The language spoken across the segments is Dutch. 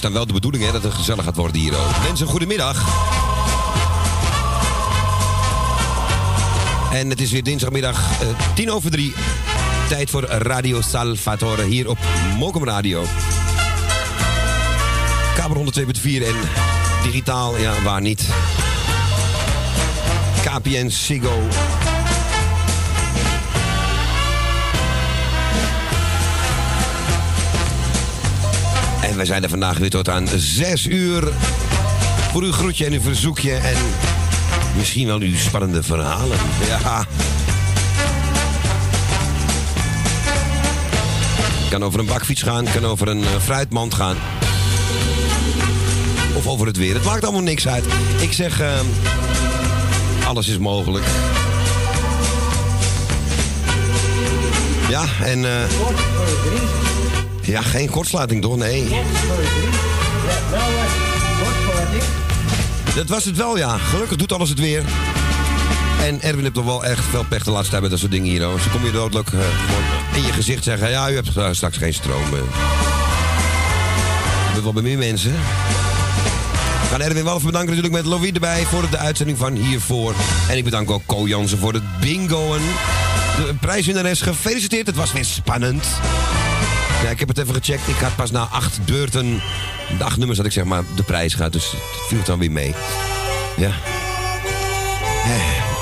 Is dan wel de bedoeling hè, dat het gezellig gaat worden hier ook. Mensen, goedemiddag. En het is weer dinsdagmiddag eh, tien over drie. Tijd voor Radio Salvatore hier op Mokum Radio. Kamer 102.4 en digitaal, ja, waar niet. KPN, Sigo. Wij zijn er vandaag weer tot aan 6 uur. Voor uw groetje en uw verzoekje en misschien wel uw spannende verhalen. Ja. Kan over een bakfiets gaan, kan over een eh, fruitmand gaan. Of over het weer. Het maakt allemaal niks uit. Ik zeg, eh, alles is mogelijk. Ja, en... eh, ja, geen kortsluiting toch? Nee. Dat was het wel, ja. Gelukkig doet alles het weer. En Erwin heeft toch wel echt veel pech de laatste tijd met dat soort dingen hier. Hoor. Ze kom je doodelijk eh, in je gezicht zeggen... ja, u hebt eh, straks geen stroom. eh. Dat wel bij meer mensen. We gaan Erwin even bedanken natuurlijk met Louis erbij... voor de uitzending van hiervoor. En ik bedank ook Co Jansen voor het bingoen. De prijswinnares gefeliciteerd. Het was weer spannend. Ja, ik heb het even gecheckt. Ik had pas na acht beurten, de acht nummers had ik zeg maar de prijs gehad. Dus het viel dan weer mee. Ja.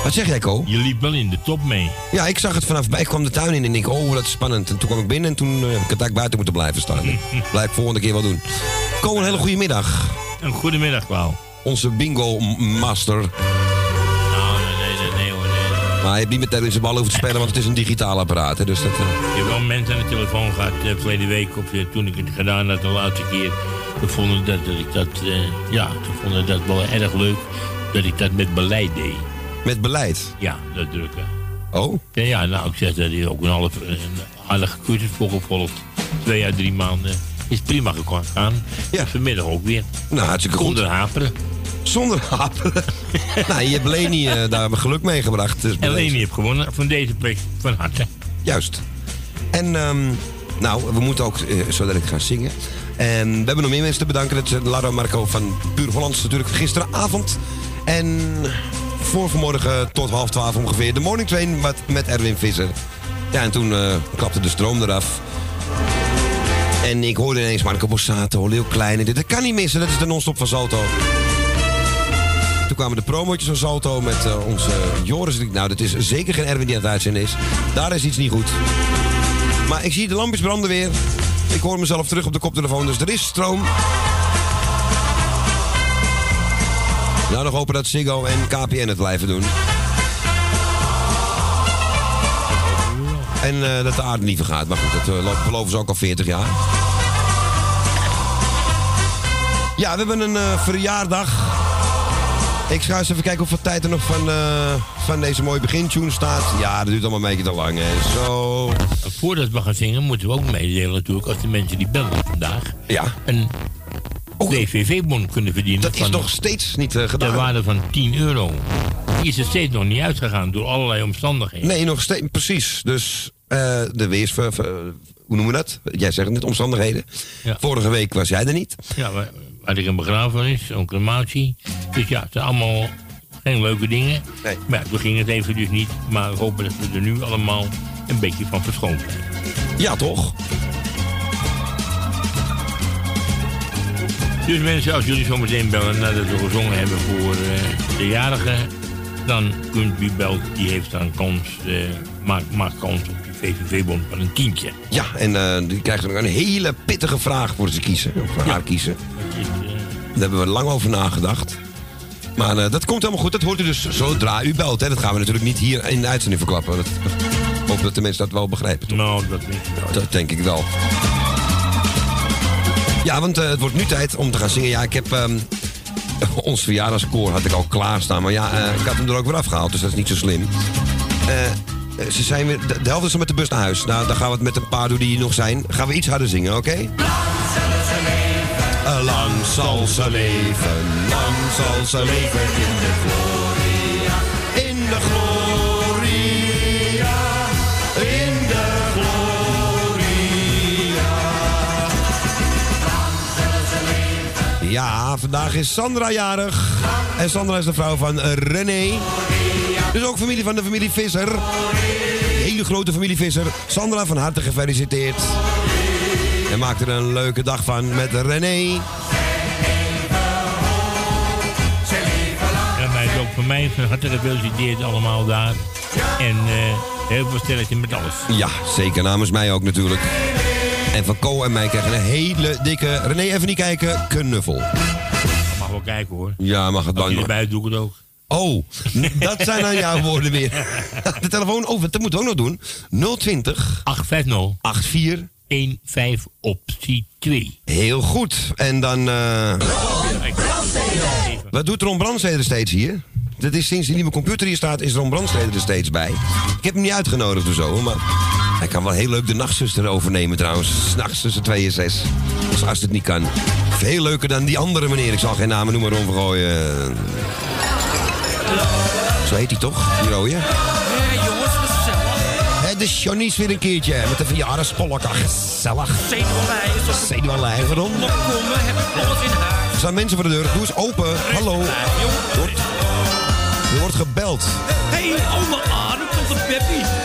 Wat zeg jij, Ko? Je liep wel in de top mee. Ja, ik zag het vanaf bij. Ik kwam de tuin in en ik oh, dat is spannend. En toen kwam ik binnen en toen eh, heb ik het eigenlijk buiten moeten blijven staan. Blijf ik volgende keer wel doen. Ko, een hele goede middag. Een goedemiddag, Klauw. Onze bingo master. Maar hij heeft niet met in zijn bal over te spelen, want het is een digitaal apparaat. Hè, dus dat, eh, Je hebt wel mensen aan de telefoon gehad uh, verleden week, of eh, toen ik het gedaan had de laatste keer. Toen vonden dat, dat ik dat, ja, toen vonden dat wel erg leuk dat ik dat met beleid deed. met beleid. Ja, dat drukken. Oh, Ja, ja, nou, ik zeg dat hij ook een half, een aardige cursus voor gevolgd. Twee à drie maanden. Is prima gegaan. Ja. Vanmiddag ook weer. nou hartstikke goed. Zonder haperen. Zonder haperen. nou, je hebt Leni eh, daar geluk mee gebracht. Dus En. Leni heeft gewonnen van deze plek van harte. Juist. En ehm, nou, we moeten ook eh, zo dadelijk gaan zingen. En we hebben nog meer mensen te bedanken. Dat is eh, Lara Marco van Puur Hollands natuurlijk gisteravond. En voor vanmorgen tot half twaalf ongeveer de morning train met, met Erwin Visser. Ja, en toen eh, klapte de stroom eraf. En ik hoorde ineens Marco Borsato, heel klein. Dit, dat kan niet missen, dat is de non-stop van Salto. Toen kwamen de promotjes van Salto met eh, onze Joris. Nou, dat is zeker geen Erwin die aan het uitzenden is. Daar is iets niet goed. Maar ik zie de lampjes branden weer. Ik hoor mezelf terug op de koptelefoon, dus er is stroom. Nou, nog hopen dat Ziggo en KPN het blijven doen. En eh, dat de aarde niet vergaat. Maar goed, dat eh, lo- beloven ze ook al 40 jaar. Ja, we hebben een verjaardag. Ik ga eens even kijken hoeveel tijd er nog van, eh, van deze mooie begintune staat. Ja, dat duurt allemaal een beetje te lang. Hè. Zo. Voordat we gaan zingen, moeten we ook meedelen natuurlijk, als de mensen die bellen vandaag, Ja, een Oh. DVV-bon kunnen verdienen. dat is nog steeds niet eh, de gedaan. waarde van 10 euro. Die is er steeds nog niet uitgegaan door allerlei omstandigheden. Nee, nog steeds. Precies. Dus eh, de weers... hoe noemen we dat? Jij zegt het net, omstandigheden. Ja. Vorige week was jij er niet. Ja, waar, waar ik een begrafenis, een crematie. Dus ja, het zijn allemaal geen leuke dingen. Nee. Maar ja, toen ging het even dus niet. Maar ik hoop dat we er nu allemaal een beetje van verschoond zijn. Ja, toch? Dus mensen, als jullie zo meteen bellen nadat we gezongen hebben voor eh, de jarige, dan kunt wie belt, die heeft dan kans, eh maakt, maakt kans op die VVV-bon van een tientje. Ja, en eh, die krijgt nog een hele pittige vraag voor ze kiezen. Of voor haar kiezen. Daar hebben we lang over nagedacht. Maar eh, dat komt helemaal goed. Dat hoort u dus zodra u belt. Hè. Dat gaan we natuurlijk niet hier in de uitzending verklappen. Dat, ik hoop dat de mensen dat wel begrijpen. Toch? nou, dat niet. Dat denk ik wel. Ja, want eh, het wordt nu tijd om te gaan zingen. Ja, ik heb... ehm, ons verjaardagskoor had ik al klaarstaan. Maar ja, eh, ik had hem er ook weer afgehaald. Dus dat is niet zo slim. Ze zijn weer, de, de helft is al met de bus naar huis. Nou, dan gaan we het met een paar doen die hier nog zijn. Gaan we iets harder zingen, oké? Lang zal ze leven, lang zal ze leven in de gloria. In de gloria, in de gloria. Ja, vandaag is Sandra jarig. En Sandra is de vrouw van René. Dus ook familie van de familie Visser. Hele grote familie Visser. Sandra, van harte gefeliciteerd. En maak er een leuke dag van met René. En mij ook van mij van harte gefeliciteerd allemaal daar. En eh, heel veel stelletje met alles. Ja, zeker namens mij ook natuurlijk. En van Co en mij krijgen een hele dikke... René, even niet kijken. Knuffel. Dat mag wel kijken hoor. Ja, mag het Als dan. je erbij doe ik het ook. Oh, dat zijn dan jouw woorden weer. De telefoon, oh, dat moeten we ook nog doen. 020 850 84. 15 optie 2. Heel goed. En dan... eh, wat doet Ron Brandstede er steeds hier? Dat is sinds die nieuwe computer hier staat, is Ron Brandstede er steeds bij. Ik heb hem niet uitgenodigd of zo, maar... Hij kan wel heel leuk de nachtzuster overnemen trouwens. S'nachts tussen 2 en 6. Als, als het niet kan. Veel leuker dan die andere meneer. Ik zal geen namen noemen, Ron Vergooien. Zo heet hij toch, die rode? De Johnny's weer een keertje. Met de verjaardagspolk. Ach, gezellig. Op Zenuwlei, waarom? nog komen, heb ik alles in huis. Er staan mensen voor de deur. Doe eens open. Hallo. Er wordt, er wordt gebeld. Hé, hey, oma Arne, tot de Peppy.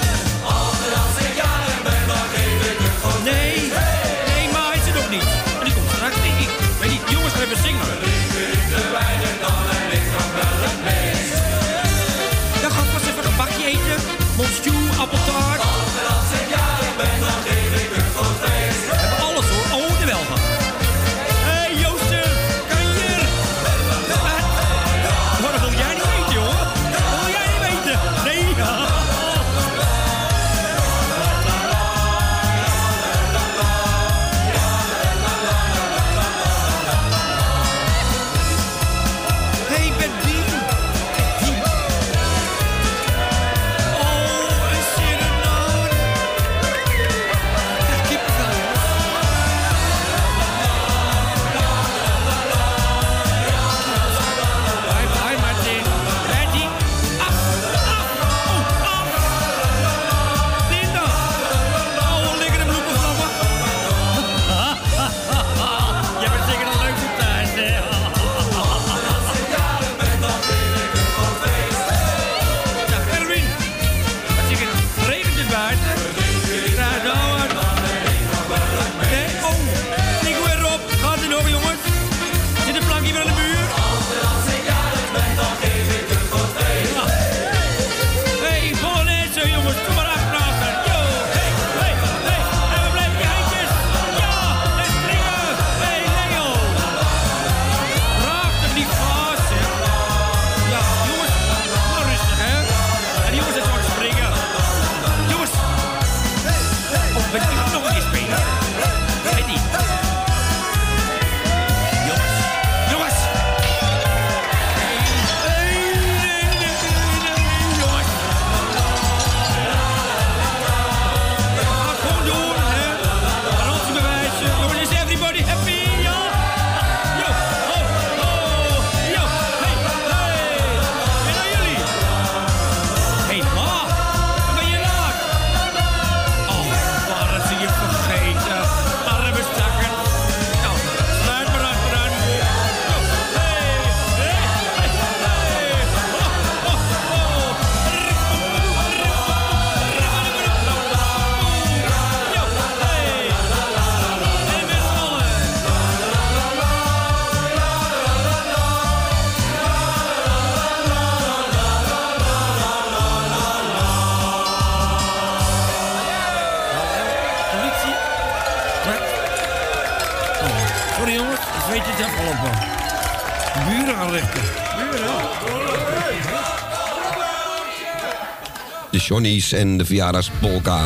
Johnny's en de verjaardagspolka.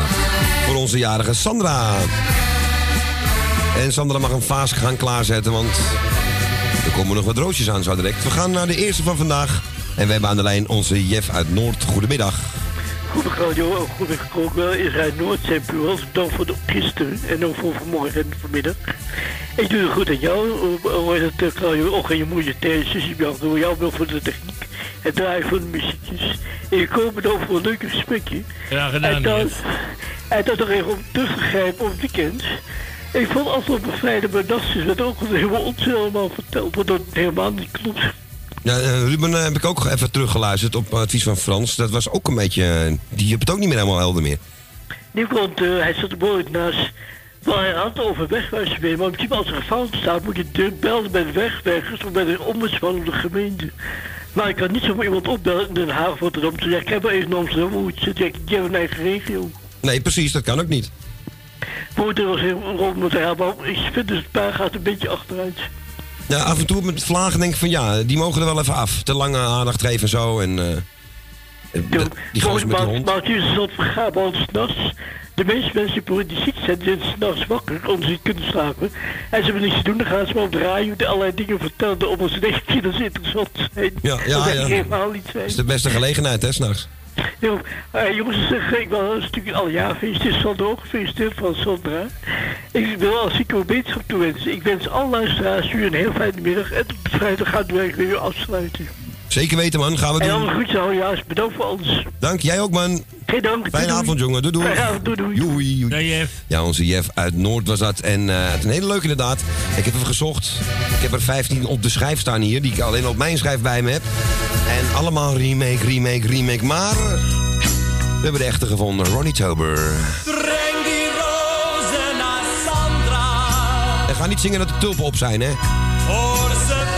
Voor onze jarige Sandra. En Sandra mag een vaas gaan klaarzetten, want er komen nog wat roosjes aan zo direct. We gaan naar de eerste van vandaag. En we hebben aan de lijn onze Jeff uit Noord. Goedemiddag. Goedemiddag radio, goedemiddag ook wel. Noord zijn puur dank voor de gisteren en ook voor vanmorgen en vanmiddag. Ik doe het goed aan jou, hoe is het radio, ook aan je moeder ik bedankt door jou wel voor de techniek. Het draaien van de muziekjes. En je komt over voor een leuk gesprekje. Graag gedaan, En dan, en dan nog even om terug te grijpen op het weekend. Ik vond afgelopen vrijdag bij Nassus werd ook helemaal onzin allemaal verteld, wat dat helemaal niet klopt. Ja, eh, Ruben eh, heb ik ook even teruggeluisterd op advies van Frans. Dat was ook een beetje... eh, die heb het ook niet meer helemaal helder meer. Nee, want eh, hij zat er mooi naast. Wel, hij had over wegwijzen mee, maar principe als er een fout staat, moet je bellen bij de wegwerkers of bij de ombudsman of de gemeente. Maar ik kan niet zomaar iemand opbellen in Den Haag of Rotterdam. te zeggen, Ja, ik heb wel even in Amsterdam, hoe het zit. Ik heb een eigen regio. Nee, precies, dat kan ook niet. Moet er was heel rond haar, maar ik vind dus het paar gaat een beetje achteruit. Ja, af en toe met vlagen denk ik van ja, die mogen er wel even af. Te lange aandacht geven en zo. En, Ja, die gozer met die hond. maar het is een soort vergaar, want s'nachts, de meeste mensen die ziek zijn, zijn s'nachts wakker, omdat ze niet kunnen slapen. En ze hebben niets te doen, dan gaan ze maar op de radio de allerlei dingen vertellen, omdat ze denken dat ze interessant zijn. Ja, ja, dat ja. helemaal niet zijn. Dat is de beste gelegenheid, hè, s'nachts. Jo, eh, jongens, ik zeg, ik wil een stukje alle jaar feliciteerd. Sandra ook gefeliciteerd van Sandra. Ik wil als zieke wetenschap toewensen. Ik wens alle luisteraars u een heel fijne middag. En op vrijdag gaat de werk weer afsluiten. Zeker weten, man. Gaan we doen. een groetje aan juist. Bedankt voor alles. Dank, jij ook, man. Geen dank. Fijne Doei, avond, jongen. Doei, doei. Fijne avond, doei, doei. Joei, joei. Ja, Jeff. Ja, onze Jeff uit Noord was dat. En eh, het is een hele leuke inderdaad. Ik heb even gezocht. Ik heb er 15 op de schijf staan hier, die ik alleen op mijn schijf bij me heb. En allemaal remake, remake, remake. Maar we hebben de echte gevonden. Ronnie Tober. Breng die rozen naar Sandra. En ga niet zingen dat de tulpen op zijn, hè? Voor ze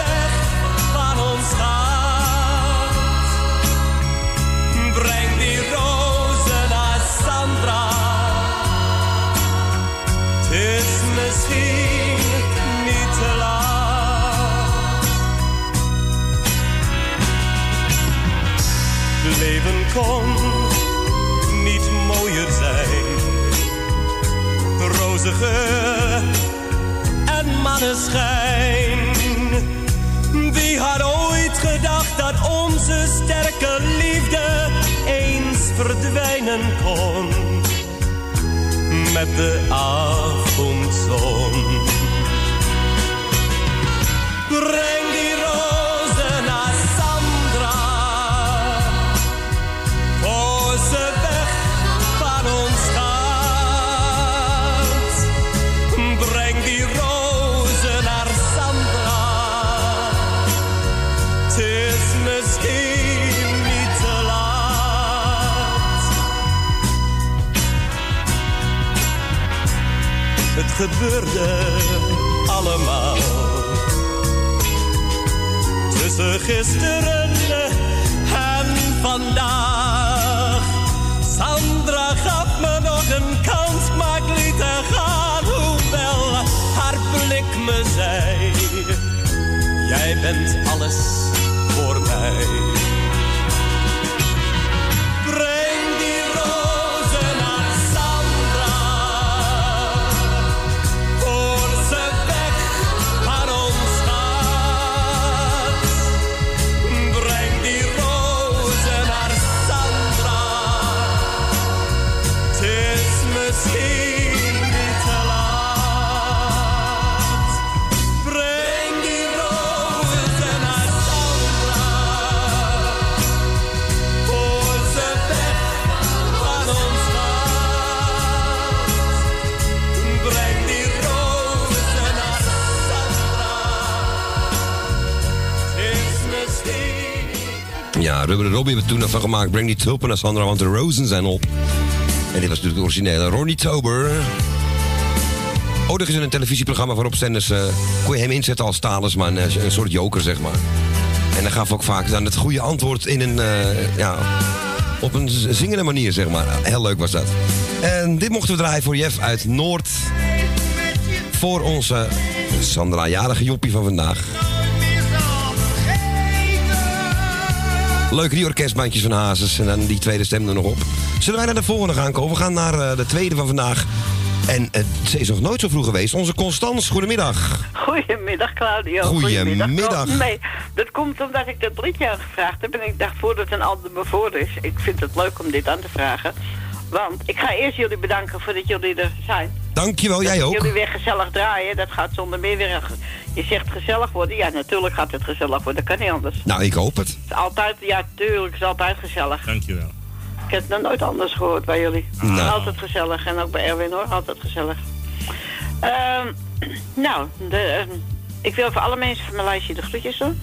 kon niet mooier zijn. Rozige en maneschijn. Wie had ooit gedacht dat onze sterke liefde eens verdwijnen kon met de avondzon? Gebeurde allemaal tussen gisteren en vandaag. Sandra gaf me nog een kans, maar ik liet haar gaan. Hoewel haar blik me zei, jij bent alles voor mij. Robbie hebben er toen ervan gemaakt. Breng die tulpen naar Sandra, want de rozen zijn op. En dit was natuurlijk de originele Ronnie Tober. Oh, er is een televisieprogramma waarop zenders... eh kon je hem inzetten als talisman, eh, een soort joker, zeg maar. En dan gaf ook vaak dan het goede antwoord in een... eh, ja, op een zingende manier, zeg maar. Heel leuk was dat. En dit mochten we draaien voor Jeff uit Noord. Voor onze Sandra, jarige joppie van vandaag. Leuke die orkestbandjes van Hazes en dan die tweede stem er nog op. Zullen wij naar de volgende gaan komen? We gaan naar eh, de tweede van vandaag. En eh, ze is nog nooit zo vroeg geweest. Onze Constans, goedemiddag. Goedemiddag, Claudio. Goedemiddag. Oh, nee, dat komt omdat ik dat liedje aangevraagd heb. En ik dacht, voordat een ander me voor is... ik vind het leuk om dit aan te vragen. Want ik ga eerst jullie bedanken voordat jullie er zijn. Dankjewel, jij ook. Jullie weer gezellig draaien, dat gaat zonder meer weer... Je zegt gezellig worden. Ja, natuurlijk gaat het gezellig worden. Dat kan niet anders. Het Nou, ik hoop het. is altijd, ja, tuurlijk, het is altijd gezellig. Dankjewel. Ik heb het nog nooit anders gehoord bij jullie. Nou. Altijd gezellig. En ook bij Erwin hoor, altijd gezellig. Ehm, nou, de, ehm, ik wil voor alle mensen van mijn lijstje de groetjes doen.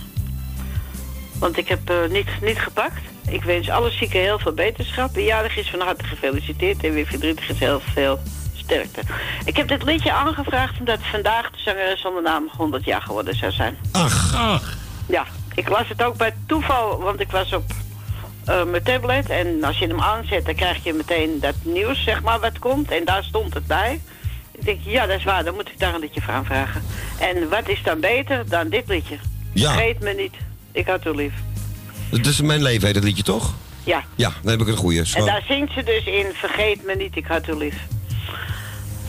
Want ik heb eh, niet, niet gepakt. Ik wens alle zieken heel veel beterschap. Wie jarig is van harte gefeliciteerd. En wie verdrietig is heel veel sterkte. Ik heb dit liedje aangevraagd omdat vandaag de zangeres zonder naam 100 jaar geworden zou zijn. Ach, Ach, Ja, ik las het ook bij toeval, want ik was op eh, mijn tablet. En als je hem aanzet, dan krijg je meteen dat nieuws, zeg maar, wat komt. En daar stond het bij. Ik denk, ja, dat is waar, dan moet ik daar een liedje voor aanvragen. En wat is dan beter dan dit liedje? Ja. Vergeet me niet, ik had u lief. dat is mijn leven heet het liedje, toch? Ja, Ja, dan heb ik een goeie. Zo. en daar zingt ze dus in, vergeet me niet, ik had u lief.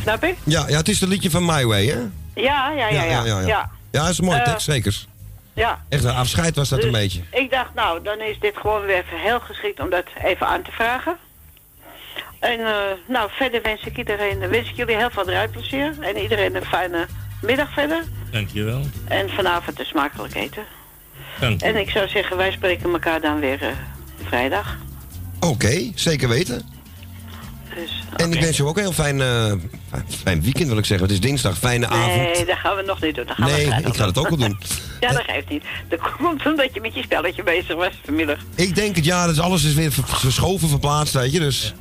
Snap ik? Ja, ja, het is het liedje van My Way, hè? Ja, ja, ja, ja. ja, ja. Ja, dat is een mooie Eh, tekst, zeker. ja. Echt een afscheid was dat een Dus beetje. Ik dacht, nou, dan is dit gewoon weer even heel geschikt om dat even aan te vragen. En eh, nou, verder wens ik iedereen, wens ik jullie heel veel rijplezier. En iedereen een fijne middag verder. dankjewel. En vanavond een smakelijk eten. Dank En ik zou zeggen, wij spreken elkaar dan weer eh, vrijdag. Oké, zeker weten. Dus, En ik wens je ook een heel fijn, eh, fijn weekend, wil ik zeggen. Het is dinsdag, fijne avond. Nee, dat gaan we nog niet doen. Dat gaan we Nee, ik ga het ook wel doen. Ja, dat geeft niet. Dat komt omdat je met je spelletje bezig was vanmiddag. Ik denk het, ja, dus alles is weer ver- verschoven, verplaatst, weet je. Dus,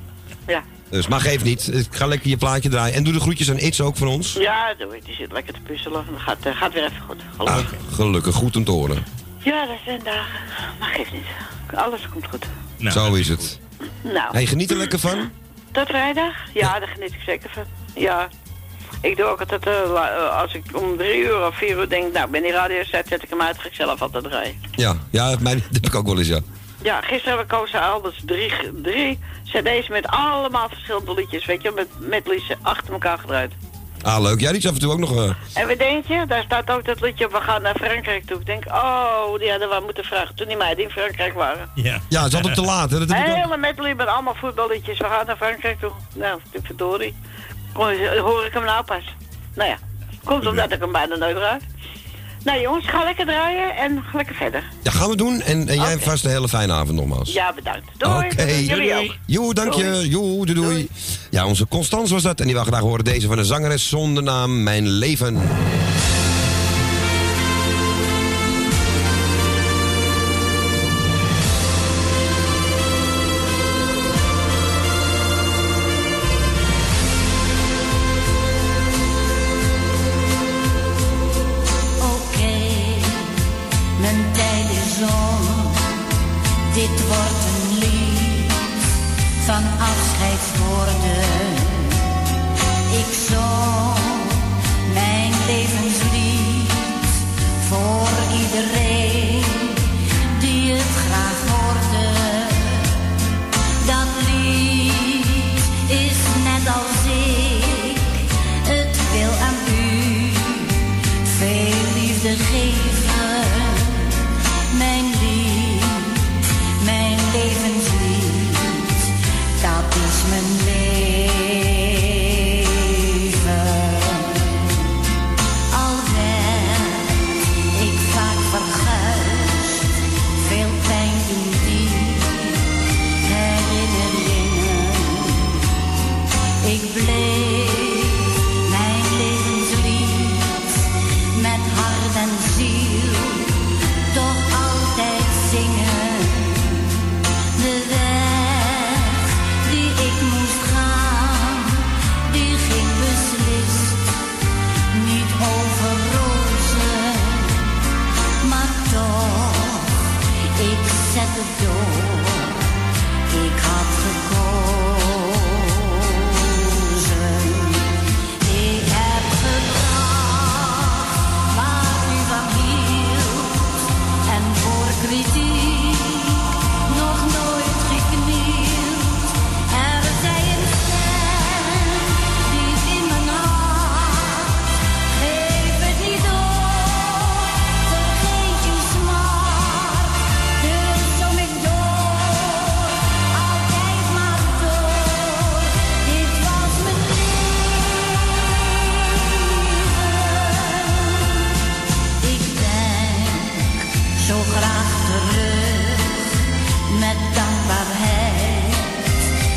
Ja. dus, maar geef niet. Ik ga lekker je plaatje draaien. En doe de groetjes aan Iets ook van ons. Ja, doe ik. Die zit lekker te puzzelen. Dat gaat, eh, gaat weer even goed. Ah, Gelukkig. gelukkig, goed om te horen. Ja, dat zijn dagen. Maar geeft niet. Alles komt goed. Nou, Zo is het. Nou, Hey, geniet er lekker van. Tot vrijdag? Ja, daar geniet ik zeker van. Ja. Ik doe ook altijd, eh, eh, als ik om drie uur of vier uur denk, nou, ben die radio zet, zet ik hem uit, ga ik zelf altijd draaien. Ja, ja mijn, dat heb ik ook wel eens, ja. Ja, gisteren hebben we kozen Alders drie, drie cd's met allemaal verschillende liedjes, weet je, met, met liedjes achter elkaar gedraaid. Ah, leuk. Ja, die is af en toe ook nog... eh, En wat denk je? Daar staat ook dat liedje op, we gaan naar Frankrijk toe. Ik denk, oh, die hadden we moeten vragen toen die meiden in Frankrijk waren. Ja. ja, het is altijd te laat, hè. Dat ook. Hele medley met allemaal voetballiedjes. We gaan naar Frankrijk toe. Nou, ik verdorie. Hoor hoor ik hem nou pas? Nou ja, komt omdat ik hem bijna nooit draai. Nou jongens, ga lekker draaien en ga lekker verder. Ja, gaan we doen. En, en jij vast een hele fijne avond nogmaals. Ja, bedankt. Doei. Jullie Doei. ook. Joe, dank je. Joe, doei, doei. Ja, onze Constance was dat. En die wil graag horen deze van een zangeres zonder naam, Mijn Leven.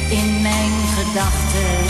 In mijn gedachten.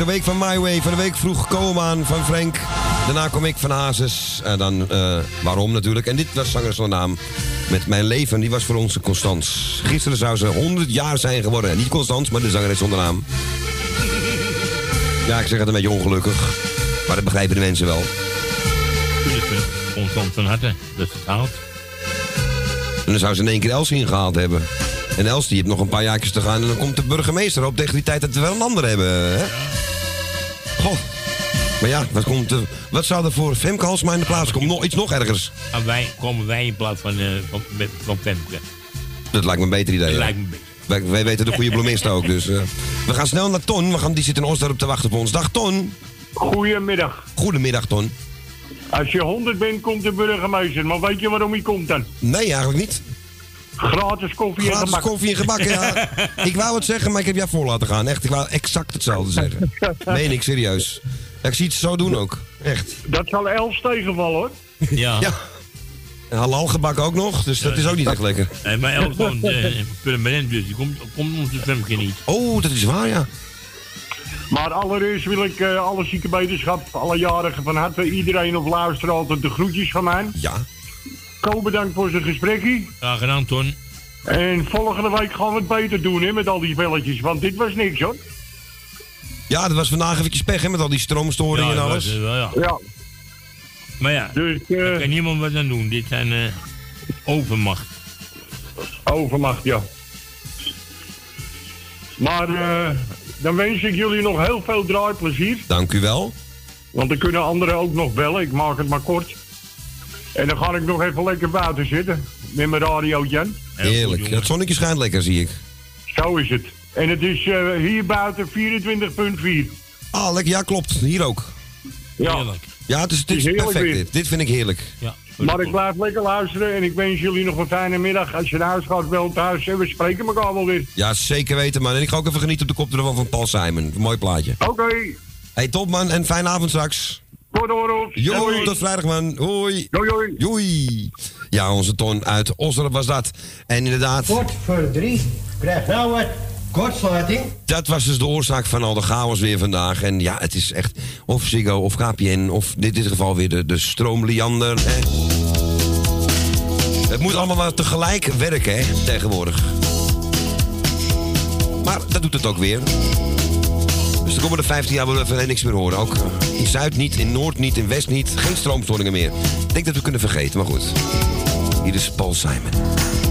De week van My Way. Van de week vroeg Koolmaan van Frank. Daarna kom ik van Hazes. En dan eh, waarom natuurlijk. En dit was zanger zonder naam. Met mijn leven, die was voor ons Constans. Gisteren zou ze 100 jaar zijn geworden. Niet Constans, maar de zangeres zonder naam. Ja, ik zeg het een beetje ongelukkig. Maar dat begrijpen de mensen wel. Constant van harte. Dat is het haalt. En dan zou ze in één keer Els ingehaald hebben. En Els die heeft nog een paar jaartjes te gaan. En dan komt de burgemeester op tegen die tijd dat we wel een ander hebben. Hè? Goh. Maar ja, wat, komt, er- wat zou er voor Femke Halsma in de plaats komen? Nog, iets nog ergers. En wij komen wij in plaats van, eh van, met- van Femke. Dat lijkt me een beter idee. Dat ja. lijkt me beter. Wij, wij weten de goede bloemist ook. Dus, eh, we gaan snel naar Ton. We gaan, die zit in Osdorp te wachten op ons. Dag Ton. Goedemiddag. Goedemiddag Ton. Als je 100 bent, komt de burgemeester. Maar weet je waarom hij komt dan? Nee, eigenlijk niet. Gratis koffie en Gratis gebak. koffie en gebak, ja. Ik wou het zeggen, maar ik heb jou voor laten gaan. Echt, ik wou exact hetzelfde zeggen. Meen ik, serieus. Ja, ik zie het zo doen ook. Echt. Dat zal Els tegenvallen hoor. Ja. Ja. En halal gebak ook nog, dus dat is ook niet echt lekker. En mijn elf woont eh, permanent, dus die komt, komt onze Femke niet. Oh, dat is waar, ja. Maar allereerst wil ik eh, alle zieke beterschap, alle jarigen van harte, iedereen op luisteren altijd de groetjes van mij. Ja. Ko bedankt voor zijn gesprekje. Graag gedaan, Ton. En volgende week gaan we het beter doen hè, met al die belletjes, want dit was niks hoor. Ja, dat was vandaag eventjes pech, hè, met al die stroomstoringen Ja, en alles. was, eh, wel, ja. Ja, Maar ja, dus daar eh kan niemand wat aan doen. Dit zijn eh, overmacht. overmacht ja. Maar eh, dan wens ik jullie nog heel veel draaiplezier. Dank u wel. Want dan kunnen anderen ook nog bellen. Ik maak het maar kort. En dan ga ik nog even lekker buiten zitten. Met mijn radiootje. goed, Heerlijk. jongen. Het zonnetje schijnt lekker, zie ik. Zo is het. En het is eh, hier buiten 24.4. Ah, lekker. Ja, klopt. Hier ook. Ja. Heerlijk. Ja, het is, dit is Het is heerlijk perfect dit. Dit vind ik heerlijk. Ja, Maar ik blijf lekker luisteren en ik wens jullie nog een fijne middag. Als je naar huis gaat, wel thuis en we spreken elkaar wel weer. Ja, zeker weten, man. En ik ga ook even genieten op de koptelefoon van Paul Simon. Mooi plaatje. Oké, Hey, top, man. En fijne avond straks. Tot hoor. Jo, tot vrijdag, man. Hoi. Doei, doei. Joei. Ja, onze ton uit Osdorp was dat. En inderdaad, Kort voor drie. Krijg nou wat kortsluiting. dat was dus de oorzaak van al de chaos weer vandaag. En ja, het is echt of Ziggo of KPN of in dit geval weer de, de stroomliander. Hè. Het moet allemaal maar tegelijk werken, hè, tegenwoordig. Maar dat doet het ook weer. Dus de komende 15 jaar willen we even niks meer horen. Ook in Zuid niet, in Noord niet, in West niet. Geen stroomstoringen meer. Ik denk dat we kunnen vergeten, maar goed. Hier is Paul Simon.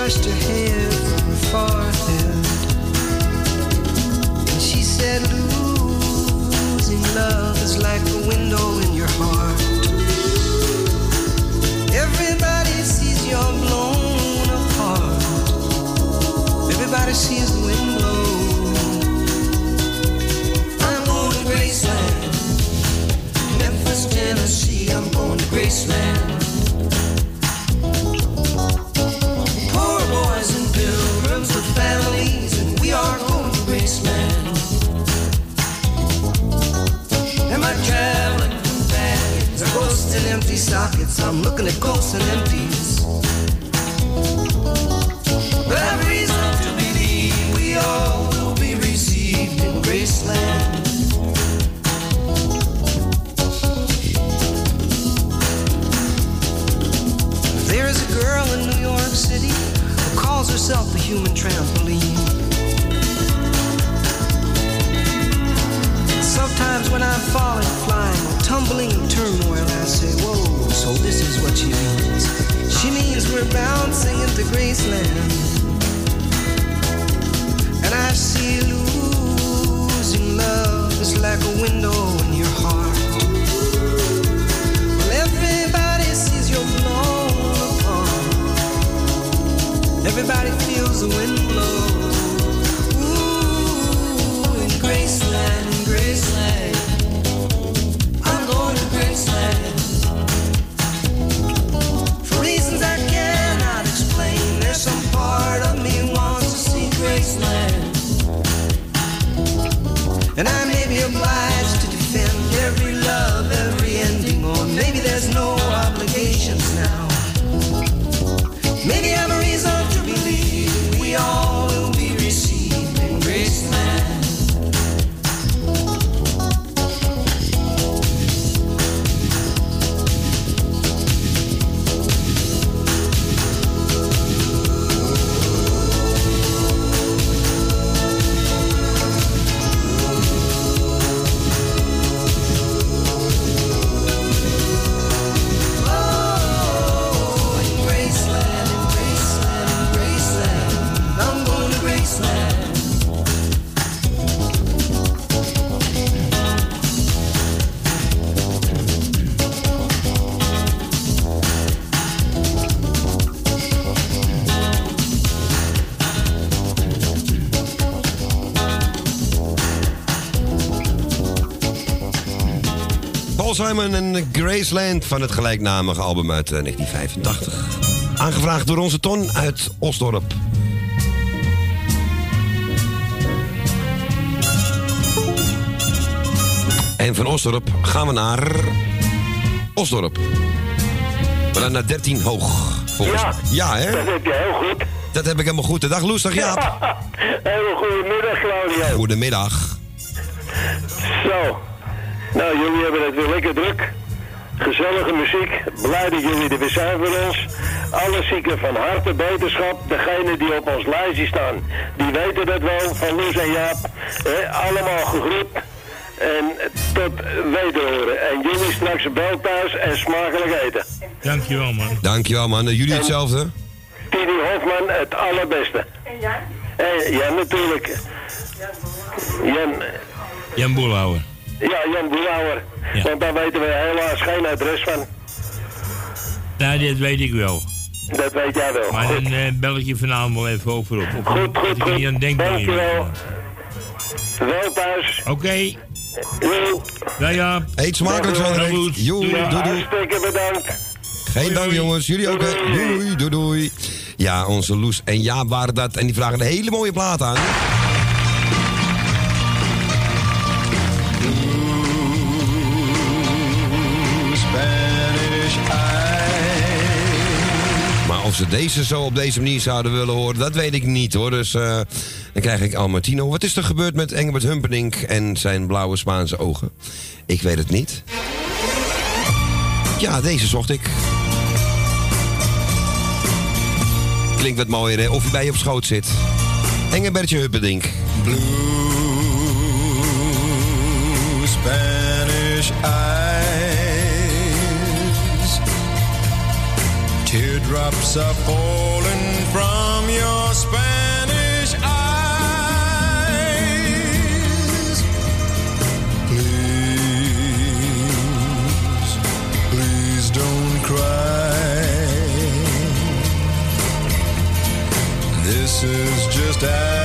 Brushed her hair from her forehead. And she said, Losing love is like a window in your heart. Everybody sees you're blown apart. Everybody sees the wind blow. I'm going to Graceland, Memphis, Tennessee. I'm going to Graceland. Empty sockets. I'm looking at ghosts and empties. I've reason to believe we all will be received in Graceland. There is a girl in New York City who calls herself the human trampoline. Sometimes when I'm falling, flying, or tumbling So this is what she means. She means we're bouncing into Graceland. And I see losing love is like a window in your heart. Well, everybody sees you're blown apart. Everybody feels the wind blow. Simon en Graceland van het gelijknamige album uit eh, 1985. Aangevraagd door onze Ton uit Osdorp. En van Osdorp gaan we naar Osdorp. We gaan naar 13 hoog. Volgens Ja. ja, hè? Dat heb je heel goed. Dat heb ik helemaal goed. Dag Loes, dag Jaap. Hele goedemiddag, Claudio. Goedemiddag. Dat jullie er weer zijn voor ons. Alle zieken van harte beterschap. Degenen die op ons lijstje staan, die weten dat wel. Van Loes en Jaap. Eh, allemaal gegroet. En tot wederhoren. En jullie straks bel thuis en smakelijk eten. Dankjewel, man. Dankjewel man. En Jullie hetzelfde? Tini Hofman, het allerbeste. En jij? ja, natuurlijk. Jan, Jan Boelhouwer. ja, Jan Boelhouwer. Ja. Want daar weten we helaas geen adres van. Nou, dit weet ik wel. Dat weet jij wel. Maar Goed. dan eh, bel ik je vanavond wel even over op. op Goed, dat goed, ik er niet aan goed. denk. dat je- Dankjewel. Wel thuis. Oké. Jo. Ja, ja. Eet smakelijk zo. Joe, Doei. doei, doei. Hartstikke bedankt. Geen dank jongens, jullie ook. Doei, doei, doei. Ja, onze Loes en Jaap waren dat. En die vragen een hele mooie plaat aan. Ze deze zo op deze manier zouden willen horen, dat weet ik niet hoor. Dus eh, dan krijg ik Almartino. Wat is er gebeurd met Engelbert Humperdinck en zijn blauwe Spaanse ogen? Ik weet het niet. Ja, deze zocht ik. Klinkt wat mooier hè, of hij bij je op schoot zit. Engelbertje Humperdinck. Blue Spanish eyes. Teardrops are falling from your Spanish eyes. Please, please don't cry. This is just adios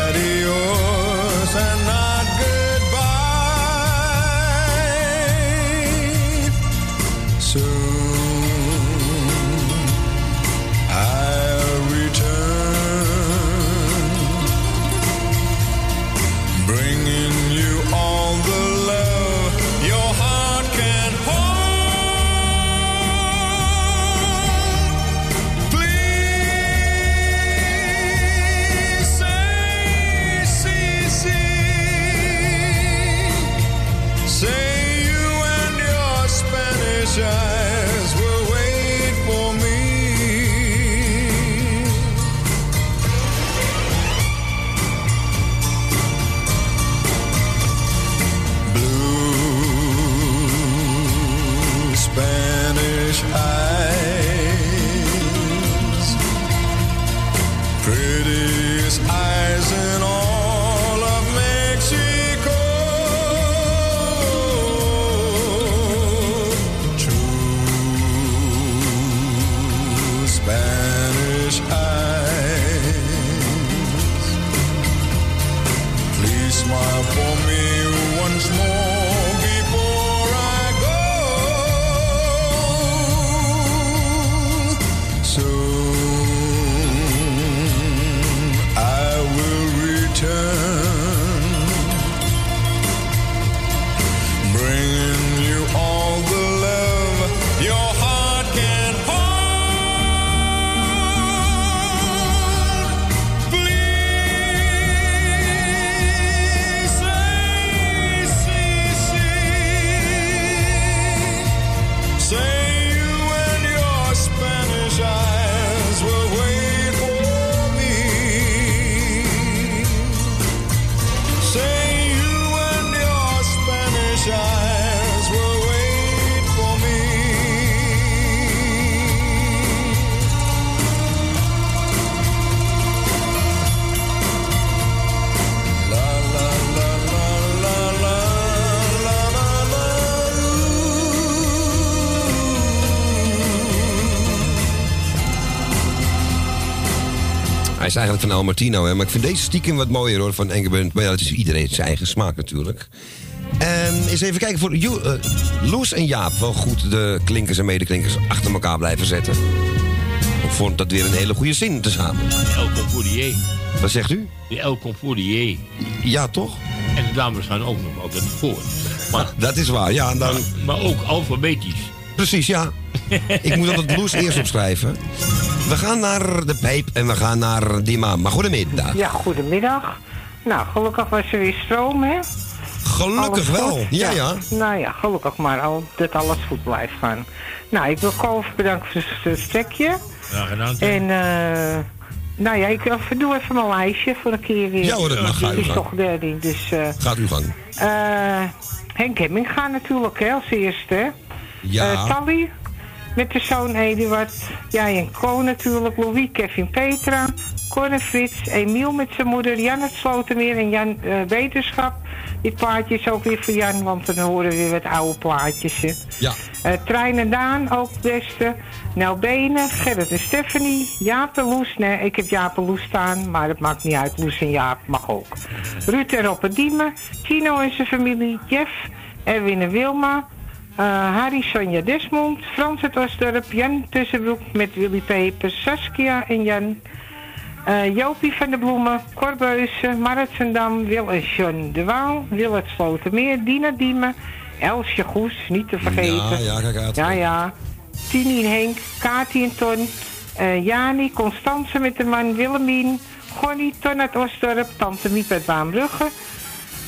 is eigenlijk van El Martino, hè? maar ik vind deze stiekem wat mooier hoor van Engelbert. Maar ja, dat is iedereen zijn eigen smaak natuurlijk. En eens even kijken voor Jo- eh, Loes en Jaap. Wel goed de klinkers en medeklinkers achter elkaar blijven zetten. Ik vond dat weer een hele goede zin tezamen. El Confourier. Wat zegt u? De El Confourier. Ja, toch? En de dames gaan ook nog altijd voor. Maar, Dat is waar, ja. En dan... maar ook alfabetisch. Precies, ja. Ik moet altijd Loes eerst opschrijven. We gaan naar de pijp en we gaan naar Dima. Maar goedemiddag. Ja, goedemiddag. Nou, gelukkig was er weer stroom, hè? Gelukkig wel. Ja, ja. Nou ja, gelukkig maar al dat alles goed blijft gaan. Nou, ik wil Kolf bedanken voor het stekje. Graag gedaan. En, eh nou ja, ik eh, doe even mijn lijstje voor een keer weer. Ja hoor, dat mag. Ga is toch derde, dus... eh Gaat uw gang. eh Henk Hemming gaat natuurlijk, hè, als eerste, hè? Ja. Tally, met de zoon Eduard. Jij en Co natuurlijk. Louis, Kevin, Petra. Cor en Frits. Emiel met zijn moeder. Jan het Slotermeer en Jan eh, Wetenschap. Dit plaatje is ook weer voor Jan, want dan horen we weer wat oude plaatjes. Hè. Ja. Eh, Trein en Daan, ook het beste. Nel Benen, Gerrit en Stephanie. Jaap en Loes. Nee, ik heb Jaap en Loes staan, maar dat maakt niet uit. Loes en Jaap mag ook. Ruud en en Diemen. Tino en zijn familie. Jeff, Erwin en Wilma. Eh, Harry, Sonja Desmond. Frans het Osdorp. Jan Tussenbroek met Willy Peper. Saskia en Jan. Eh, Jopie van de Bloemen, Corbeuzen, Marit Zendam, Wil en John de Waal, Wil het Slotermeer, Dina Diemen, Elsje Goes, niet te vergeten. Ja, ja, kijk uit. Ja, ja. Tini en Henk, Kati en Ton, eh, Jani, Constance met de man, Willemien, Gonnie, Ton uit Osdorp, Tante Miep uit Baanbrugge,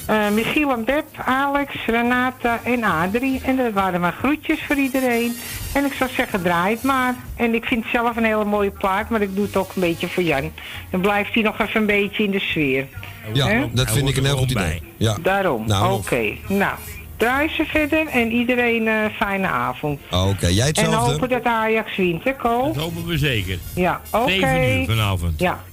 eh, Michiel en Beb, Alex, Renata en Adrie. En dat waren maar groetjes voor iedereen. En ik zou zeggen, draai het maar. En ik vind het zelf een hele mooie plaat, maar ik doe het ook een beetje voor Jan. Dan blijft hij nog even een beetje in de sfeer. Ja, dat vind ik een heel goed idee. Ja. Daarom, Nou, oké. Nou, draai ze verder en iedereen een fijne avond. Oké, jij En hetzelfde? hopen dat Ajax wint, hè, Ko? Dat hopen we zeker. Ja, oké. 7 uur vanavond. Ja.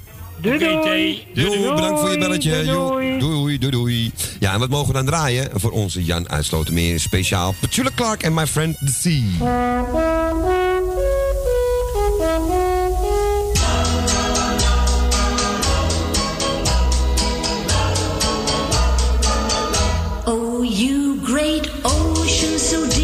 Doei, doei. Doei, bedankt voor je belletje. Doei, Doei, doei, doei, doei. Ja, en wat mogen we dan draaien? Voor onze Jan Uitslotenmeer speciaal. Petula Clark en My Friend The Sea. Oh, you great ocean so deep.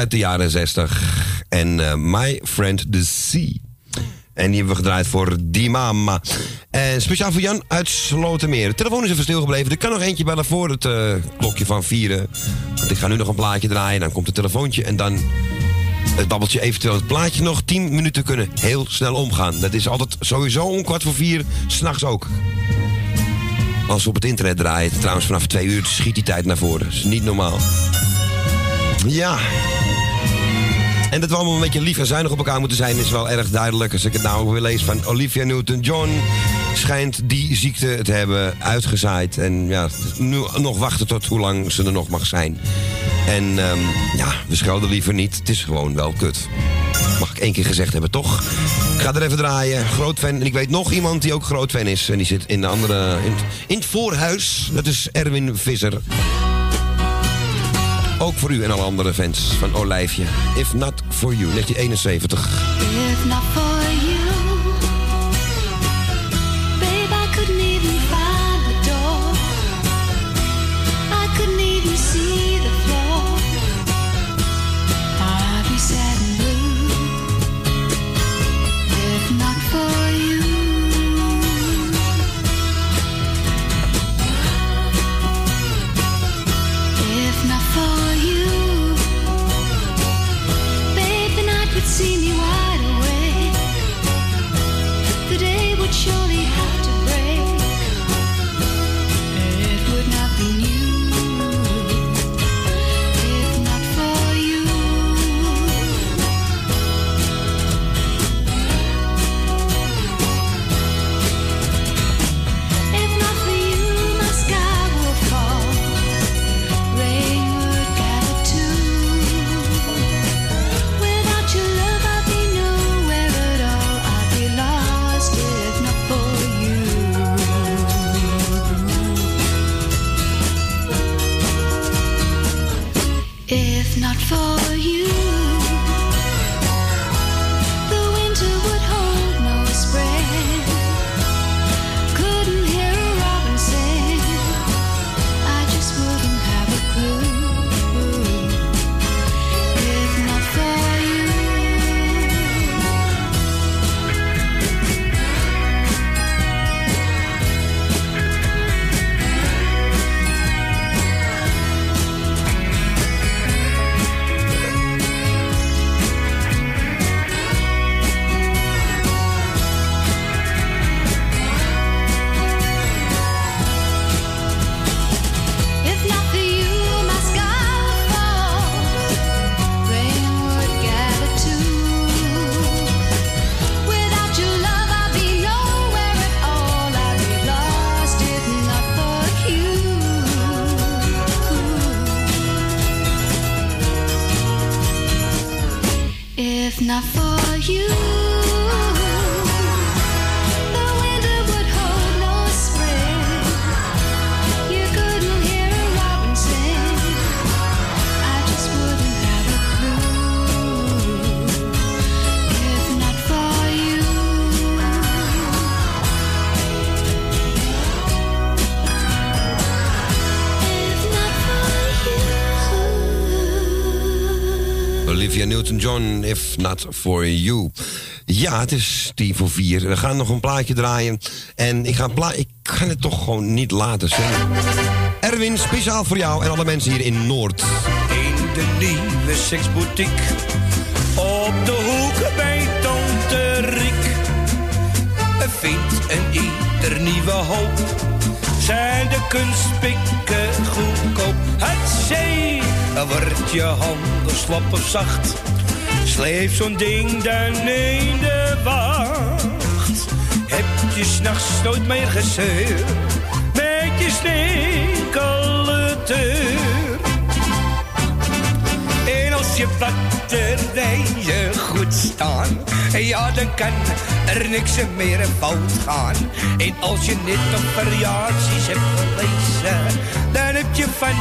Uit de jaren 60. En eh, My Friend the Sea. En die hebben we gedraaid voor Die Mama. En speciaal voor Jan uit Slotermeer. De telefoon is even stilgebleven. Er kan nog eentje bellen voor het eh, klokje van vieren. Want ik ga nu nog een plaatje draaien. Dan komt het telefoontje en dan het babbeltje eventueel het plaatje nog. 10 minuten kunnen heel snel omgaan. Dat is altijd sowieso om kwart voor vier. S'nachts ook. Als we op het internet draaien. Trouwens vanaf twee uur schiet die tijd naar voren. Dat is niet normaal. Ja. En dat we allemaal een beetje lief en zuinig op elkaar moeten zijn, is wel erg duidelijk. Als ik het nou weer lees van Olivia Newton-John, schijnt die ziekte te hebben uitgezaaid. En ja, nu nog wachten tot hoe lang ze er nog mag zijn. En ehm, ja, we schelden liever niet. Het is gewoon wel kut. Mag ik één keer gezegd hebben, toch? Ik ga er even draaien. Groot fan. En ik weet nog iemand die ook groot fan is. En die zit in de andere. In, in het voorhuis. Dat is Erwin Visser. Ook voor u en alle andere fans van Olijfje. If not for you, 1971. If not not for you. Newton-John, If Not For You. Ja, het is tien voor vier. We gaan nog een plaatje draaien. En ik ga, pla ik kan het toch gewoon niet laten zingen. Erwin, speciaal voor jou en alle mensen hier in Noord. In de nieuwe seksboutique op de hoek bij Tante Riek vindt een ieder nieuwe hoop. Zijn de kunstpikken goedkoop? Het zee, wordt je handen slap of zacht. Sleep zo'n ding dan in de wacht. Heb je s'nachts nooit meer gezeur met je sneekele je batterijen goed staan, ja, dan kan er niks meer fout gaan. En als je net op variaties hebt gelezen, dan heb je van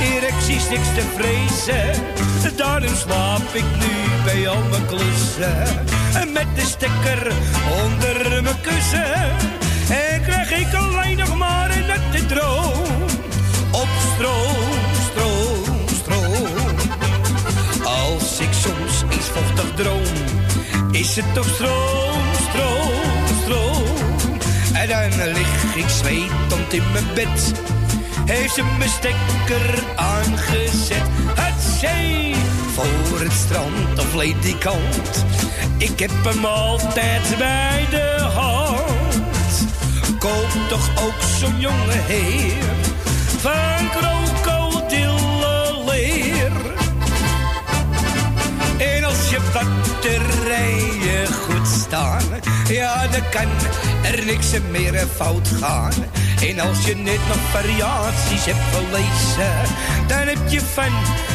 erecties niks te vrezen. Daarom slaap ik nu bij al mijn klussen, met de stekker onder mijn kussen. En krijg ik alleen nog maar een nette droom is het toch stroom, stroom, stroom. En dan lig ik zwetend in mijn bed. Heeft ze mijn stekker aangezet. Het zee voor het strand of ledikant. Ik heb hem altijd bij de hand. Koop toch ook zo'n jonge heer van krokodillenleer. Batterijen goed staan, ja, dan kan er niks meer fout gaan. En als je net nog variaties hebt gelezen, dan heb je van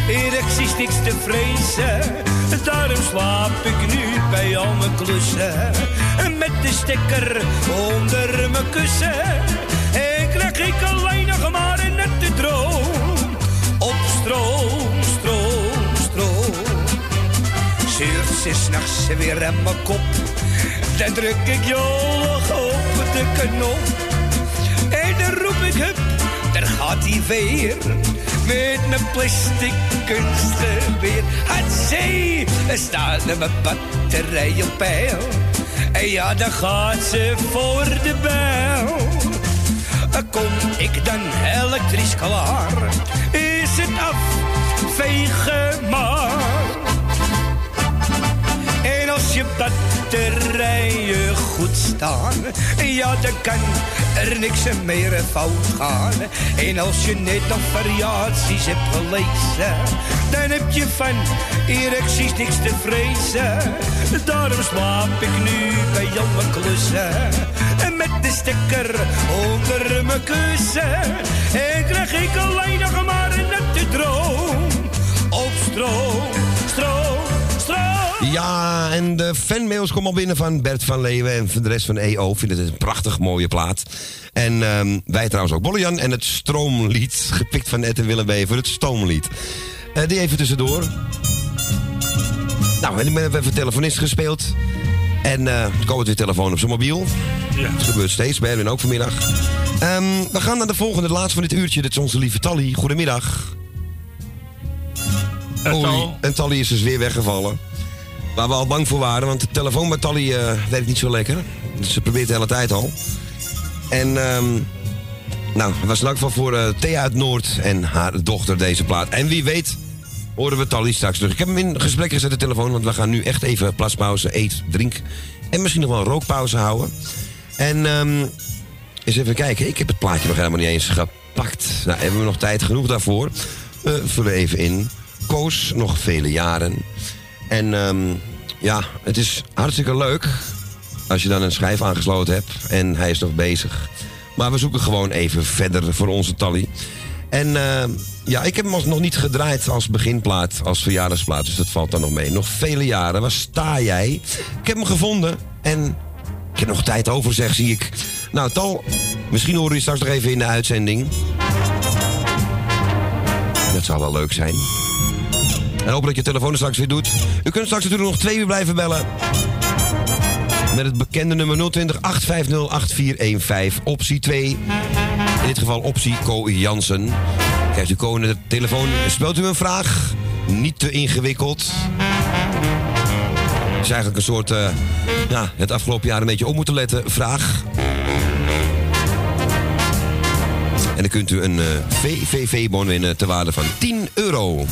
erecties niks te vrezen. Daarom slaap ik nu bij al mijn klussen, met de stekker onder mijn kussen. En krijg ik alleen nog maar een nette droom, op stroom, Ze s'nachts weer aan mijn kop. Dan druk ik jolig op de knop. En dan roep ik hup, daar gaat hij weer. Met mijn plastic kunstgeweer. Het zee, er staat mijn batterij op peil. En ja, dan gaat ze voor de bijl. Kom ik dan elektrisch klaar? Is het af, vegen maar. Als je batterijen goed staan, ja, dan kan er niks meer fout gaan. En als je net nog variaties hebt gelezen, dan heb je van erecties niks te vrezen. Daarom slaap ik nu bij mijn klussen. En met de stekker onder mijn kussen. En krijg ik alleen nog maar een nette droom. Op stroom. Ja, en de fanmails komen al binnen van Bert van Leeuwen en van de rest van EO. Vinden het een prachtig mooie plaat. En ehm, wij trouwens ook Bollejan en het Stroomlied. Gepikt van Ed en Willem Wever, het Stoomlied. Eh, die even tussendoor. Nou, en ik ben even telefonist gespeeld. En eh er komt weer telefoon op zijn mobiel. Ja. Dat gebeurt steeds, bij Erwin ook vanmiddag. Ehm, we gaan naar de volgende, de laatste van dit uurtje. Dat is onze lieve Tally. Goedemiddag. Oei, en Tally is dus weer weggevallen. Waar we al bang voor waren, want de telefoon bij Tally eh, werkt niet zo lekker. Dus ze probeert de hele tijd al. En ehm, nou, het was in elk voor eh, Thea uit Noord en haar dochter deze plaat. En wie weet horen we Tally straks terug. Ik heb hem in gesprek gezet, de telefoon, want we gaan nu echt even plaspauze, eet, drink en misschien nog wel een rookpauze houden. En ehm, eens even kijken, ik heb het plaatje nog helemaal niet eens gepakt. Nou, hebben we nog tijd genoeg daarvoor? We vullen even in. Koos, nog vele jaren. En ehm, ja, het is hartstikke leuk als je dan een schijf aangesloten hebt en hij is nog bezig. Maar we zoeken gewoon even verder voor onze Tally. En ehm, ja, ik heb hem nog niet gedraaid als beginplaat, als verjaardagsplaat. Dus dat valt dan nog mee. Nog vele jaren. Waar sta jij? Ik heb hem gevonden en ik heb nog tijd over, zeg, zie ik. Nou, Tal, misschien horen je straks nog even in de uitzending. Dat zou wel leuk zijn. En hoop dat je telefoon straks weer doet. U kunt straks natuurlijk nog twee uur blijven bellen. Met het bekende nummer 020 850 8415. Optie 2. In dit geval optie Co Jansen. Krijgt u Co de telefoon. Speelt u een vraag? Niet te ingewikkeld. Is eigenlijk een soort, eh, ja, het afgelopen jaar een beetje op moeten letten. Vraag. En dan kunt u een eh, VVV-bon winnen ter waarde van 10 euro.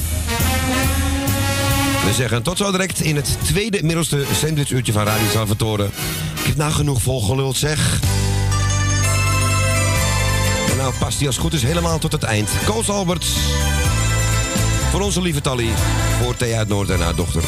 We zeggen tot zo direct in het tweede middelste sandwichuurtje van Radio Salvatore. Ik heb nou genoeg volgeluld, zeg. En nou past hij als goed is helemaal tot het eind. Koos Alberts. Voor onze lieve Tally. Voor Thea uit Noord en haar dochter.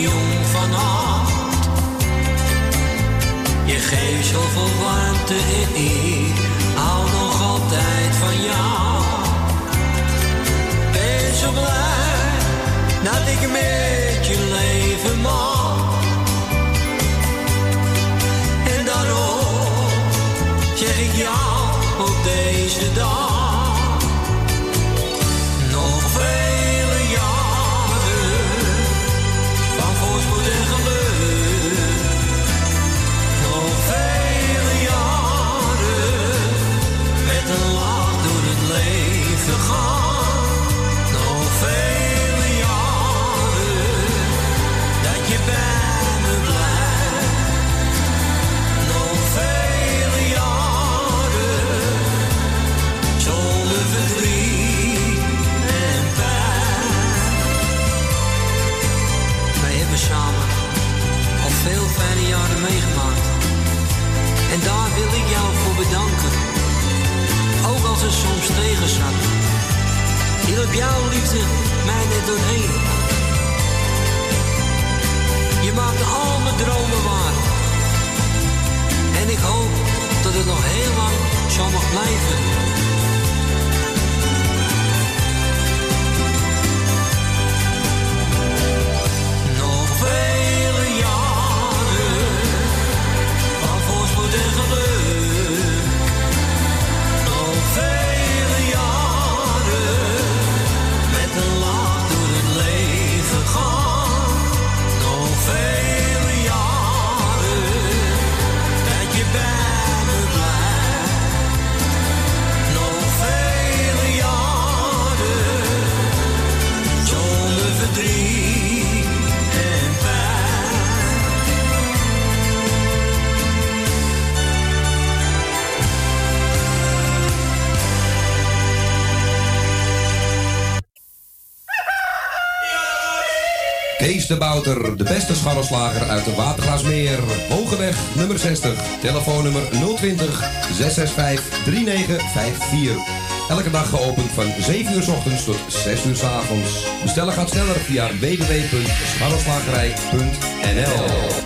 Jong van. Je geeft zoveel warmte en ik hou nog altijd van jou. Ben zo blij dat ik met je leven mag. En daarom zeg ik jou op deze dag. Wil ik jou voor bedanken. Ook als het soms tegen zat. Hielp jouw liefde mij net doorheen. Je maakt al mijn dromen waar. En ik hoop dat het nog heel lang zo mag blijven. De Bouter, de beste scharrelslager uit de Watergraasmeer. Hogeweg nummer 60, telefoonnummer 020 665 3954. Elke dag geopend van 7 uur s ochtends tot 6 uur s avonds. Bestellen gaat sneller via www.scharrelslagerij.nl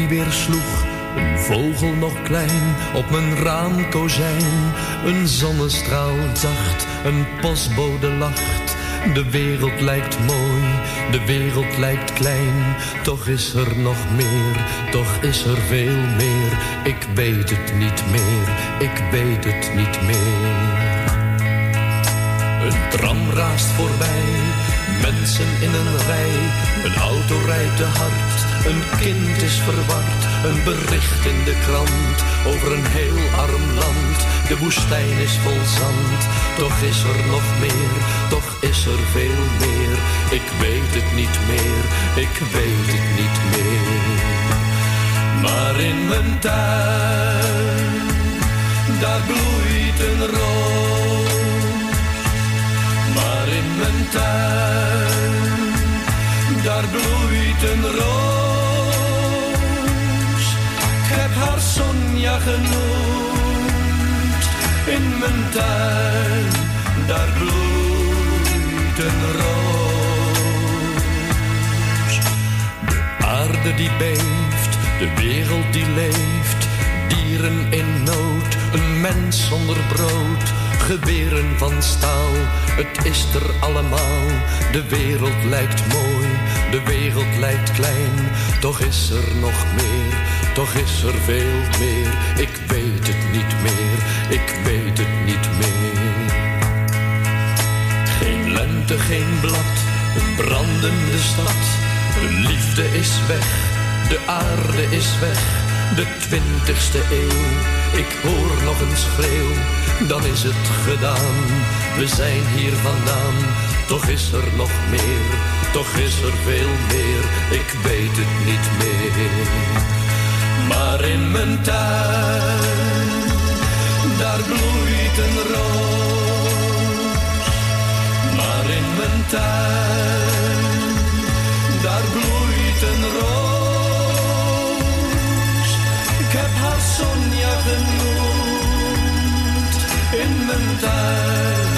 Die weer sloeg. Een vogel nog klein op mijn raamkozijn. Een zonnestraal zacht, een postbode lacht. De wereld lijkt mooi, de wereld lijkt klein. Toch is er nog meer, toch is er veel meer. Ik weet het niet meer, ik weet het niet meer. Een tram raast voorbij, mensen in een rij. Een auto rijdt te hard, een kind is verward. Een bericht in de krant over een heel arm land. De woestijn is vol zand, toch is er nog meer, toch is er veel meer. Ik weet het niet meer, ik weet het niet meer. Maar in mijn tuin, daar bloeit een roos. In mijn tuin, daar bloeit een roos. Ik heb haar Sonja genoemd. In mijn tuin, daar bloeit een roos. De aarde die beeft, de wereld die leeft, dieren in nood, een mens zonder brood, geweren van staal. Het is er allemaal, de wereld lijkt mooi, de wereld lijkt klein, toch is er nog meer, toch is er veel meer. Ik weet het niet meer, ik weet het niet meer. Geen lente, geen blad, een brandende stad. De liefde is weg, de aarde is weg. De twintigste eeuw, ik hoor nog een schreeuw. Dan is het gedaan, we zijn hier vandaan. Toch is er nog meer, toch is er veel meer. Ik weet het niet meer. Maar in mijn tuin, daar bloeit een roos. Maar in mijn tuin, mijn tuin,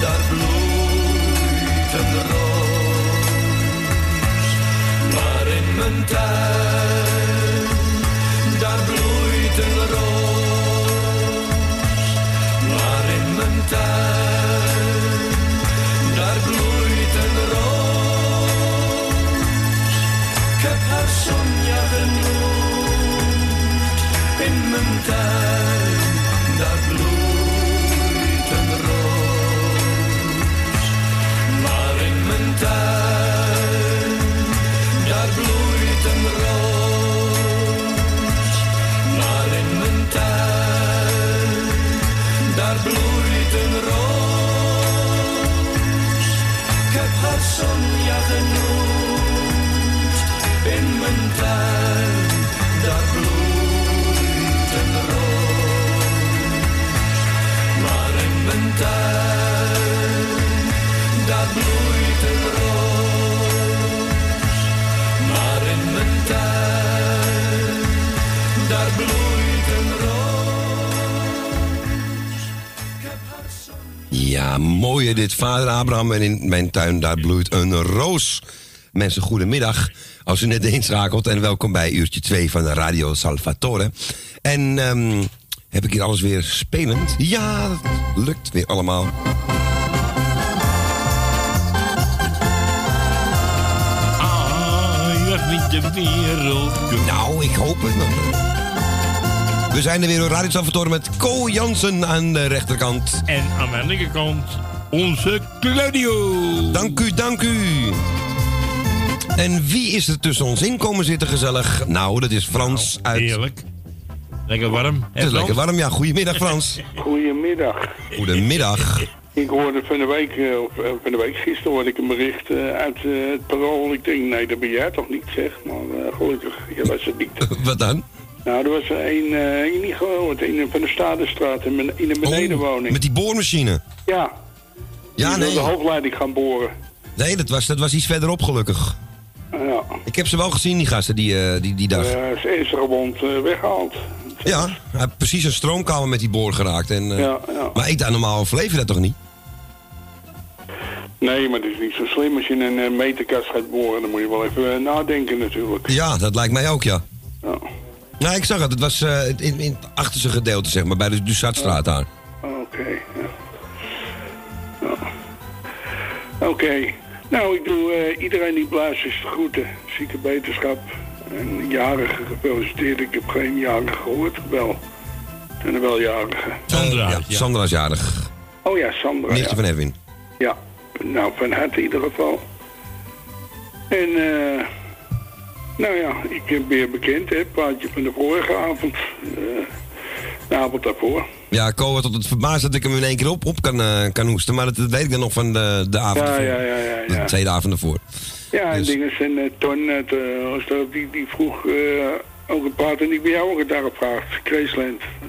daar bloeit een roos. Maar in mijn tuin, daar bloeit een roos. Maar in mijn tuin, daar bloeit een roos. Ik heb haar Sonja genoemd. In mijn tuin, Ja, mooi hè, dit. Vader Abraham en in mijn tuin daar bloeit een roos. Mensen, goedemiddag. Als u net inschakelt en welkom bij uurtje 2 van Radio Salvatore. En ehm, heb ik hier alles weer spelend? Ja, dat lukt weer allemaal. Ah, de wereld. Nou, ik hoop het. We zijn er weer op Radio Salvatore met Co Jansen aan de rechterkant. En aan mijn linkerkant onze Claudio. Dank u, dank u. En wie is er tussen ons in komen zitten gezellig? Nou, dat is Frans uit... Heerlijk. Lekker warm. Het is lekker warm, ja. Goedemiddag Frans. Goedemiddag. Goedemiddag. Ik hoorde van de week, eh, of eh, van de week gisteren hoorde ik een bericht eh, uit het parool. Ik denk, nee, dat ben jij toch niet, zeg. Maar eh, gelukkig, je was het niet. Wat dan? Nou, er was er een, eh, ik niet gehoord, een van de Stadenstraat in, een benedenwoning. Met die boormachine. Ja. Ja, Die nee. de hoofdleiding gaan boren. Nee, dat was, dat was iets verderop gelukkig. Ja. Ik heb ze wel gezien, die gasten, die, eh, die, die dag. Eh, is ernstig gewond eh, weggehaald. Ja, hij heeft precies een stroomkabel met die boor geraakt. En, Ja, ja. Maar ik daar normaal overleef je dat toch niet? Nee, maar het is niet zo slim als je een meterkast gaat boren. Dan moet je wel even nadenken natuurlijk. Ja, dat lijkt mij ook, ja. Ja. Nou, ik zag het. Het was eh, in, in het achterste gedeelte, zeg maar, bij de Dussatstraat daar. Oké, ja. Ja. Oké. Nou, ik doe eh, iedereen die blaast is de groeten. Zieke beterschap. En jarigen gefeliciteerd. Ik heb geen jarigen gehoord. Wel. En er wel jarigen. Sandra. ja, Sandra is jarig. Oh ja, Sandra. Nichtje ja. van Edwin. Ja, nou van harte in ieder geval. En eh, nou ja, ik ben weer bekend, hè, plaatje van de vorige avond. eh, de avond daarvoor. Ja, Ko had tot het verbaasd dat ik hem in één keer op, op kan, eh, kan hoesten. Maar dat, dat weet ik dan nog van de, de avond Ja, ervoor. ja, ja, ja, De ja. tweede avond ervoor. Ja, en Dus- dingen zijn uh, Ton uit uh, die, die vroeg eh, ook een plaat en die bij jou ook het daar gevraagd. Graceland. Eh,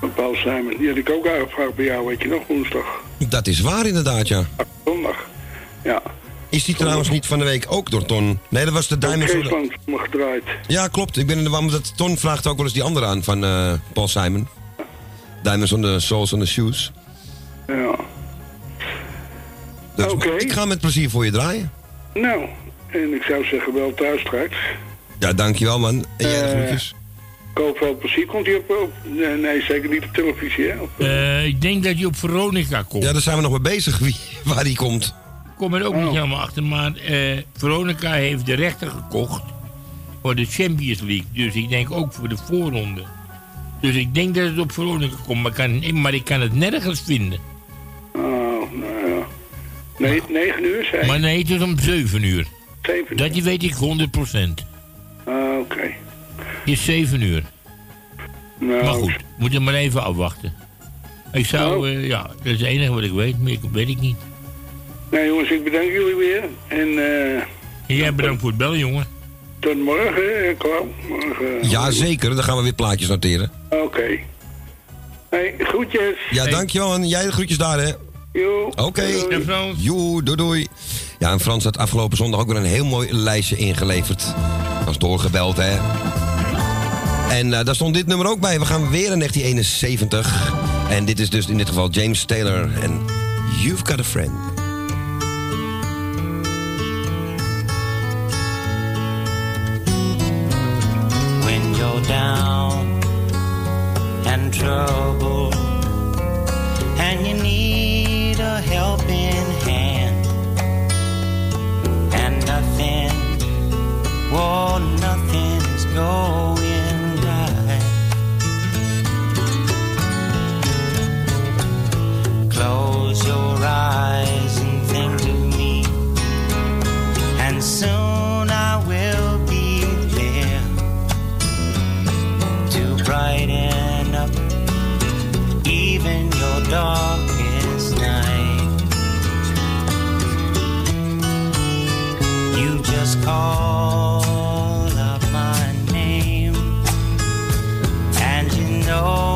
van Paul Simon. Die had ik ook aangevraagd bij jou, weet je nog, woensdag. Dat is waar inderdaad, ja. Zondag. Is die trouwens niet van de week ook door Ton? Nee, dat was de Diamond Soda. Graceland me gedraaid. Ja, klopt. Ik ben in de war, Ton vraagt ook wel eens die andere aan van eh, Paul Simon. Diamonds on the Souls on the Shoes. Ja. Dus Oké. ik ga met plezier voor je draaien. Nou, en ik zou zeggen wel thuis straks. Ja, dankjewel man. En jij Eh, groetjes. Koopveld plezier komt hij op, op... Nee, nee, zeker niet op televisie, hè? Op, Eh, ik denk dat je op Veronica komt. Ja, daar zijn we nog mee bezig wie, waar die komt. Ik kom er ook niet helemaal achter, maar eh, Veronica heeft de rechter gekocht voor de Champions League. Dus ik denk ook voor de voorronde. Dus ik denk dat het op Veronica komt, maar, kan, maar ik kan het nergens vinden. Oh, nou ja. Nee, 9 uur, zei je? Maar nee, het is om 7 uur. 7 uur. Dat weet ik 100%. Ah, oké. Het is 7 uur. Nou, Maar goed, moet je maar even afwachten. Ik zou, Oh. eh, ja, dat is het enige wat ik weet, meer weet ik niet. Nee, jongens, ik bedank jullie weer. En eh En jij bedankt voor het bellen, jongen. tot morgen, hè, Carl. Morgen. Ja, zeker. Dan gaan we weer plaatjes noteren. Oké. Hey, groetjes. Ja, dankjewel man. Jij de groetjes daar, hè. Jo. Oké. Doei. Joe, doei doei. Ja, en Frans had afgelopen zondag ook weer een heel mooi lijstje ingeleverd. Dat is doorgebeld, hè. En eh, daar stond dit nummer ook bij. We gaan weer in 1971. En dit is dus in dit geval James Taylor en You've Got a Friend. Down and trouble. And you need a helping hand. And nothing whoa nothing's going right. Close your eyes brighten up even your darkest night. You just call up my name, and you know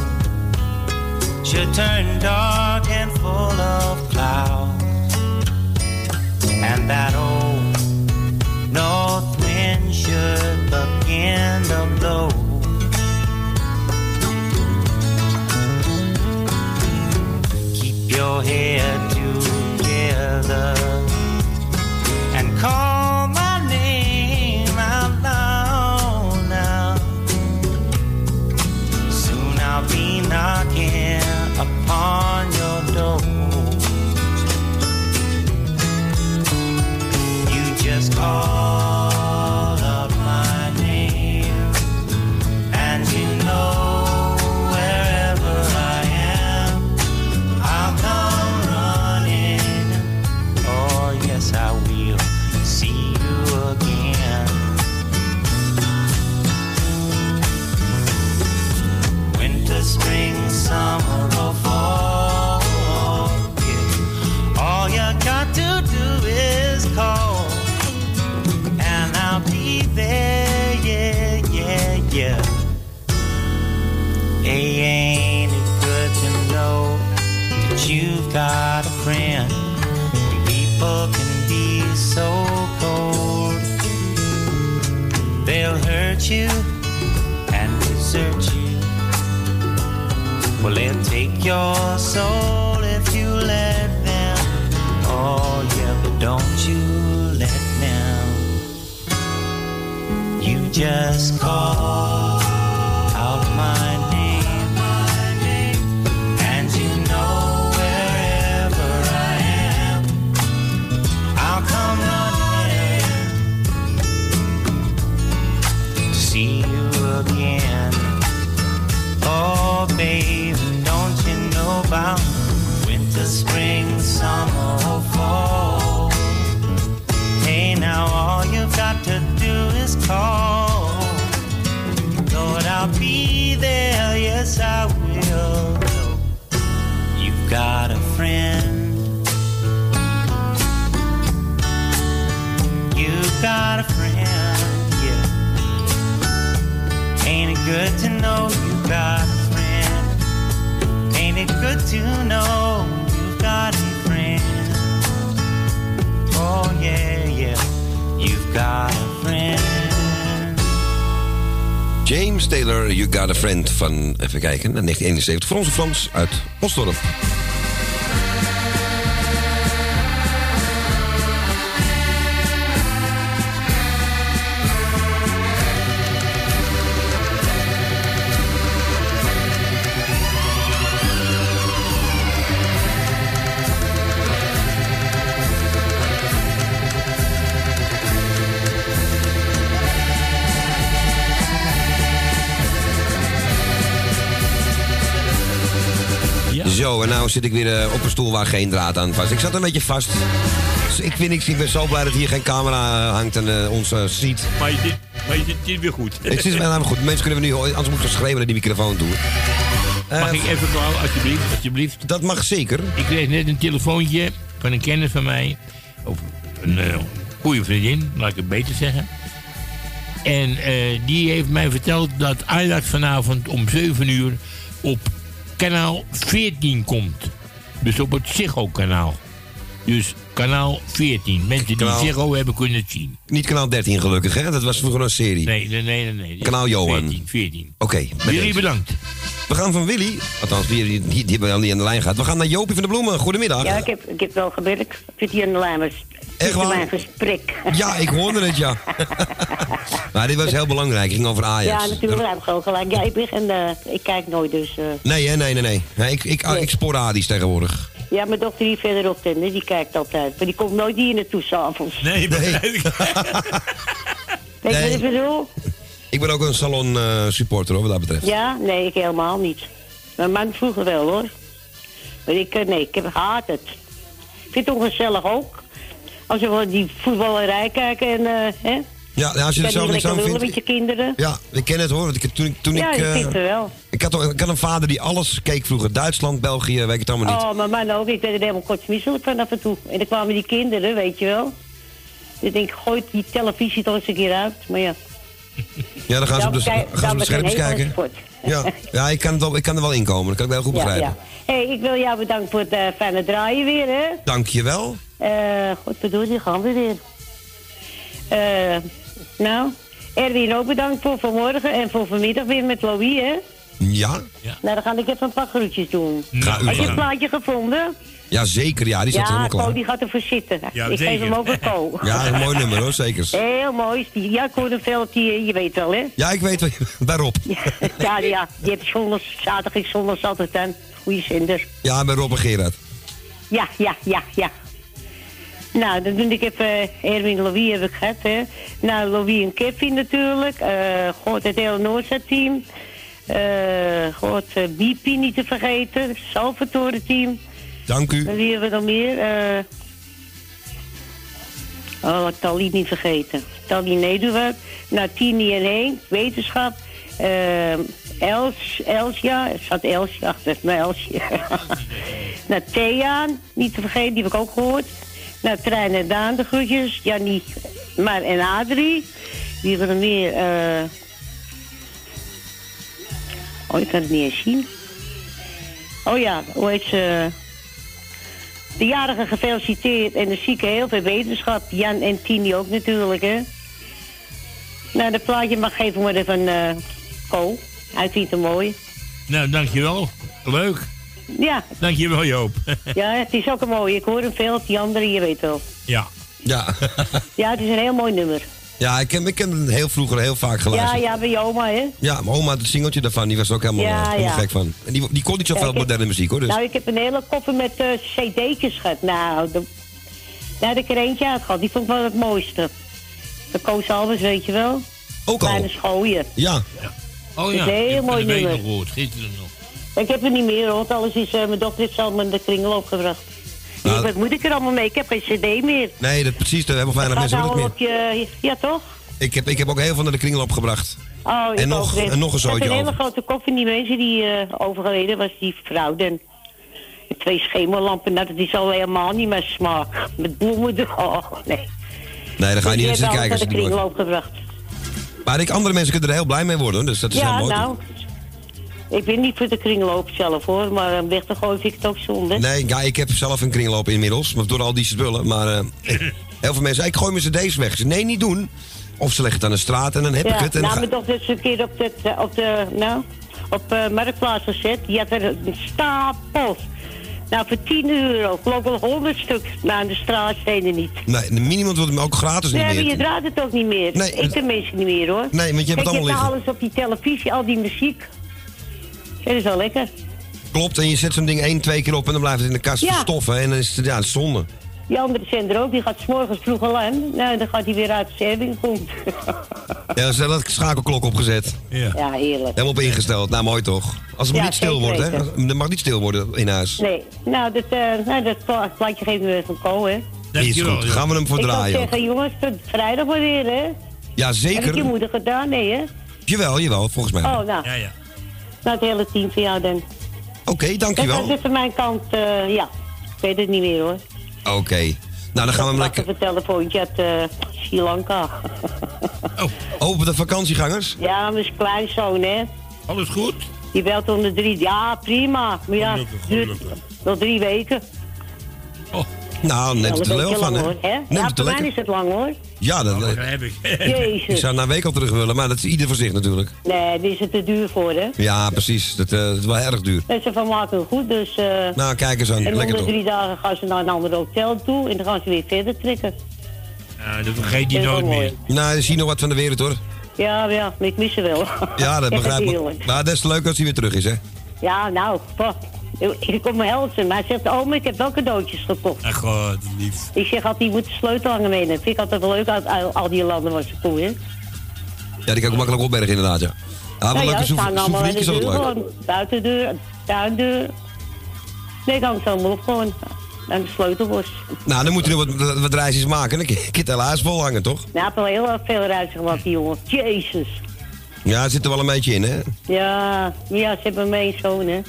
should turn dark and full of clouds, and that old north wind should begin to blow. Keep your head together again. Oh, babe, don't you know about winter, spring, summer, or fall? Hey, now all you've got to do is call. Lord, I'll be there, yes, I will. You've got a friend. You've got a good to know you got a friend? Ain't it good to know you got a friend? Oh yeah, yeah, you've got a friend. James Taylor, You Got a Friend van, even kijken, 1971. Voor onze Frans uit Osdorp. En nou zit ik weer eh, op een stoel waar geen draad aan vast. Ik zat een beetje vast. Dus ik, vind, ik, ik ben zo blij dat hier geen camera eh, hangt en eh, ons ziet. Maar je zit, maar je zit, zit weer goed. Het is wel goed. Mensen kunnen we nu, anders moet ik schreeuwen naar die microfoon toe. Mag ik even klauwen, alsjeblieft, alsjeblieft? Dat mag zeker. Ik kreeg net een telefoontje van een kennis van mij. Of een goede vriendin, laat ik het beter zeggen. En die heeft mij verteld dat Ajax vanavond om 7 uur op kanaal 14 komt. Dus op het Ziggo-kanaal. Dus kanaal 14. Mensen die Ziggo hebben kunnen zien. Niet kanaal 13 gelukkig, hè? Dat was vroeger een serie. Nee, nee, nee. nee, nee. Kanaal Johan. 14, 14. Oké. met Willy, deze. bedankt. We gaan van Willy, althans die, die, die hebben we al niet aan de lijn gehad. We gaan naar Jopie van de Bloemen. Goedemiddag. Ja, ik heb, ik heb wel gewerkt. Ik zit hier aan de lijn, maar Echt waar? mijn gesprek. Ja, ik hoorde het, ja. maar dit was heel belangrijk. Het ging over Ajax. Ja, natuurlijk heb ik ook gelijk. Ja, ik, ben, eh, ik kijk nooit, dus... eh, Nee, hè? nee, nee, nee. nee ik, ik, ik sporadisch tegenwoordig. ja, mijn dochter die verderop tende, die kijkt altijd. Maar die komt nooit hier naartoe s'avonds. Nee, Weet je wat ik bedoel? Ik ben ook een salon eh, supporter, hoor, wat dat betreft. Ja, nee, ik helemaal niet. Mijn man vroeger wel, hoor. Maar ik, nee, ik heb haat het. Ik vind het ongezellig ook. Als we wel die voetballerij kijken en, eh, hè? Ja, ja, als je het niet niks aan vindt. met je kinderen. Ja, ik ken het hoor. Want ik, toen, toen ja, ik, ik eh, het wel. ik, had, toch- ik had een vader die alles keek vroeger. Duitsland, België, weet ik het allemaal niet. Oh, mijn man ook. Ik werd er helemaal kortsmisselijk van af en toe. En dan kwamen die kinderen, weet je wel. Ik denk, gooi die televisie toch eens een keer uit. Maar ja. Ja, dan gaan ze op de, gaan ze op de ik schermpjes kijken. Ja, ja ik, kan het wel, ik kan er wel inkomen. Dat kan ik wel goed begrijpen. ja. Hey, ik wil jou bedanken voor het eh, fijne draaien weer, hè. Dank je wel. Eh, goed bedoeld, die gaan we weer. Eh, nou, Erwin ook bedankt voor vanmorgen en voor vanmiddag weer met Louis, hè. Ja? Nou, dan ga ik even een paar groetjes doen. Ga u Heb je het plaatje gevonden? Ja, zeker. Ja, die staat ja, helemaal klaar. die gaat ervoor zitten. Ja, ik zeker. geef hem over Ko. Ja, een mooi nummer hoor, zeker. Heel mooi. Ja, ik hoorde veel op die, je weet wel, hè? Ja, ik weet wel- daarop. Ja, ja, die heeft zondags, zaterdag, zondags altijd aan. Goeie zender. Ja, bij Rob en Gerard. Ja, ja, ja, ja. Nou, dan doe ik even Erwin en Louis heb ik gehad, hè. Nou, Louis en Kevin natuurlijk. eh God, het hele Noordzee-team. Eh God, eh, BP niet te vergeten. Salvatore-team. Dank u. En wie hebben we dan meer? Eh oh, Tally niet vergeten. Tally Nederland. Nou, Tini en Henk, wetenschap. Eh, Els, Elsja, er zat Elsje achter, nou Elsje. nou, Thea, niet te vergeten, die heb ik ook gehoord. Nou, Trein en Daan, de groetjes. Jannie, maar en Adrie. Wie hebben nog meer? Eh oh, ik kan het niet eens zien. Oh ja, hoe heet? De jarige gefeliciteerd en de zieke heel veel wetenschap. Jan en Tini ook natuurlijk, hè. Nou, dat plaatje mag geven worden van eh Vindt het mooi. Nou, dankjewel. Leuk. Ja, Dankjewel, Joop. ja, het is ook een mooie. Ik hoor hem veel, die andere, je weet wel. ja. Ja. Ja, het is een heel mooi nummer. ja, ik heb, ik heb hem heel vroeger heel vaak Ja, geluisterd. ja, bij je oma, hè. Ja, mijn oma had het singeltje daarvan, die was er ook helemaal, Ja, eh, helemaal ja. gek van. En die, die kon niet zoveel Ja, heb- moderne muziek hoor. Dus. Nou, ik heb een hele koffer met eh cd'tjes gehad. Nou, de, nou, daar heb ik er eentje uit gehad. Die vond ik wel het mooiste. De Koos Albers, weet je wel. Ook al? Kleine schooien. Ja. Oh ja. Dat is een heel ik heb mooi nummer. nog gehoord, gisteren nog. Ik heb het niet meer, hoor, want alles is... eh, mijn dochter heeft zelf me de kringel opgebracht. Ik Nou, wat moet ik er allemaal mee? Ik heb geen cd meer. Nee, dat, precies, daar hebben weinig mensen meer. op je... Ja, toch? Ik heb, ik heb ook heel veel naar de kringel opgebracht. Oh, ik En nog- en nog een Ik zootje heb een hele grote koffer die mensen die overgeleden was die vrouw. Dan. twee schemerlampen, nou, dat is al helemaal niet mijn smaak. Met bloemen er, oh, nee. Nee, dan ga je niet zitten kijken. altijd het de niet wordt. Maar ik, andere mensen kunnen er heel blij mee worden, dus dat is heel Ja, mooi. nou, ik ben niet voor de kringloop zelf hoor, maar eh, weg te gooien vind ik het ook zonde. Nee, ja, ik heb zelf een kringloop inmiddels, maar door al die spullen. Maar eh, heel veel mensen, ik gooi mijn cd's weg. Zeg, nee, niet doen. Of ze leggen het aan de straat en dan heb ik het. En nou, mijn dochter is een keer op de, op de, nou, op eh Marktplaats gezet. Die had er een stapel. Nou, voor 10 euro. Ik geloof wel 100 stuk. Maar aan de straat niet. Nee, de minimum wordt hem ook gratis niet Nee, maar je meer. draait het ook niet meer. Nee, ik de mensen niet meer hoor. Nee, want je hebt het allemaal je hebt alles op die televisie, al die muziek. Dat is wel lekker. Klopt, en je zet zo'n ding één, twee keer op en dan blijft het in de kast Ja. verstoffen. En dan is het, ja, het zonde. Die andere zender ook, die gaat 's morgens vroeg al aan. Nou, dan gaat hij weer uit de serving komt. Ja, ze hebben dat schakelklok opgezet. Ja, heerlijk. Helemaal op ingesteld. Nou, mooi toch? Als het maar Ja, niet stil zeker wordt, hè? Er mag niet stil worden in huis. Nee, nou, dat, eh nou, dat pla- plaatje geven we van Ko, hè. Is goed, gaan we hem voor Ik zou draaien. ook. zeggen, jongens, tot vrijdag maar weer, hè. Ja, Heb ik je zeker. moeder gedaan? Nee, hè? Jawel, jawel, volgens mij. Oh, nou. Ja, ja. Nou, het hele team van jou dan. Oké, dankjewel. Dat is van mijn kant, eh, ja. Ik weet het niet meer, hoor. Oké. Nou, dan gaan we hem lekker... Even vertellen, telefoontje uit eh, Sri Lanka. Open de vakantiegangers. ja, mijn kleinzoon, hè. Alles goed? Die belt onder drie. Ja, prima. Maar ja, Gelukkig, nog drie weken. Nou, neemt Wel het er wel van, lang, hè? Neemt Ja, het voor mij lekker. is het lang, hoor. Ja, dat... heb ik. Ik Jezus. zou na een week al terug willen, maar dat is ieder voor zich natuurlijk. Nee, die is het te duur voor, hè. Ja, precies. Dat, eh, dat is wel erg duur. En ze van maken het goed, dus... eh Nou, kijk eens aan. en om Lekker de toch? drie dagen gaan ze naar een ander hotel toe en dan gaan ze weer verder trekken. Nou, dat vergeet je nooit meer. Nou, je ziet nog wat van de wereld, hoor. Ja, ja, ik mis ze wel. Ja, dat begrijp ik. Maar dat is leuk als hij weer terug is, hè? Ja, nou, pa, ik kom me helpen. Maar hij zegt, oh, ik heb wel cadeautjes gekocht. Ach, god, lief. Ik zeg altijd, je moet de sleutel hangen meenemen. Vind ik altijd wel leuk uit al, al die landen waar ze toe, hè. Ja, die kan ik makkelijk opbergen, inderdaad, ja. Ja, wel nou ja, leuke ze hangen allemaal aan de leuk. Buitendeur, tuindeur. Nee, ik hang ze allemaal op gewoon. Aan de sleutelbos. Nou, dan moet hij nog wat, wat reisjes maken. Dan kan je het hele huis vol hangen, toch? Nou, hij heeft wel heel erg veel reizen gemaakt, die jongen. Jezus. Ja, het zit er wel een beetje in, hè? Ja, ja, ze hebben mee zoon, hè.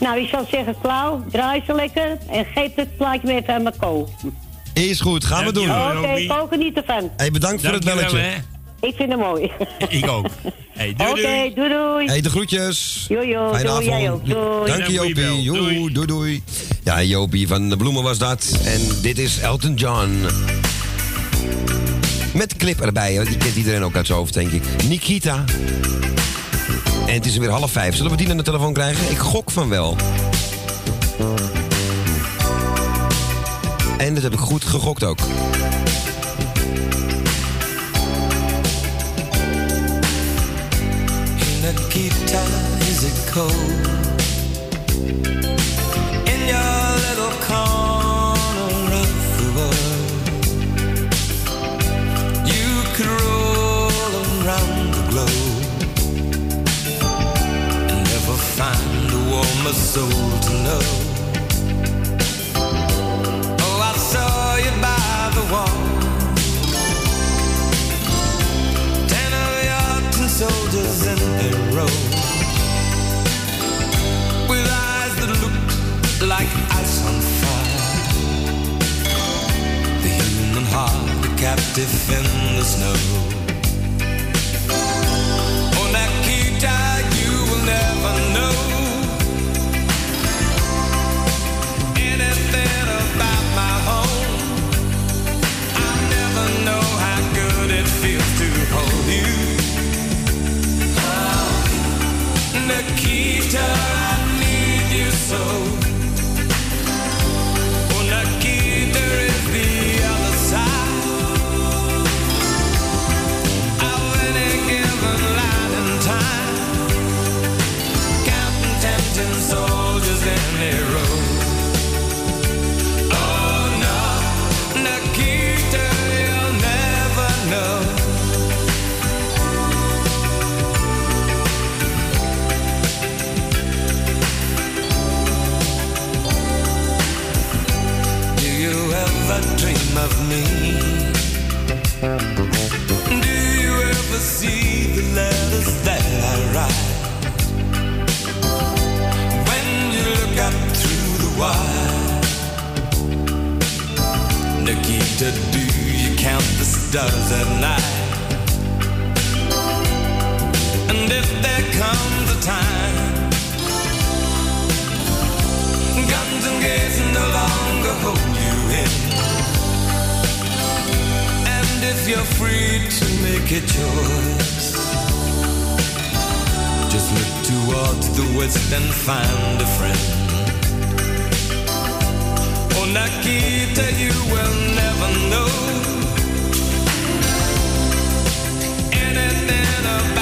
Nou, ik zou zeggen, Klauw, draai ze lekker en geef het plaatje weer even aan mijn ko. Is goed, gaan we doen. Oké, ko geniet ervan. Hey, bedankt voor het belletje. Ik vind hem mooi. Ik ook. Hey, doei, Oké, doei. doei doei. Hey, de groetjes. Jojo, Fijne doei, jij ook. Doei. Dank je, Jopie. Joe, doei, doei. Ja, Jopie van de Bloemen was dat. En dit is Elton John. Met clip erbij. want Die kent iedereen ook uit zijn hoofd, denk ik. Nikita. En het is weer half vijf. Zullen we die aan de telefoon krijgen? Ik gok van wel. En dat heb ik goed gegokt ook. Nikita, is it cold? A soul to know. Oh, I saw you by the wall. Ten of your tin soldiers in a row With eyes that looked like ice on fire The human heart, a captive in the snow it feels to hold you. Oh, Nikita, I need you so. of me. Do you ever see the letters that I write? When you look up through the wire, Nikita, do you count the stars at night? And if there comes a time, guns and gates no longer hold you in. If you're free to make a choice, just look towards the west and find a friend. Oh, Nikita, you will never know anything about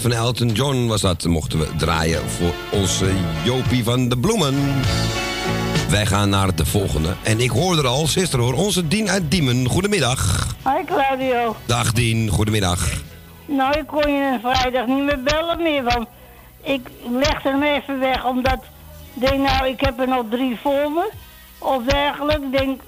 Van Elton John was dat. Mochten we draaien voor onze Jopie van de Bloemen. Wij gaan naar de volgende. En ik hoor er al, zuster hoor, onze Dien uit Diemen. Goedemiddag. Hoi Claudio. Dag Dien, goedemiddag. Nou, ik kon je vrijdag niet meer bellen meer, want ik legde hem even weg, omdat ik denk, nou, ik heb er nog drie voor me, of dergelijke. Ik denk,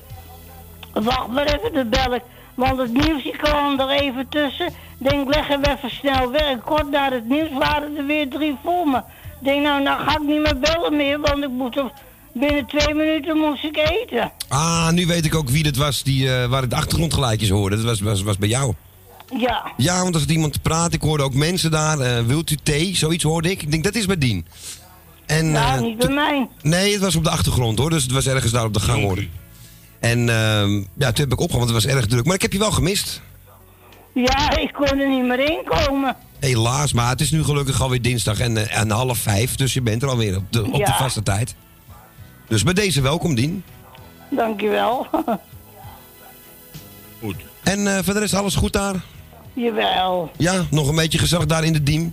wacht maar even, dan bel ik, want het nieuwsje kwam er even tussen. Ik denk, leg hem even snel weg. Kort na het nieuws waren er weer drie voor me. Ik denk, nou, nou ga ik niet meer bellen meer, want ik moet er, binnen twee minuten moest ik eten. Ah, nu weet ik ook wie het was die, eh, waar ik de achtergrondgeluidjes hoorde. Dat was, was, was bij jou. Ja, Ja, want als er iemand praat, ik hoorde ook mensen daar. eh, wilt u thee? Zoiets hoorde ik. Ik denk, dat is bij Dien. En, nou, eh, niet bij mij. Nee, het was op de achtergrond hoor. Dus het was ergens daar op de gang hoor. En ehm, ja, toen heb ik opgehaald, want het was erg druk. Maar ik heb je wel gemist. Ja, ik kon er niet meer in komen. Helaas, maar het is nu gelukkig alweer dinsdag en, eh, en half vijf. Dus je bent er alweer op de, op de vaste tijd. Dus bij deze welkom, Dien. Dankjewel. Goed. En eh, voor de rest alles goed daar? Jawel. Ja, nog een beetje gezellig daar in de Diem.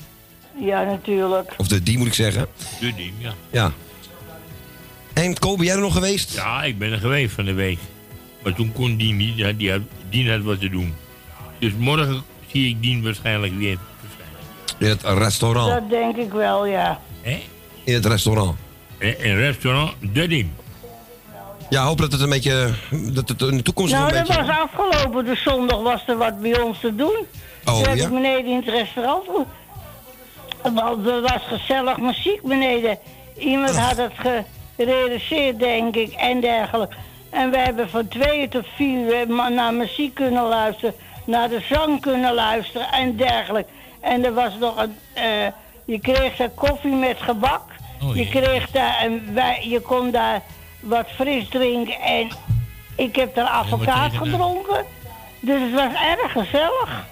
Ja, natuurlijk. Of de Diem moet ik zeggen. De diem, ja. Ja. En Ko, ben jij er nog geweest? Ja, ik ben er geweest van de week. Maar toen kon Dien niet, ja, die had, Dien had wat te doen. Dus morgen zie ik Dien waarschijnlijk weer. In het restaurant. Dat denk ik wel, ja. Hè? In het restaurant. In een restaurant De Diem. Ja, hoop dat het een beetje... Dat het in de toekomst Nou, een dat beetje... was afgelopen. De zondag was er wat bij ons te doen. Oh, Toen heb ja? ik beneden in het restaurant. Want er was gezellig muziek beneden. Iemand had het gerealiseerd, denk ik, en dergelijke. En we hebben van twee tot vier uur ma- naar muziek kunnen luisteren. Naar de zang kunnen luisteren en dergelijke. En er was nog een... eh, je kreeg daar koffie met gebak. Oh, je kreeg daar... En wij, je kon daar wat fris drinken. En ik heb daar advocaat gedronken. Dus het was erg gezellig.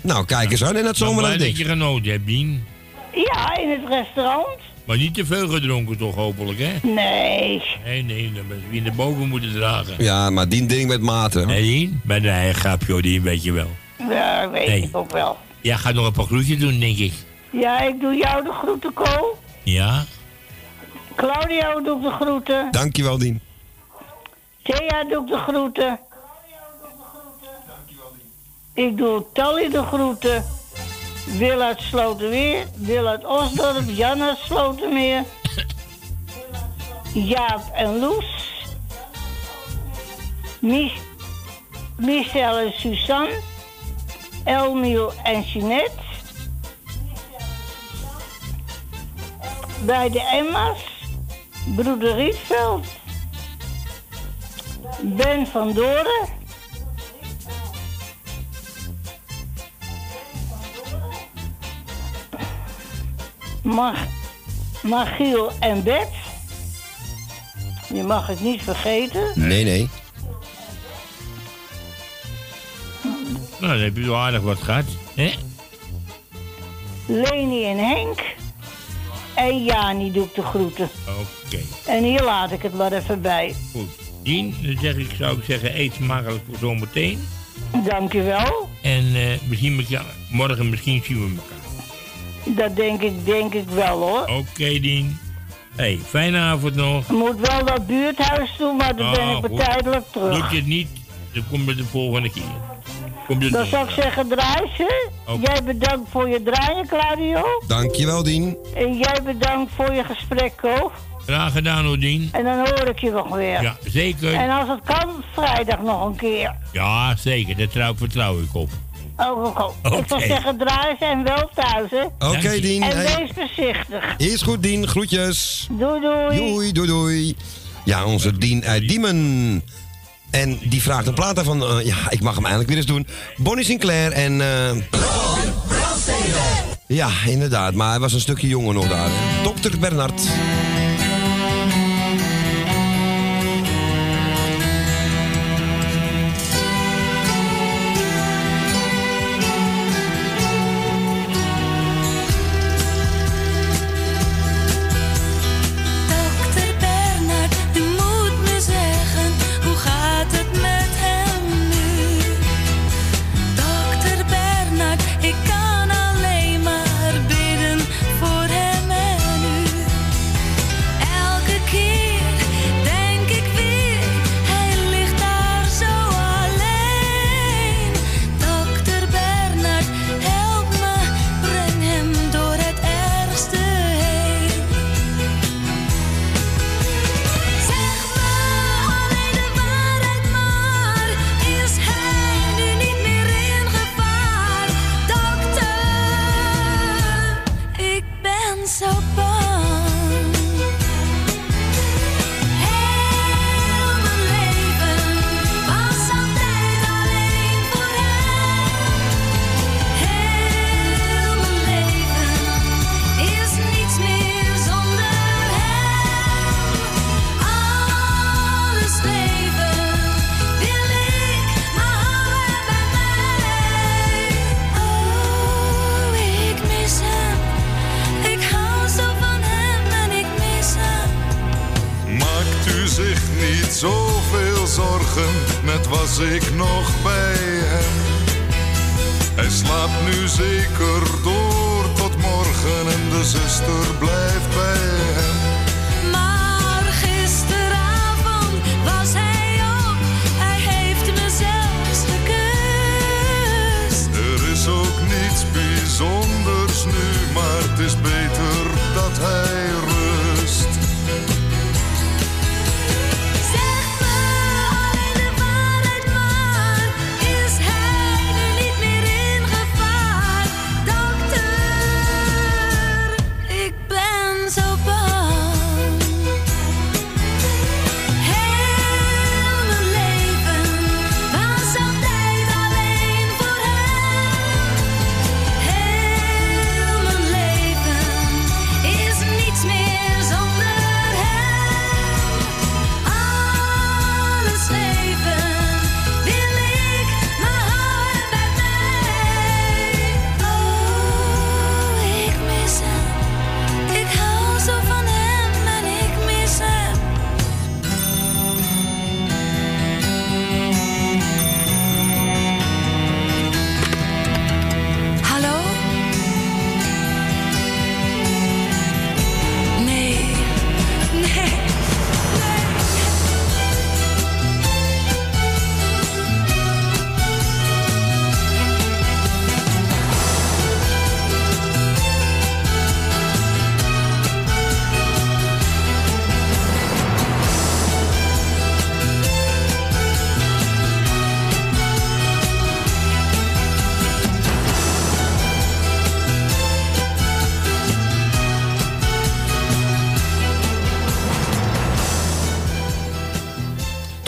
Nou, kijk eens aan. Ik ben zomaar blij aan dat dik. je genoten hebt, Dien. Ja, in het restaurant. Maar niet te veel gedronken toch, hopelijk, hè? Nee. Nee, nee, dan ben je weer naar boven moeten dragen. Ja, maar die ding met mate. Nee, Dien? Bij de eigen grapje, hoor, Dien, weet je wel. Ja, weet Nee. ik ook wel. Jij gaat nog een paar groetjes doen, denk ik. Ja, ik doe jou de groeten, Ko. Ja? Claudio doe ik de groeten. Dankjewel, Dien. Thea doe ik de groeten. Ik doe Tally de groeten. Wil uit Slotermeer. Osdorp. Jan uit Slotermeer. Jaap en Loes. Mich Michel en Suzanne. Elmiel en Jeanette. Bij de Emma's. Broeder Rietveld. Ben van Doren. Mag, Magiel en Bert. Je mag het niet vergeten. Nee, nee. Nou, dan heb je wel aardig wat gehad, hè? Leni en Henk. En Jani doe ik de groeten. Oké, En hier laat ik het maar even bij. goed. Dien, dan zeg ik, zou ik zeggen, eet smakelijk voor zometeen. Dankjewel. En eh, misschien met jou, morgen misschien zien we elkaar. Dat denk ik, denk ik wel hoor. Oké, Dien. hey, fijne avond nog. Ik moet wel dat buurthuis doen, maar dan ben Ah, ik goed. weer tijdelijk terug. Doe je het niet, dan kom je de volgende keer. Kom je Dan zou ik zeggen, draaien. Oké. Jij bedankt voor je draaien, Claudio. Dankjewel, Dien. En jij bedankt voor je gesprek, Ko. Graag gedaan, hoor, Dien. En dan hoor ik je nog weer. Ja, zeker. En als het kan, vrijdag nog een keer. Ja, zeker. Daar trouw, vertrouw ik op. Oh. Ik zou Oké. zeggen, draaien en wel thuis, hè. Oké, Dien. En Hey. wees voorzichtig. Is goed, Dien. Groetjes. Doei, doei. Doei, doei, doei. Ja, onze Dien uit Diemen. En die vraagt een plaat van, eh, ja, ik mag hem eindelijk weer eens doen. Bonnie Sinclair en... eh, ja, inderdaad. Maar hij was een stukje jonger nog daar. hè. Dokter Bernard.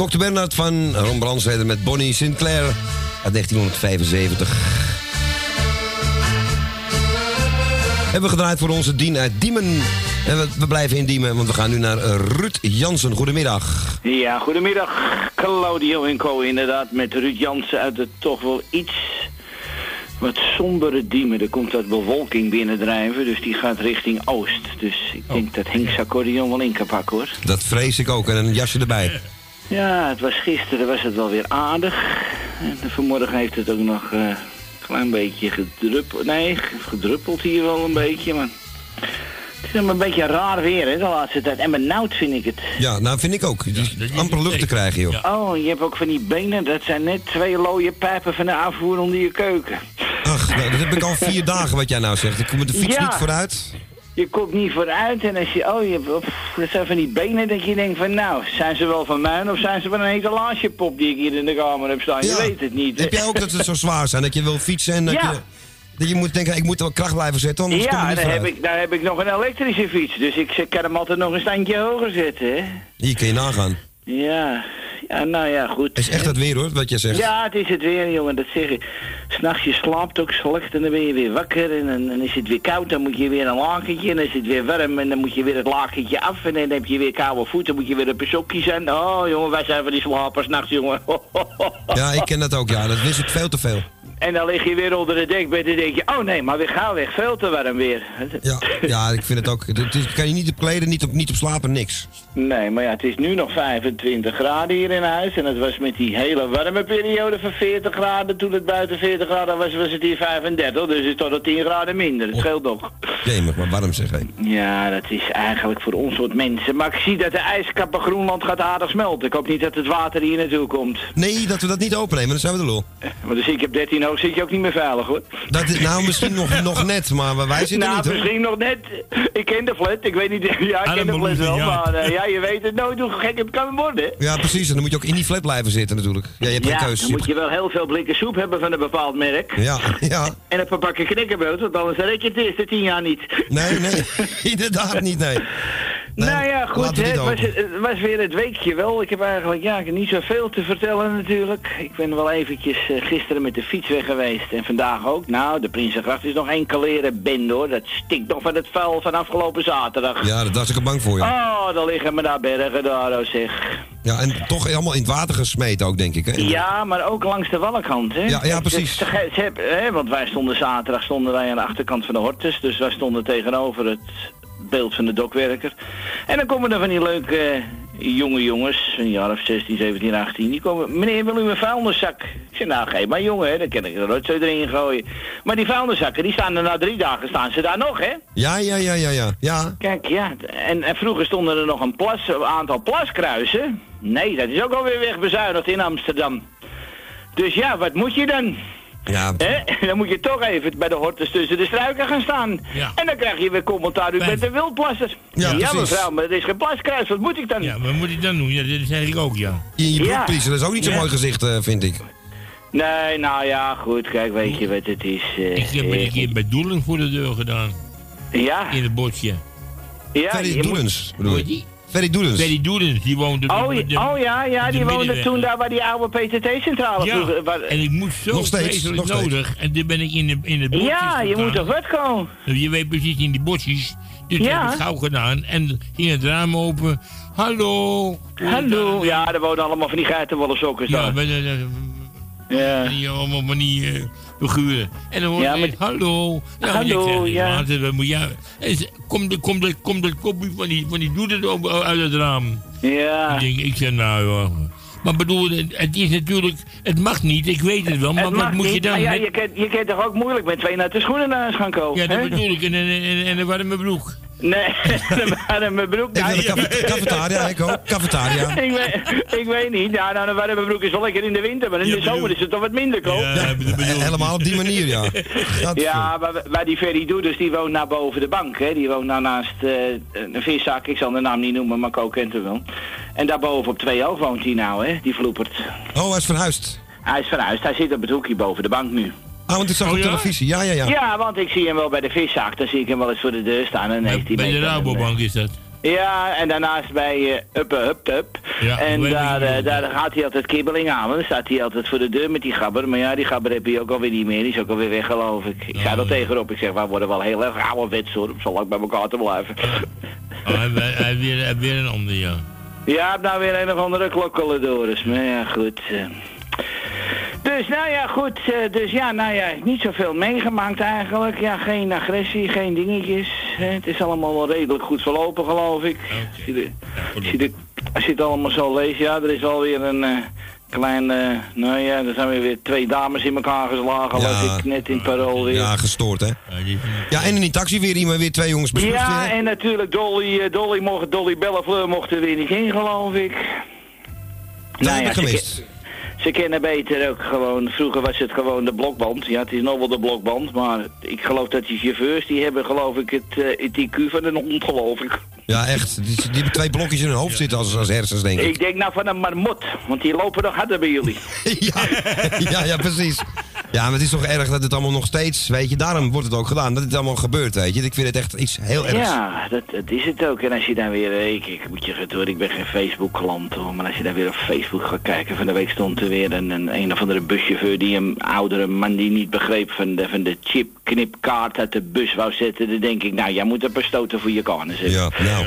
Dr. Bernard van Ron Brandstede met Bonnie Sinclair uit 1975. Hebben we gedraaid voor onze Dien uit Diemen. En we, we blijven in Diemen, want we gaan nu naar eh, Ruud Jansen. Goedemiddag. Ja, goedemiddag Claudio en Co. Inderdaad, met Ruud Jansen uit het toch wel iets wat sombere Diemen. Er komt wat bewolking binnendrijven, dus die gaat richting oost. Dus ik denk dat Henk Accordeon wel in kan pakken hoor. Dat vrees ik ook. En een jasje erbij. Ja, het was gisteren was het wel weer aardig. En vanmorgen heeft het ook nog eh, een klein beetje gedruppeld. Nee, gedruppeld hier wel een beetje, maar... Het is helemaal een beetje raar weer, hè, de laatste tijd. En benauwd vind ik het. Ja, nou vind ik ook. Het is amper lucht te krijgen, joh. Oh, je hebt ook van die benen, dat zijn net twee looie pijpen van de afvoer onder je keuken. Ach, nou, dat heb ik al vier dagen wat jij nou zegt. Ik kom met de fiets Ja. niet vooruit. Je komt niet vooruit en als je, oh, je, pff, dat zijn van die benen dat je denkt van, nou, zijn ze wel van mij of zijn ze van een etalagepop die ik hier in de kamer heb staan? Je weet het niet. Heb jij ook dat het zo zwaar zijn? Dat je wil fietsen en dat, Ja. je, dat je moet denken, ik moet wel kracht blijven zetten, anders Ja, niet daar heb, ik, daar heb ik nog een elektrische fiets, dus ik kan hem altijd nog een standje hoger zetten. Hier kun je nagaan. Ja, ja nou ja, goed. Het is echt het weer hoor, wat je zegt. Ja, het is het weer, jongen, dat zeg ik. S'nachts je slaapt ook slecht en dan ben je weer wakker en dan, dan is het weer koud, dan moet je weer een lakentje en dan is het weer warm en dan moet je weer het lakentje af en dan heb je weer koude voeten, dan moet je weer op een sokje zijn. Oh, jongen, wij zijn van die slapers nachts, jongen. Ja, ik ken dat ook, ja. Dat wist ik veel te veel. En dan lig je weer onder het dekbed en denk je, oh nee, maar we gaan weg, veel te warm weer. Ja, ja ik vind het ook. Het kan je niet op kleden, niet op, niet op slapen, niks. Nee, maar ja, het is nu nog 25 graden hier in huis. En het was met die hele warme periode van 40 graden. Toen het buiten 40 graden was, was het hier 35. Dus het is toch al 10 graden minder. Het scheelt nog. Jemig, maar warm zeg hé. Ja, dat is eigenlijk voor ons soort mensen. Maar ik zie dat de ijskappen Groenland gaat aardig smelten. Ik hoop niet dat het water hier naartoe komt. Nee, dat we dat niet opnemen, dan zijn we de lul. Want dus ik heb 13 hoog, zit je ook niet meer veilig hoor. Dat is, nou, misschien nog, nog net, maar wij zitten nou, niet hoor. misschien nog net. Ik ken de flat. Ik weet niet. Ja, ik ken de flat wel. ja. Maar eh, ja, je weet het nooit hoe gek het kan worden. Ja, precies. En dan moet je ook in die flat blijven zitten natuurlijk. Ja, je hebt Ja, geen keus. dan moet je wel heel veel blikken soep hebben van een bepaald merk. Ja, ja. En een paar bakken knikkenbrood, want anders red je het de eerste tien jaar niet. Nee, nee. Inderdaad niet, nee. Nou ja, goed, het, was, hopen. het was weer het weekje wel. Ik heb eigenlijk ja, niet zoveel te vertellen natuurlijk. Ik ben wel eventjes eh, gisteren met de fiets weg geweest en vandaag ook. Nou, de Prinsengracht is nog één kaleren bende hoor. Dat stinkt nog van het vuil van afgelopen zaterdag. Ja, daar was ik er bang voor, ja. Oh, dan liggen me daar bergen daar, oh zeg. Ja, en toch allemaal in het water gesmeten ook, denk ik. Hè? Ja, maar ook langs de walkant, hè? Ja, ja, precies. Ze, ze, ze hebben- hè, want wij stonden zaterdag stonden wij aan de achterkant van de Hortus. Dus wij stonden tegenover het beeld van de dokwerker. En dan komen er van die leuke eh, jonge jongens, een jaar of 16, 17, 18. Die komen, meneer, wil u een vuilniszak? Ik zeg, nou, geef maar jongen, hè, dan kan ik er zo erin gooien. Maar die vuilniszakken, die staan er na drie dagen, staan ze daar nog, hè? Ja, ja, ja, ja, ja. ja. Kijk, ja, en, en vroeger stonden er nog een, plas, een aantal plaskruisen. Nee, dat is ook alweer wegbezuinigd in Amsterdam. Dus ja, wat moet je dan? Ja. Hè? Dan moet je toch even bij de hortus tussen de struiken gaan staan. Ja. En dan krijg je weer commentaar, u bent een wildplasser. Ja, mevrouw, maar er is geen plaskruis, wat moet ik dan? Ja, wat moet ik dan doen? Ja, dat zeg ik ook, ja. In je Ja. broekpiezen, dat is ook niet zo'n Ja. mooi gezicht, eh, vind ik. Nee, nou ja, goed, kijk, weet je wat het is? eh, Ik heb het eh, een keer bij Doelen voor de deur gedaan. Ja? In het bosje. Ja, Ferry Doelens, bedoel je? Ferry Doelens. Ferry Doelens, die woonde... Oh, de- oh ja, ja, die woonde middenweg. toen daar bij die oude PTT-centrale Ja, vroeger. waar- en ik moest zo Nog steeds, vreselijk nog steeds. nodig. En toen ben ik in, de, in het bosje Ja, je moet toch wat komen? Je weet precies in die bosjes. Dus Ja. heb ik gauw gedaan. En ging het raam open. Hallo. Hallo, ja, er wonen allemaal van die geitenwolle sokkers Ja, daar. met, eh, Ja. die allemaal van die eh, figuren. En dan hoor Ja, je, maar- hallo. Nou, Hallo, ik zeg, ja. later, wat moet ze- Kom, de, kom, de, kom dat kopje van die, van die doeder ook uit het raam. Ja. Ik, ik zeg, nou joh. Maar bedoel, het, is natuurlijk... Het mag niet, ik weet het wel. Maar Het wat moet je niet, dan? maar ja, je, kunt, je kunt toch ook moeilijk met twee natte schoenen naar huis gaan komen? ja, dat hè? bedoel ik. En, en, en, en een warme broek. Nee, naar mijn broek. Ik een cafet- cafetaria, ik ook. Cafetaria. ik, weet, ik weet niet. Ja, nou, een warme broek is wel lekker in de winter, maar in de zomer is het toch wat minder koud. Ja, ik. Helemaal op die manier, ja. Dat- Ja, maar bij die Ferry Doeders, die woont nou boven de bank. Hè. Die woont nou naast eh, een viszaak. Ik zal de naam niet noemen, maar Ko kent hem wel. En daarboven op twee oog woont hij nou, hè. Die vloepert. Oh, hij is verhuisd. Hij is verhuisd. Hij zit op het hoekje boven de bank nu. Ah, want ik zag Oh, op ja? televisie. Ja, ja, ja. Ja. want ik zie hem wel bij de viszaak. Dan zie ik hem wel eens voor de deur staan. En heeft hij Bij de Rabobank is dat. Ja, en daarnaast bij eh Uppe Hup Tup. Ja, en daar, eh, daar gaat hij altijd kibbeling aan. want Dan staat hij altijd voor de deur met die gabber. Maar ja, die gabber heb je ook alweer niet meer. Die is ook alweer weg, geloof ik. Ik zei dat tegen Rob. Ik zeg, wij worden wel heel erg ouderwets hoor. Zal lang bij elkaar te blijven. Oh, hij, hij, hij weer, hij weer een ander, ja. Ja, heb nou weer een of andere klokkelendoris. Maar ja, goed. eh. Dus nou ja, goed. eh, Dus ja, nou ja, niet zoveel meegemaakt eigenlijk. Ja, geen agressie, geen dingetjes. hè. Het is allemaal wel redelijk goed verlopen, geloof ik. Als je, de, als, je de- als je het allemaal zo leest, ja, er is alweer een eh klein... eh, nou ja, er zijn weer, weer twee dames in elkaar geslagen, las ik net in parool weer. Ja, gestoord, hè? Ja, en in die taxi weer iemand, weer twee jongens beschoten. Ja, en natuurlijk Dolly, Dolly, mocht, Dolly Bellefleur mocht er weer niet in, geloof ik. Dat heb ik ze gemist. ke- Ze kennen beter ook gewoon, vroeger was het gewoon de blokband. Ja, het is nog wel de blokband, maar ik geloof dat die chauffeurs, die hebben geloof ik het, eh, het IQ van een hond, geloof ik. Ja, echt. Die, die hebben twee blokjes in hun hoofd zitten als, als hersens, denk ik. Ik denk nou van een marmot, want die lopen nog harder bij jullie. ja, ja, precies. Ja, maar het is toch erg dat het allemaal nog steeds, weet je, daarom wordt het ook gedaan, dat het allemaal gebeurt, weet je. Ik vind het echt iets heel ergs. Ja, dat, dat is het ook. En als je dan weer, eh, ik, ik moet je hoor, ik ben geen Facebook-klant hoor, maar als je dan weer op Facebook gaat kijken, van de week stond er weer een, een, een of andere buschauffeur die een oudere man die niet begreep van de, van de chip-knipkaart uit de bus wou zetten, dan denk ik, nou, jij moet een paar stoten voor je karnes hebben. Ja, nou.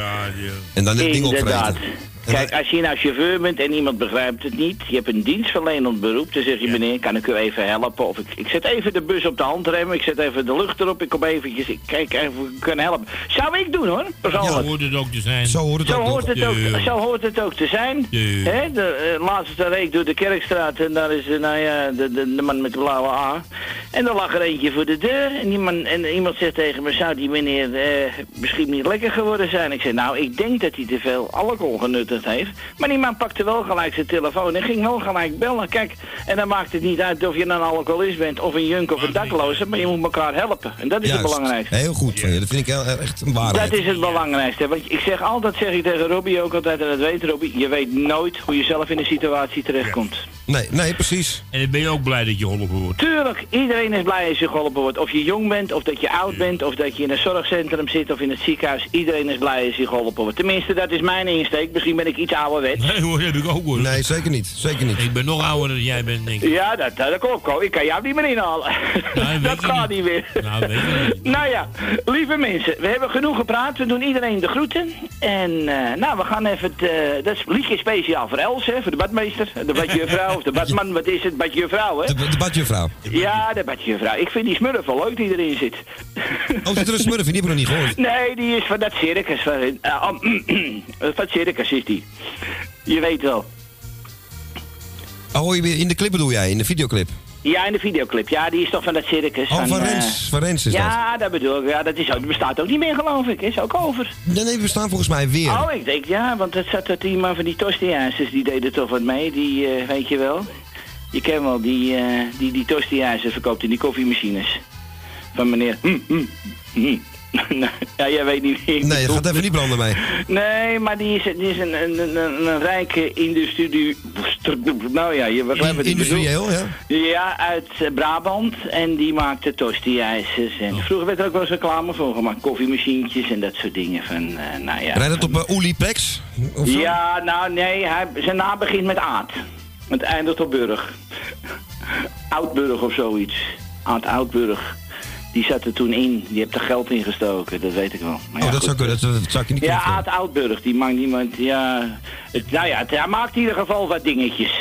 En dan het ding Inderdaad. opvreten. Kijk, als je nou chauffeur bent en iemand begrijpt het niet, je hebt een dienstverlenend beroep, dan zeg je meneer, kan ik u even helpen? Of ik, ik zet even de bus op de handrem, ik zet even de lucht erop, ik kom eventjes, ik kijk even of ik kan helpen. Zou ik doen hoor, persoonlijk. Zo hoort het ook te zijn. Zo hoort het Zo ook. hoort het ook, Ja. zo hoort het ook te zijn. Ja. Hè, de eh, laatste reek door de kerkstraat en daar is eh, nou ja, de, de, de man met de blauwe A. En er lag er eentje voor de deur en, die man, en iemand zegt tegen me, zou die meneer eh, misschien niet lekker geworden zijn? Ik zei, nou, ik denk dat hij te veel alcohol genuttigd heeft. Maar die man pakte wel gelijk zijn telefoon en ging wel gelijk bellen. Kijk, en dan maakt het niet uit of je een alcoholist bent of een junk of een dakloze, maar je moet elkaar helpen. En dat is het belangrijkste. Heel goed van je, dat vind ik heel, echt een waarheid. Dat is het belangrijkste. Want ik zeg altijd, zeg ik tegen Robbie ook altijd, en dat weet Robbie, je weet nooit hoe je zelf in een situatie terechtkomt. Nee, nee, precies. En dan ben je ook blij dat je geholpen wordt. Tuurlijk, iedereen is blij als je geholpen wordt. Of je jong bent, of dat je oud bent, of dat je in een zorgcentrum zit of in het ziekenhuis. Iedereen is blij als je geholpen wordt. Tenminste, dat is mijn insteek. Misschien ben ik iets ouderwets. Nee hoor, dat heb ik ook hoor. Nee, zeker niet. Zeker niet. Ik ben nog ouder dan jij bent, denk ik. Ja, dat, dat klopt. Ik kan jou niet meer inhalen. dat gaat niet meer. Nou, weet je niet. Nou ja, lieve mensen, we hebben genoeg gepraat. We doen iedereen de groeten. En eh, nou, we gaan even het... eh, dat is een liedje speciaal voor Els, hè, voor de badmeester. De badjuffrouw, of de badman, wat is het? Badjuffrouw, hè? De, de badjuffrouw. Ja, de badjuffrouw. Ik vind die smurf wel leuk die erin zit. Oh, zit er een smurf in? Die heb ik nog niet gehoord. Nee, die is van dat circus. Van, oh, van het circus is die. Je weet wel. Oh, in de clip bedoel jij, in de videoclip? Ja, in de videoclip. Ja, die is toch van dat circus. Oh, van eh, Rens. Van Rens is ja, dat. bedoel ik. Ja, dat, is, ook- bestaat ook niet meer, geloof ik. Is ook over. Nee, nee, we staan volgens mij weer. Oh, ik denk ja, want het zat dat iemand van die tostiijzers, die deden toch wat mee. Die, eh, weet je wel. Je kent wel, die, eh die, die verkoopt in die koffiemachines. Van meneer... Hm, hm, hm. Ja, jij weet niet Nee, het bedoel. gaat even niet branden mee. Nee, maar die is, die is een, een, een, een, rijke industrie... Nou ja, je wat ik bedoel. Industrieel, ja. Ja, uit eh, Brabant. En die maakte tosti-ijzers. En vroeger werd er ook wel eens reclame voor gemaakt. Koffiemachientjes en dat soort dingen. Van, eh, nou ja. Rijdt het op uh? Of zo? Ja, nou nee, hij, zijn naam begint met Aad. Het eindigt op Burg. Oudburg of zoiets. Aad Oudburg. Die zat er toen in. Die heeft er geld in gestoken, dat weet ik wel. Maar ja, Oh, dat goed. zou kunnen. Dat, dat zou ik niet Ja, kunnen. Aad Oudburg, die maakt niemand, ja... Het, nou ja, het, hij maakt in ieder geval wat dingetjes.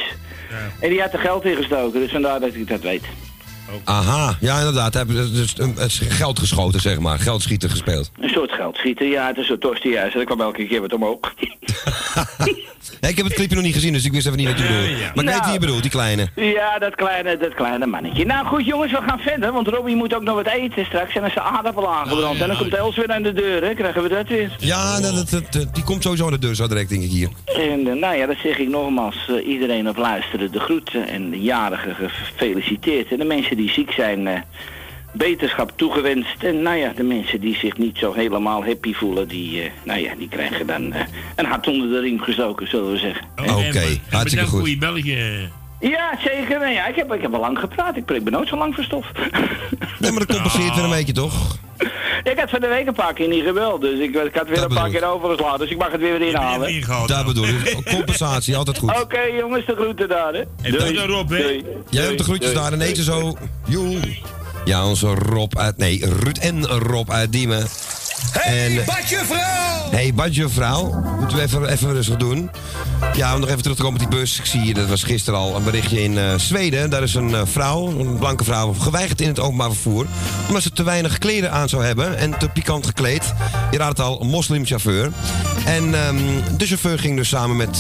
En die had er geld in gestoken, dus vandaar dat ik dat weet. Aha, ja inderdaad. Hij heeft dus, het is geld geschoten, zeg maar. Geldschieten gespeeld. Een soort geldschieter, ja, het is een soort tosti-ijzer. Er kwam elke keer wat omhoog. Ik heb het clipje nog niet gezien, dus ik wist even niet wat je bedoelt. Maar ik weet Nou. wie je bedoelt, die kleine. Ja, dat kleine, dat kleine mannetje. Nou goed jongens, we gaan verder, want Robbie moet ook nog wat eten straks. En dan is de aardappel aangebrand. en dan komt Els weer aan de deur, hè. Krijgen we dat weer. Ja, dat, dat, dat- dat- die komt sowieso aan de deur zo direct, denk ik hier. En eh, nou ja, dat zeg ik nogmaals. eh, iedereen op luisteren de groeten en de jarigen gefeliciteerd. En de mensen die ziek zijn, eh, beterschap toegewenst. En nou ja, de mensen die zich niet zo helemaal happy voelen, die, eh, nou ja, die krijgen dan eh, een hart onder de riem gestoken, zullen we zeggen. Oké, hartstikke goed. voor je belletje. Ja, zeker. Nou ja, ik, heb, ik heb al lang gepraat. Ik, ik ben nooit zo lang verstof. Nee, maar dat compenseert weer een beetje, toch? Ik had van de week een paar keer niet gebeld, dus ik, ik had weer een paar keer overgeslagen, dus ik mag het weer weer inhalen. Daar bedoel ik. Compensatie, altijd goed. Oké jongens, de groeten daar, hè. En doei dan Rob, hè. Doei. Jij hebt de groetjes doei. daar en eet je zo. Joe. Ja, onze Rob uit... Nee, Ruud en Rob uit Diemen. Hey, Badje vrouw! Hey, badje vrouw. Moeten we even, even rustig doen. Ja, om nog even terug te komen op die bus. Ik zie hier, dat was gisteren al, een berichtje in eh, Zweden. Daar is een eh, vrouw, een blanke vrouw, geweigerd in het openbaar vervoer. Omdat ze te weinig kleren aan zou hebben en te pikant gekleed. Je raadt het al, een moslimchauffeur. En ehm, de chauffeur ging dus samen met,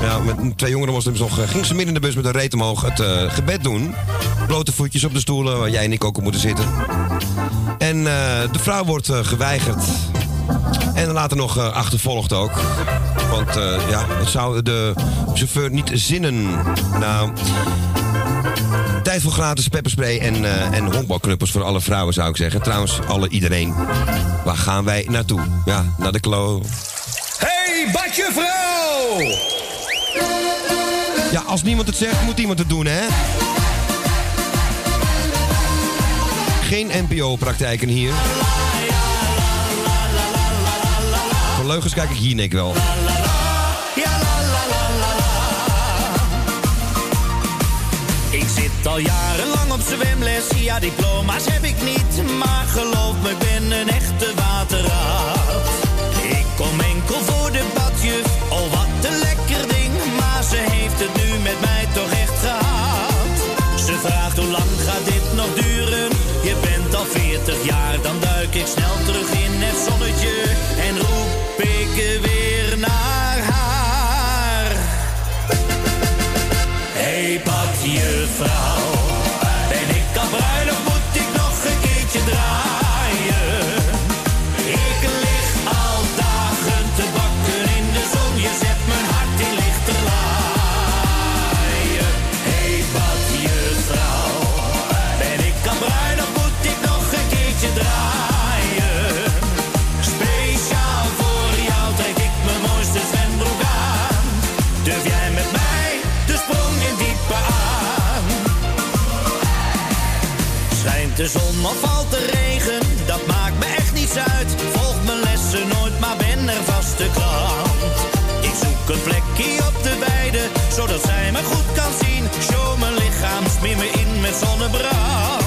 ja, met twee jongere moslims nog... eh, ging ze midden in de bus met een reet omhoog het eh, gebed doen. Blote voetjes op de stoelen waar jij en ik ook op moeten zitten. En eh, de vrouw wordt eh, geweigerd. En later nog eh, achtervolgd ook. Want ja, het zou de chauffeur niet zinnen. Nou, tijd voor gratis pepperspray en, eh, en honkbalknuppels voor alle vrouwen zou ik zeggen. Trouwens, alle iedereen. Waar gaan wij naartoe? Ja, naar de klo. Hey, Badje vrouw! Ja, als niemand het zegt, moet iemand het doen, hè? Geen NPO-praktijken hier. Voor leugens kijk ik hier Nick wel. Ik zit al jarenlang op zwemles, ja diploma's heb ik niet Maar geloof me, ik ben een echte waterraad Ik kom enkel voor de badjuf, oh wat een lekker ding. Maar ze heeft het nu met mij toch echt gehad. Ze vraagt hoe lang bent al 40 jaar, dan duik ik snel terug Volg mijn lessen nooit, maar ben er vast de klant. Ik zoek een plekje op de weide, zodat zij me goed kan zien. Show mijn lichaam, smeer me in met zonnebrand.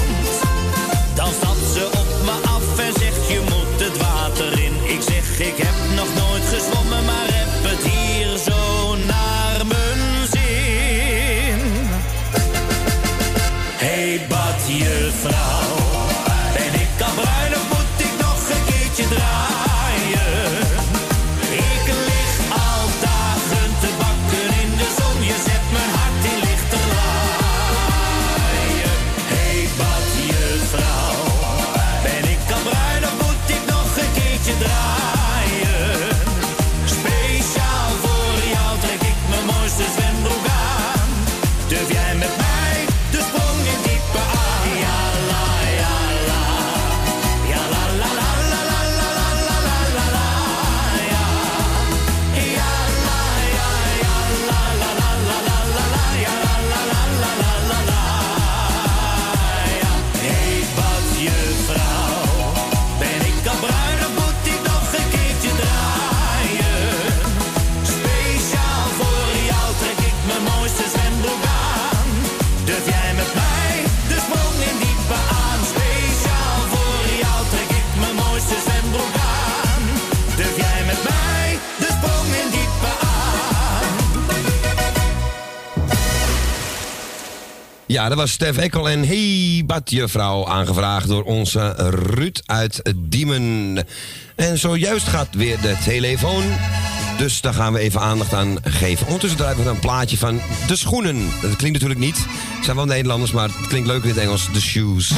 Ja, dat was Stef Ekkel en Hey Badjevrouw aangevraagd door onze Ruud uit Diemen. En zojuist gaat weer de telefoon. Dus daar gaan we even aandacht aan geven. Ondertussen draaien we een plaatje van De Schoenen. Dat klinkt natuurlijk niet. Het zijn wel Nederlanders, maar het klinkt leuker in het Engels. The Shoes.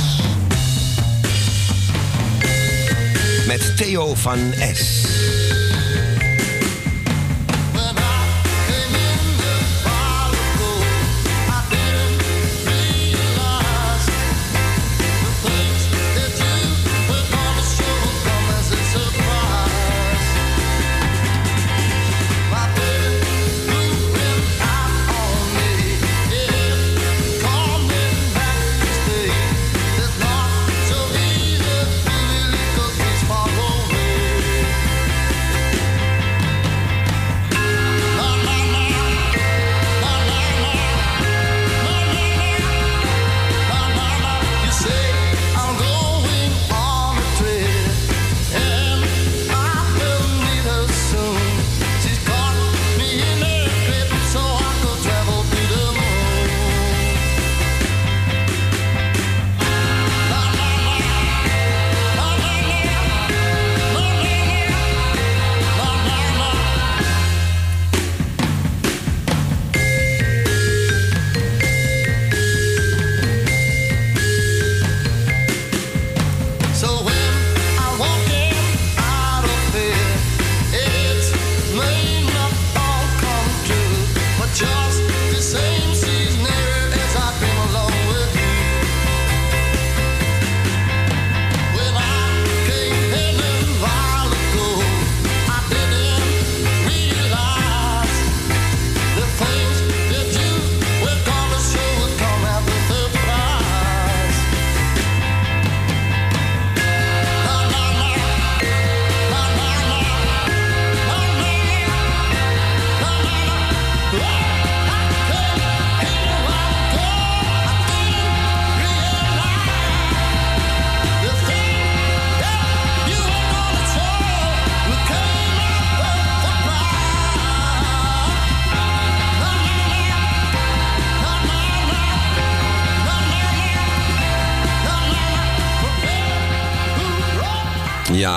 Met Theo van S.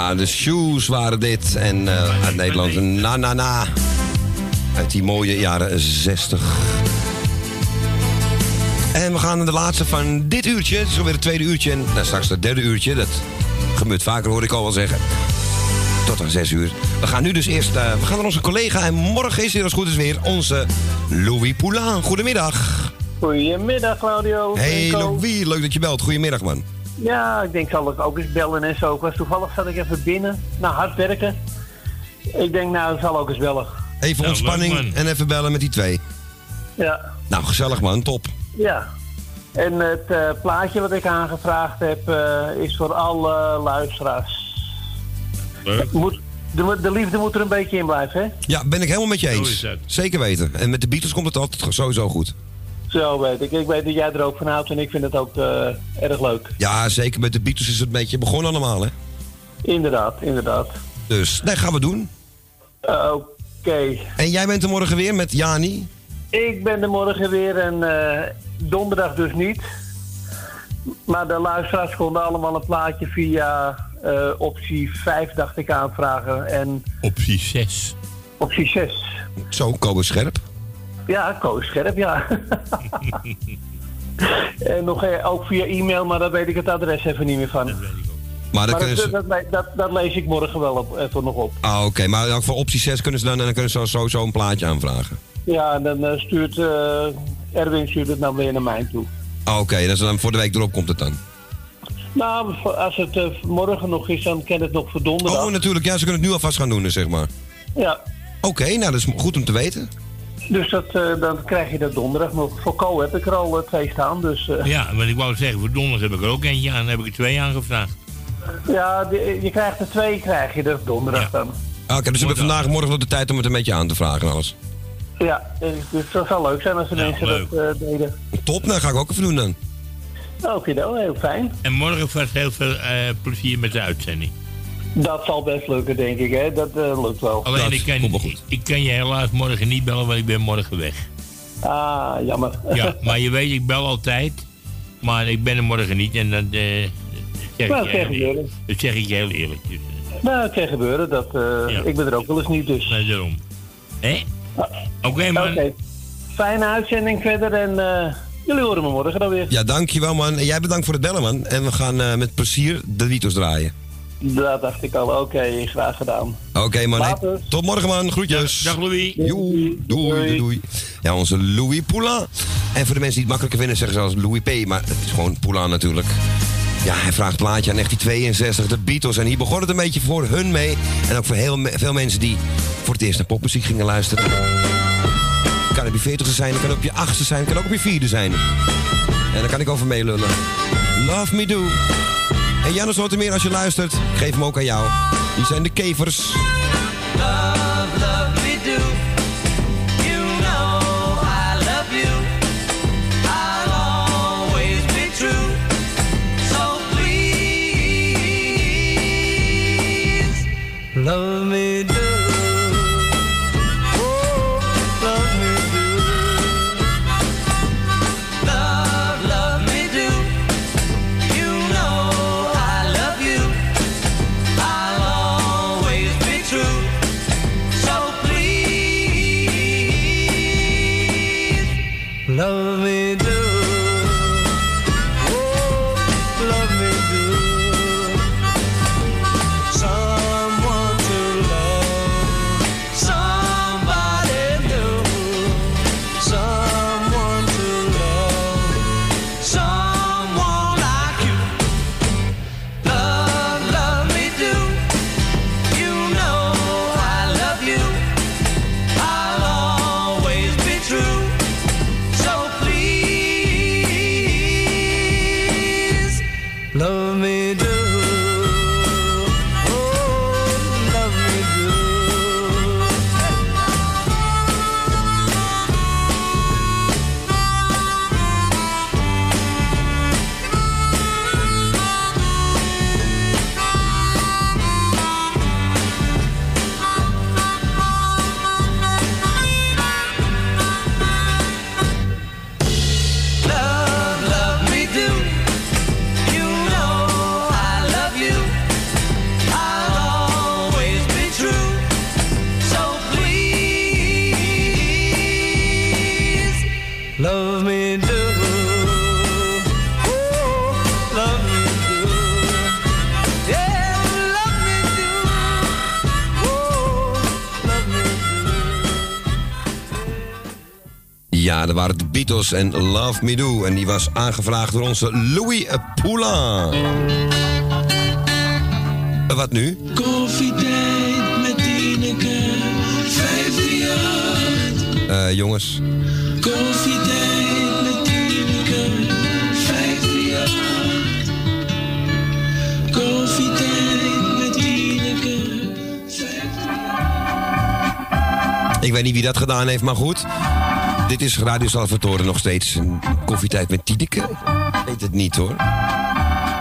Ja, de Shoes waren dit. En eh, uit Nederland, Na Na Na. Uit die mooie jaren 60. En we gaan naar de laatste van dit uurtje. Het is alweer het tweede uurtje. En nou, straks het derde uurtje. Dat gebeurt vaker, hoor ik al wel zeggen. Tot aan zes uur. We gaan nu dus eerst... eh, we gaan naar onze collega. En morgen is hier als goed is weer onze Louis Poulain. Goedemiddag. Goedemiddag, Claudio. Hey. Louis, leuk dat je belt. Goedemiddag, man. Ja, ik denk, zal ik ook eens bellen en zo. Ik was toevallig zat ik even binnen. Nou, hard werken. Ik denk, nou, ik zal ook eens bellen. Even Ja, ontspanning leuk, en even bellen met die twee. Ja, Nou, gezellig man, top. ja. En het eh, plaatje wat ik aangevraagd heb, eh, is voor alle luisteraars. Moet, de, de liefde moet er een beetje in blijven, hè? Ja, ben ik helemaal met je eens. Zeker weten. En met de Beatles komt het altijd sowieso goed. Zo weet ik. Ik weet dat jij er ook van houdt en ik vind het ook eh, erg leuk. Ja, zeker met de Beatles is het een beetje begonnen allemaal, hè? Inderdaad, inderdaad. Dus, nee, gaan we doen. Eh, Oké. En jij bent er morgen weer met Jani? Ik ben er morgen weer en eh, donderdag dus niet. Maar de luisteraars konden allemaal een plaatje via optie 5, dacht ik, aanvragen. En Optie 6. optie 6. Zo, Kobe Scherp. Ja, Koos Scherp, ja. en nog eh, ook via e-mail, maar daar weet ik het adres even niet meer van. Maar Maar, dan dat, kunnen ze... dat, dat, dat- dat lees ik morgen wel op, even nog op. Ah, oké. Maar voor optie 6 kunnen ze dan, dan kunnen ze sowieso een plaatje aanvragen. Ja, en dan eh, stuurt eh, Erwin stuurt het dan weer naar mij toe. Ah, oké. Dus dan voor de week erop komt het dan. Nou, als het morgen nog is, dan kan het nog voor donderdag. Oh, natuurlijk. Ja, ze kunnen het nu alvast gaan doen, dus, zeg maar. Ja, Oké, nou, dat is goed om te weten. Dus dat, eh, dan krijg je dat donderdag nog. Voor Co heb ik er al eh, twee staan, dus... eh, Ja, want ik wou zeggen, voor donderdag heb ik er ook eentje aan. Dan heb ik er twee aangevraagd. ja, die- je krijgt er twee, krijg je er donderdag dan. Ah, Oké, dus we hebben vandaag morgen nog de tijd om het een beetje aan te vragen en alles. Ja, dus dat zou leuk zijn als de mensen dat deden. Top, nou ga ik ook even doen dan. Oké, nou, heel fijn. En morgen vast heel veel eh, plezier met de uitzending. Dat zal best lukken, denk ik, hè. Dat eh, lukt wel. Alleen ik kan, ik, ik kan je helaas morgen niet bellen, want ik ben morgen weg. Ah, jammer. Ja, maar je weet, ik bel altijd. Maar ik ben er morgen niet en dan eh, zeg, Nou, ik dat kan gebeuren. dat zeg ik je heel eerlijk. Dus, Nou, het kan gebeuren. Dat, eh, Ik ben er ook wel eens niet, dus. Nee, daarom. Hé? Oké, man. Oké. Fijne uitzending verder en eh, jullie horen me morgen dan weer. Ja, dankjewel man. En jij bedankt voor het bellen man. En we gaan eh, met plezier de Witos draaien. Dat dacht ik al. Oké, graag gedaan. Oké man, hey, tot morgen man. Groetjes. Dag Louis. Doei, doei, doei. Ja, onze Louis Poulain. En voor de mensen die het makkelijker vinden zeggen ze als Louis P. Maar het is gewoon Poulain natuurlijk. Ja, hij vraagt plaatje aan 1962, de Beatles. En hier begon het een beetje voor hun mee. En ook voor heel me- veel mensen die voor het eerst naar popmuziek gingen luisteren. Kan op je veertigste zijn, kan op je achtste zijn, kan ook op je vierde zijn. En daar kan ik over meelullen. Love Me Do. En Janus meer als je luistert, geef hem ook aan jou. Die zijn de kevers. Love, Dat waren de Beatles en Love Me Do. En die was aangevraagd door onze Louis Poulain. Eh, Wat nu? Koffietijd met Tineke, 538. Eh, jongens, Koffietijd met Tineke, 538. Koffietijd met Tineke, 538. ik weet niet wie dat gedaan heeft, maar goed. Dit is Radio Salvatore nog steeds. Een koffietijd met Tineke. Ik weet het niet hoor.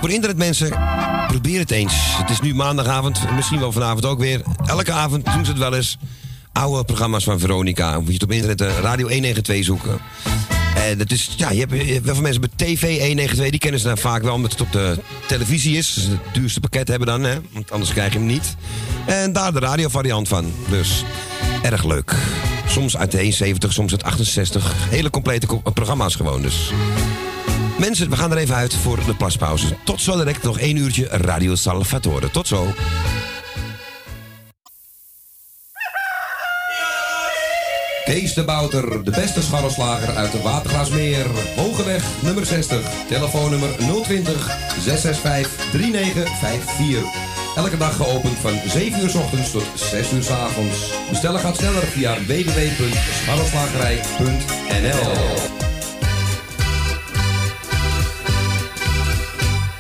Voor internetmensen, probeer het eens. Het is nu maandagavond, misschien wel vanavond ook weer. Elke avond doen ze het wel eens. Oude programma's van Veronica. Moet je het op internet eh, Radio 192 zoeken. En dat is, ja, je hebt, wel veel mensen bij TV 192, die kennen ze dan vaak wel omdat het op de televisie is. Dus het duurste pakket hebben dan, hè? want anders krijg je hem niet. En daar de radiovariant van. Dus erg leuk. Soms uit de 71, soms uit 68. Hele complete programma's gewoon dus. Mensen, we gaan er even uit voor de plaspauze. Tot zo direct nog één uurtje Radio Salvatore. Tot zo. Kees de Bouter, de beste scharrelslager uit de Watergraasmeer. Hogeweg, nummer 60. Telefoonnummer 020 665 3954. Elke dag geopend van 7 uur s ochtends tot 6 uur s avonds. Bestellen gaat sneller via www.scharrelslagerij.nl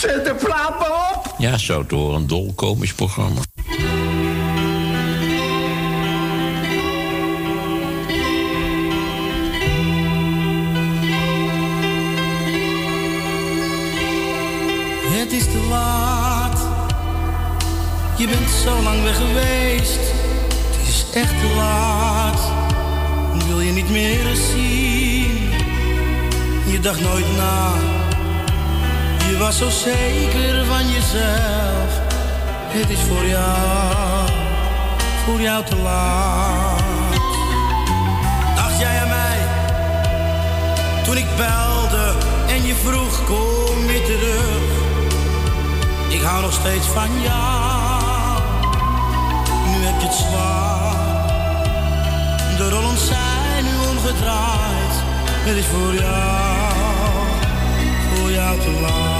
Zet de plaat maar op. Ja, zo door een dol komisch programma. Het is te laat. Je bent zo lang weg geweest. Het is echt te laat. Wil je niet meer zien? Je dacht nooit na. Je was zo zeker van jezelf. Het is voor jou, voor jou te laat. Dacht jij aan mij? Toen ik belde en je vroeg kom weer terug. Ik hou nog steeds van jou. Nu heb je het zwaar. De rollen zijn nu omgedraaid. Het is voor jou, voor jou te laat.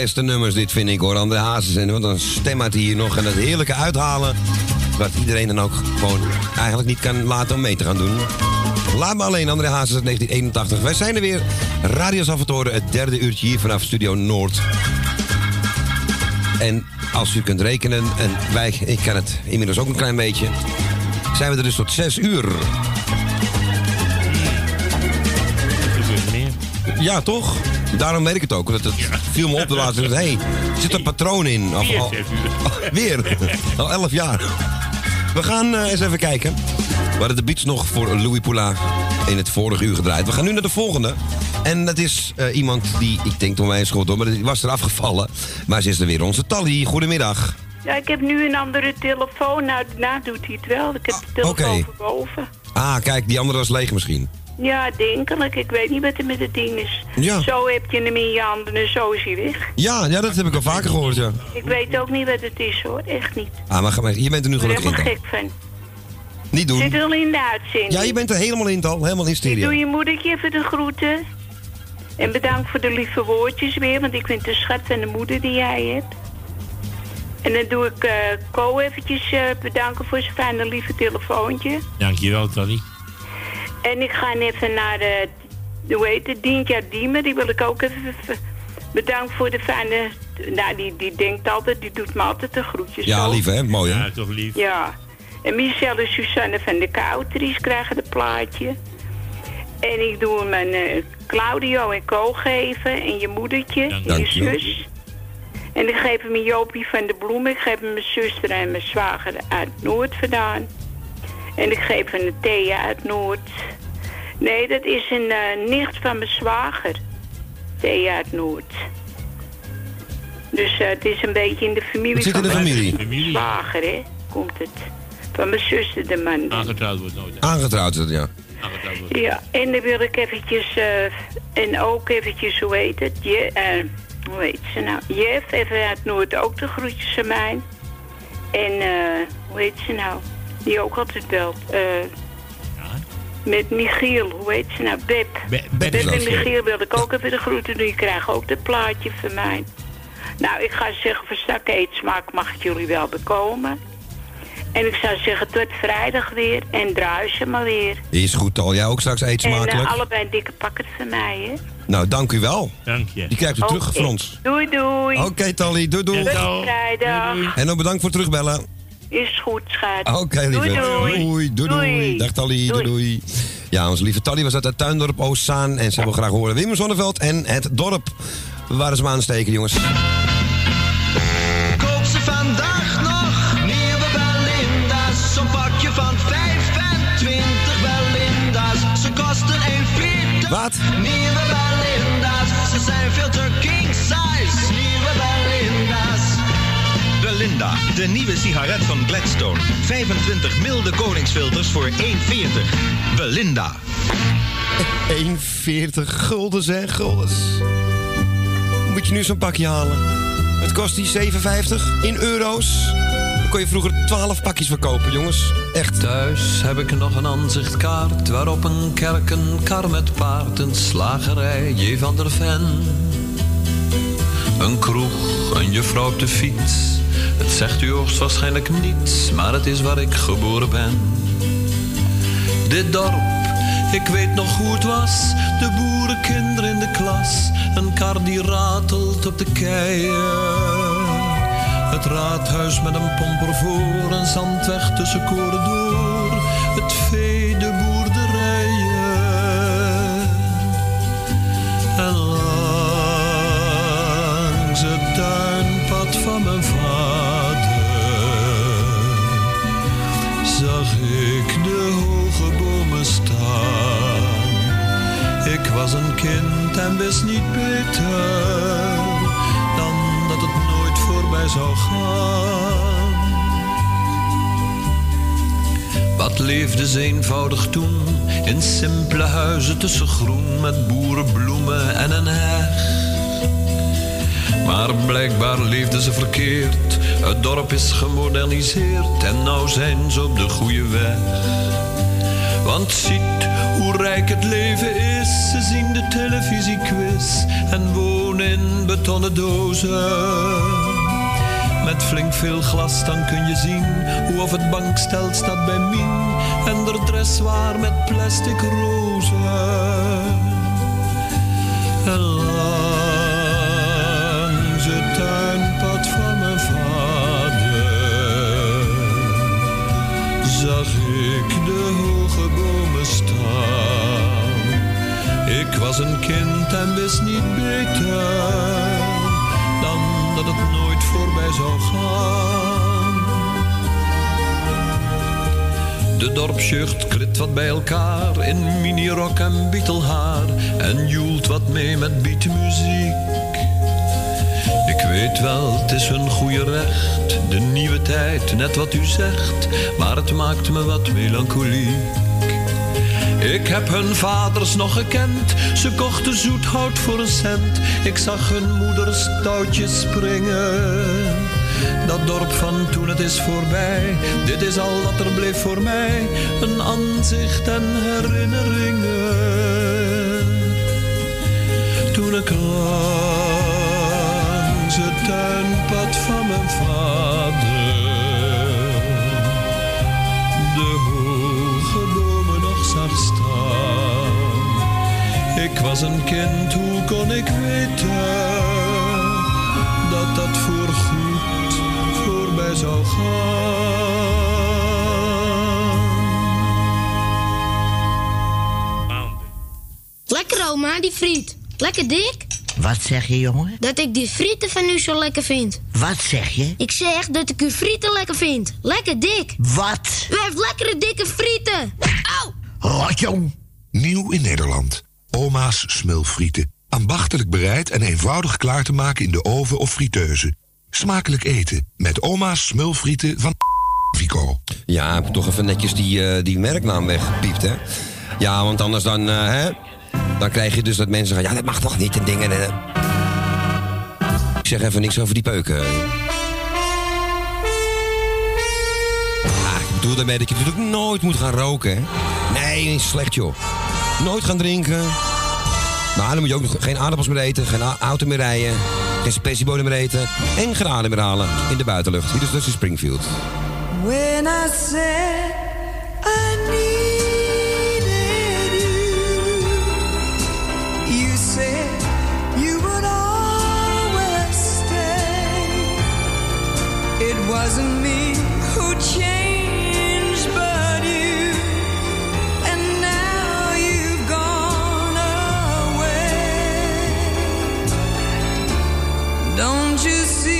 Beste nummers, dit vind ik hoor. André Hazes en wat een stem had hij hier nog. En dat heerlijke uithalen. Wat iedereen dan ook gewoon eigenlijk niet kan laten om mee te gaan doen. Laat me alleen, André Hazes uit 1981. Wij zijn er weer. Radio Salvatore, het derde uurtje hier vanaf Studio Noord. En als u kunt rekenen, en wij, ik kan het inmiddels ook een klein beetje, zijn we er dus tot 6 uur. Ja, toch? Daarom weet ik het ook. Dat het viel me op de laatste. Hé, hey, er zit een patroon in. Of, Weer al- weer. Al 11 jaar. We gaan eh, eens even kijken. We hadden de beats nog voor Louis Poula in het vorige uur gedraaid. We gaan nu naar de volgende. En dat is eh, iemand die, ik denk toen wij eens goed hoor, maar die was er afgevallen. Maar ze is er weer, onze Tally. Goedemiddag. Ja, ik heb nu een andere telefoon. Nou, daarna doet hij het wel. Ik heb de telefoon oké. voor boven. Ah, kijk, die andere was leeg misschien. Ja, denkelijk. Ik weet niet wat er met het ding is. Ja. Zo heb je hem in je handen en zo is hij weg. Ja, ja, dat heb ik al vaker gehoord, ja. Ik weet ook niet wat het is hoor. Echt niet. Ah, maar, ga maar je bent er nu Ik ben gelukkig in. helemaal Tal. gek van. Niet doen. Zit er al in de uitzending. Ja, je bent er helemaal in, Tal. Helemaal in Ik stereo. doe je moedertje even de groeten. En bedankt voor de lieve woordjes weer, want ik vind het een schat van de moeder die jij hebt. En dan doe ik eh Co eventjes eh, bedanken voor zijn fijne lieve telefoontje. Dankjewel, Tally. En ik ga even naar de, hoe heet het, Dientja Diemer. Die wil ik ook even bedanken voor de fijne... Nou, die, die denkt altijd, die doet me altijd de groetjes. Ja, zo. lief hè? Mooi hè? Ja, toch lief. Ja. En Michel en Suzanne van de Koutries krijgen het plaatje. En ik doe hem aan eh, Claudio en Co geven. En je moedertje en je zus. En ik geef hem een Jopie van de Bloemen. Ik geef hem mijn zuster en mijn zwager uit Noord vandaan. En ik geef hem een Thea uit Noord. Nee, dat is een eh, nicht van mijn zwager. Thea uit Noord. Dus eh, het is een beetje in de familie Het zit in van de mijn familie. zwager, hè? Komt het. Van mijn zuster, de man. Aangetrouwd wordt nooit. Aangetrouwd is het, ja. Aangetrouwd wordt. Ja, en dan wil ik eventjes, eh, en ook eventjes, hoe heet het? Je, eh, hoe heet ze nou? Jef, even uit Noord ook de groetjes aan mij. En, eh, hoe heet ze nou? Die ook altijd belt. eh met Michiel, hoe heet ze nou? Beb. Be- Beb en dat. Michiel wil ik ook even de groeten doen. Je krijgt ook het plaatje van mij. Nou, ik ga zeggen, voor stak eetsmaak mag het jullie wel bekomen. En ik zou zeggen, tot vrijdag weer. En draai ze maar weer. Is goed, Tal. Jij ook straks eet En smakelijk. eh, allebei een dikke pakken van mij, hè? Nou, dank u wel. Dank je. Die krijgt u terug Oké. van ons. Doei, doei. Oké, Tally. Doei, doei. Tot vrijdag. En ook bedankt voor het terugbellen. Is goed, schat. Oké, lieve. Doei, doei. Doei, doei, doei. Dag Tally, doei, doei. Ja, onze lieve Tally was uit het tuindorp Oostzaan. En ze wil graag horen Wim Zonneveld en het dorp. We waren ze maar aan het steken, jongens. Koop ze vandaag nog, nieuwe Belinda's. Zo'n pakje van 25 Belinda's. Ze kosten 1,40. Wat? Nieuwe Belinda's. De nieuwe sigaret van Gladstone. 25 milde koningsfilters voor 1,40. Belinda. 1,40 gulden zeg, guldens. Moet je nu zo'n pakje halen? Het kost die 7,50 in euro's. Dan kon je vroeger 12 pakjes verkopen, jongens. Echt. Thuis heb ik nog een aanzichtkaart waarop een kerk, een kar met paard, een slagerij, J. van der Ven. Een kroeg, een juffrouw op de fiets. Het zegt u hoogstwaarschijnlijk niets, maar het is waar ik geboren ben. Dit dorp, ik weet nog hoe het was. De boerenkinderen in de klas. Een kar die ratelt op de keien. Het raadhuis met een pomper voor. Een zandweg tussen koren door. Was een kind en wist niet beter dan dat het nooit voorbij zou gaan. Wat leefde ze eenvoudig toen in simpele huizen tussen groen met boerenbloemen en een heg. Maar blijkbaar leefden ze verkeerd. Het dorp is gemoderniseerd en nou zijn ze op de goede weg. Want ziet hoe rijk het leven is. Ze zien de televisiequiz en wonen in betonnen dozen. Met flink veel glas dan kun je zien hoe of het bankstel staat bij Mien. En er dressoir met plastic rozen. En langs het tuinpad van mijn vader zag ik de hoge Ik was een kind en wist niet beter dan dat het nooit voorbij zou gaan. De dorpsjucht klit wat bij elkaar in minirok en bietelhaar en joelt wat mee met beatmuziek. Ik weet wel, het is hun goede recht, de nieuwe tijd, net wat u zegt, maar het maakt me wat melancholiek. Ik heb hun vaders nog gekend, ze kochten zoethout voor een cent. Ik zag hun moeders touwtjes springen. Dat dorp van toen het is voorbij, dit is al wat er bleef voor mij. Een aanzicht en herinneringen. Toen ik langs het tuinpad van mijn vader was een kind, hoe kon ik weten dat dat voorgoed voorbij zou gaan? Lekker oma, die friet. Lekker dik? Wat zeg je, jongen? Dat ik die frieten van u zo lekker vind. Wat zeg je? Ik zeg dat ik uw frieten lekker vind. Lekker dik. Wat? U heeft lekkere dikke frieten. Auw! Rotjong. Nieuw in Nederland. Oma's smulfrieten. Ambachtelijk bereid en eenvoudig klaar te maken in de oven of friteuse. Smakelijk eten met oma's smulfrieten van Vico. Ja, heb toch even netjes die, eh, die merknaam weggepiept, hè? Ja, want anders dan, eh, hè? Dan krijg je dus dat mensen gaan, ja, dat mag toch niet en dingen. En. Ik zeg even niks over die peuken. Ah, ik bedoel daarmee dat je natuurlijk nooit moet gaan roken, hè? Nee, slecht joh. Nooit gaan drinken. Maar dan moet je ook nog geen aardappels meer eten, geen auto meer rijden, geen spessiebonen meer eten en geen adem meer halen in de buitenlucht. Hier dus in Springfield. When I I wasn't me who Don't you see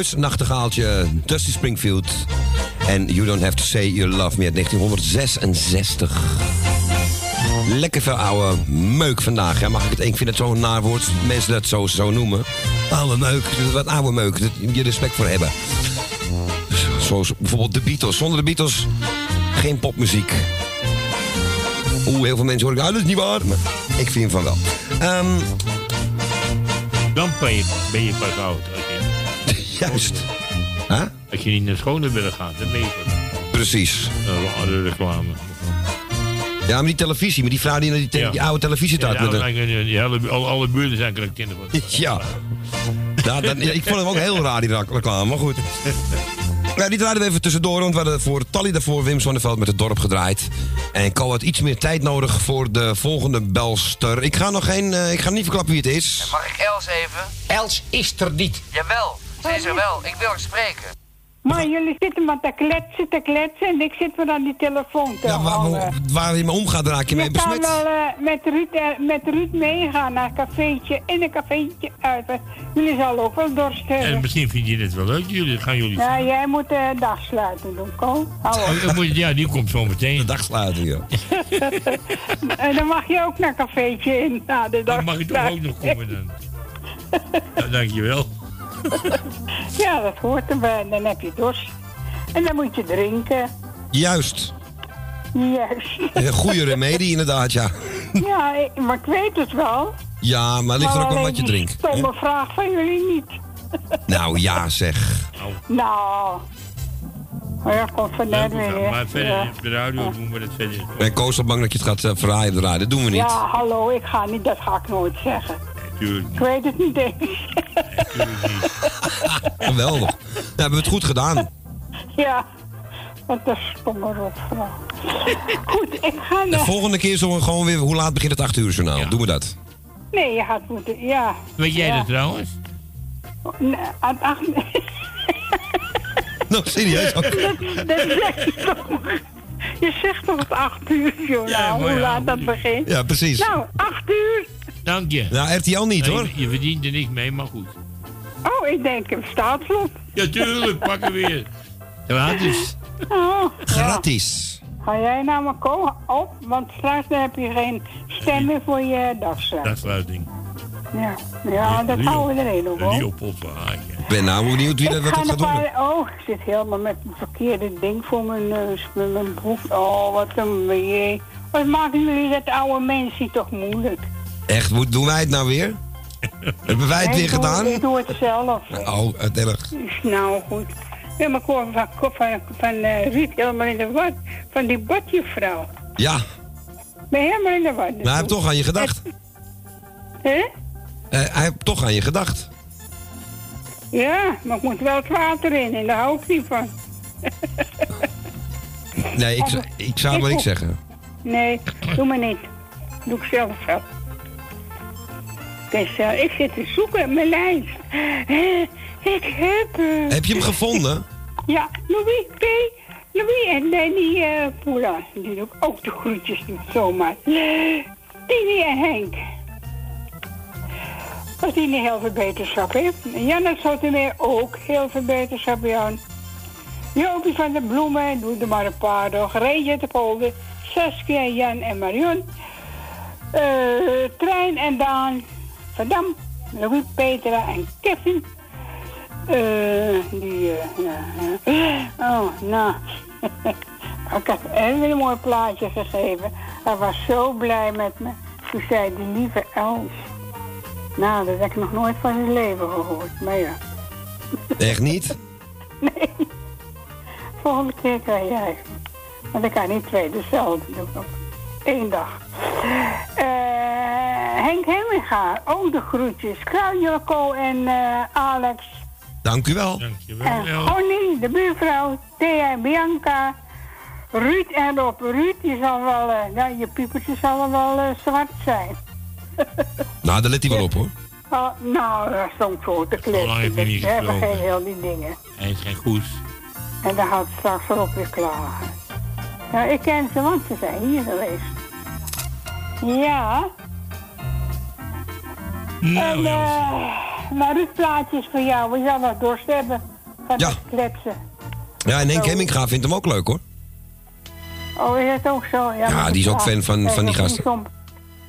Ons huisnachtegaaltje Dusty Springfield. En You Don't Have To Say You Love Me uit 1966. Lekker veel oude meuk vandaag. Ja, mag ik het? Ik vind het zo'n naar woord. Mensen dat zo, zo noemen. Oude meuk. Wat oude meuk. Moet je respect voor hebben. Zoals bijvoorbeeld de Beatles. Zonder de Beatles geen popmuziek. Oeh, heel veel mensen horen. Ah, dat is niet waar. Maar ik vind van wel. Ehm, Dan ben je, ben je pas oud. Juist. Huh? Als je niet naar Schonenburg gaat, dan ben je pas oud. Precies. Eh, de reclame. Ja, maar die televisie, maar die vrouw die, naar die, te- Ja. die oude televisie Ja, met hele, alle, alle buurten zijn kinderen. Ja. Ja, dan, ja, ik vond hem ook heel raar, die reclame, maar goed. Ja, die draaiden we even tussendoor, want we hadden voor Tally daarvoor Wim Sonneveld met het dorp gedraaid. En Ko had iets meer tijd nodig voor de volgende belster. Ik ga nog geen, eh, ik ga niet verklappen wie het is. Mag ik Els even? Els is er niet. Jawel, ze is er wel. Ik wil haar spreken. Maar jullie zitten maar te kletsen, te kletsen en ik zit maar aan die telefoon te Ja, waar, waar je mee omgaat, raak je mee Je kan besmet. wel eh, met, Ruud, eh, met Ruud meegaan naar een cafeetje, in een cafeetje uit. Jullie zullen ook wel dorst En hebben. misschien vind je het wel leuk. Jullie, gaan jullie... Ja, jij moet de dag sluiten doen, Ko. Hou op. Oh, dan moet je- ja, die komt zo meteen. De dagsluiting, ja. en dan mag je ook naar een cafeetje in na de dag. Dan mag je toch ook nog komen dan. Ja, dankjewel. Ja, dat hoort erbij. Dan heb je dorst. En dan moet je drinken. Juist. Juist. Een goede remedie, inderdaad, ja. Ja, ik- maar ik weet het wel. Ja, maar ligt er ook wel wat je drinkt. stomme vraag van jullie niet. Nou ja, zeg. Nou. Maar ja, komt van net weer. maar verder, ja. op de radio doen we dat verder. En Koos is bang dat je het gaat eh, verraaien op de radio. Dat doen we niet. Ja, hallo, ik ga niet, dat ga ik nooit zeggen. Tuurlijk Ik weet het niet eens. Geweldig. Nou, hebben we het goed gedaan. ja, wat een stomme rotvrouw. Goed, ik ga De naar... volgende keer zullen we gewoon weer... Hoe laat begint het 8 uur journaal? Doen we dat? Nee, je gaat moeten, ja. Weet jij ja. dat trouwens? Nee, aan het acht... Nou, serieus? dat, dat zeg je toch. Je zegt toch het acht uur, joh, Ja, maar hoe ja, laat dat begint? Ja, precies. Nou, acht uur. Dank je. Nou, RTL niet, Nee, hoor. Je, je verdient er niks mee, maar goed. Oh, ik denk een staatslot. Ja, tuurlijk, pakken weer. Gratis. Oh, ja. Gratis. Ga jij nou maar komen op, want straks heb je geen stem meer voor je dagsluit. Dagsluiting. Ja, ja dat houden we erin ook, hoor. Van Hagen. Ik ben nou benieuwd wie dat, Ik wat ga nog doen. Oh, ik zit helemaal met een verkeerde ding voor mijn neus, met mijn broek. Oh, wat een jee. Wat maken jullie dat oude mensen toch moeilijk? Echt, hoe doen wij het nou weer? Hebben wij het weer gedaan? Ik doe het zelf. Oh, het erg. Is nou goed. Ja, maar ik hoor van, van, van eh, Ruud helemaal in de wat. Van die badjuffrouw. Ja, Ben helemaal in de wat? maar hij heeft toch aan je gedacht. Hè? Eh, hij heeft toch aan je gedacht. Ja, maar ik moet wel het water in en daar hou ik niet van. Nee, ik, zou- ik zou maar niks zeggen. Nee, doe maar niet. Doe ik zelf wel. Dus, eh, ik zit te zoeken in mijn lijst. Ik heb... eh, Heb je hem gevonden? Ja, Louis P. Louis en Danny eh Poela. Die doet ook de groetjes doet zomaar. Tini en Henk. Dat die niet heel veel beterschap. En Janne Sotemeer ook heel veel beterschap, Jan. Jopie van de Bloemen, doe maar een paar nog. Reetje de Polder, Saskia, Jan en Marion. Trein en Daan, Van Dam, Louis, Petra en Kevin. Eh, die, eh. Oh, nou. ik had een mooi plaatje gegeven. Hij was zo blij met me. Toen zei die lieve Els. Nou, dat heb ik nog nooit van zijn leven gehoord. Maar ja, Echt niet? volgende keer krijg jij. Want ik kan niet twee dezelfde doen. Één dag. Eh, Henk Hemminga, ook de groetjes. Co en eh, Alex. Dank u wel. En Connie, de buurvrouw, Thea en Bianca, Ruud en Rob. Ruud, die zal wel, eh, nou, je piepertje zal wel zwart zijn. Nou, daar let hij wel op hoor. Oh, nou, dat stond zo te Hoe lang heb kletsen. je niet We hebben geen heel die dingen. Hij is geen goes. En dan gaat straks Rob weer klagen. Ja, ik ken ze, want ze zijn hier geweest. Ja. Nou, en, eh, maar Ruud plaatjes voor jou. We zal nog dorst hebben van Ja. het kletsen. Ja, en Henk Hemminga vindt hem ook leuk hoor. Oh, is het ook zo? Ja, Ja, die is ook fan van- van die niet gasten.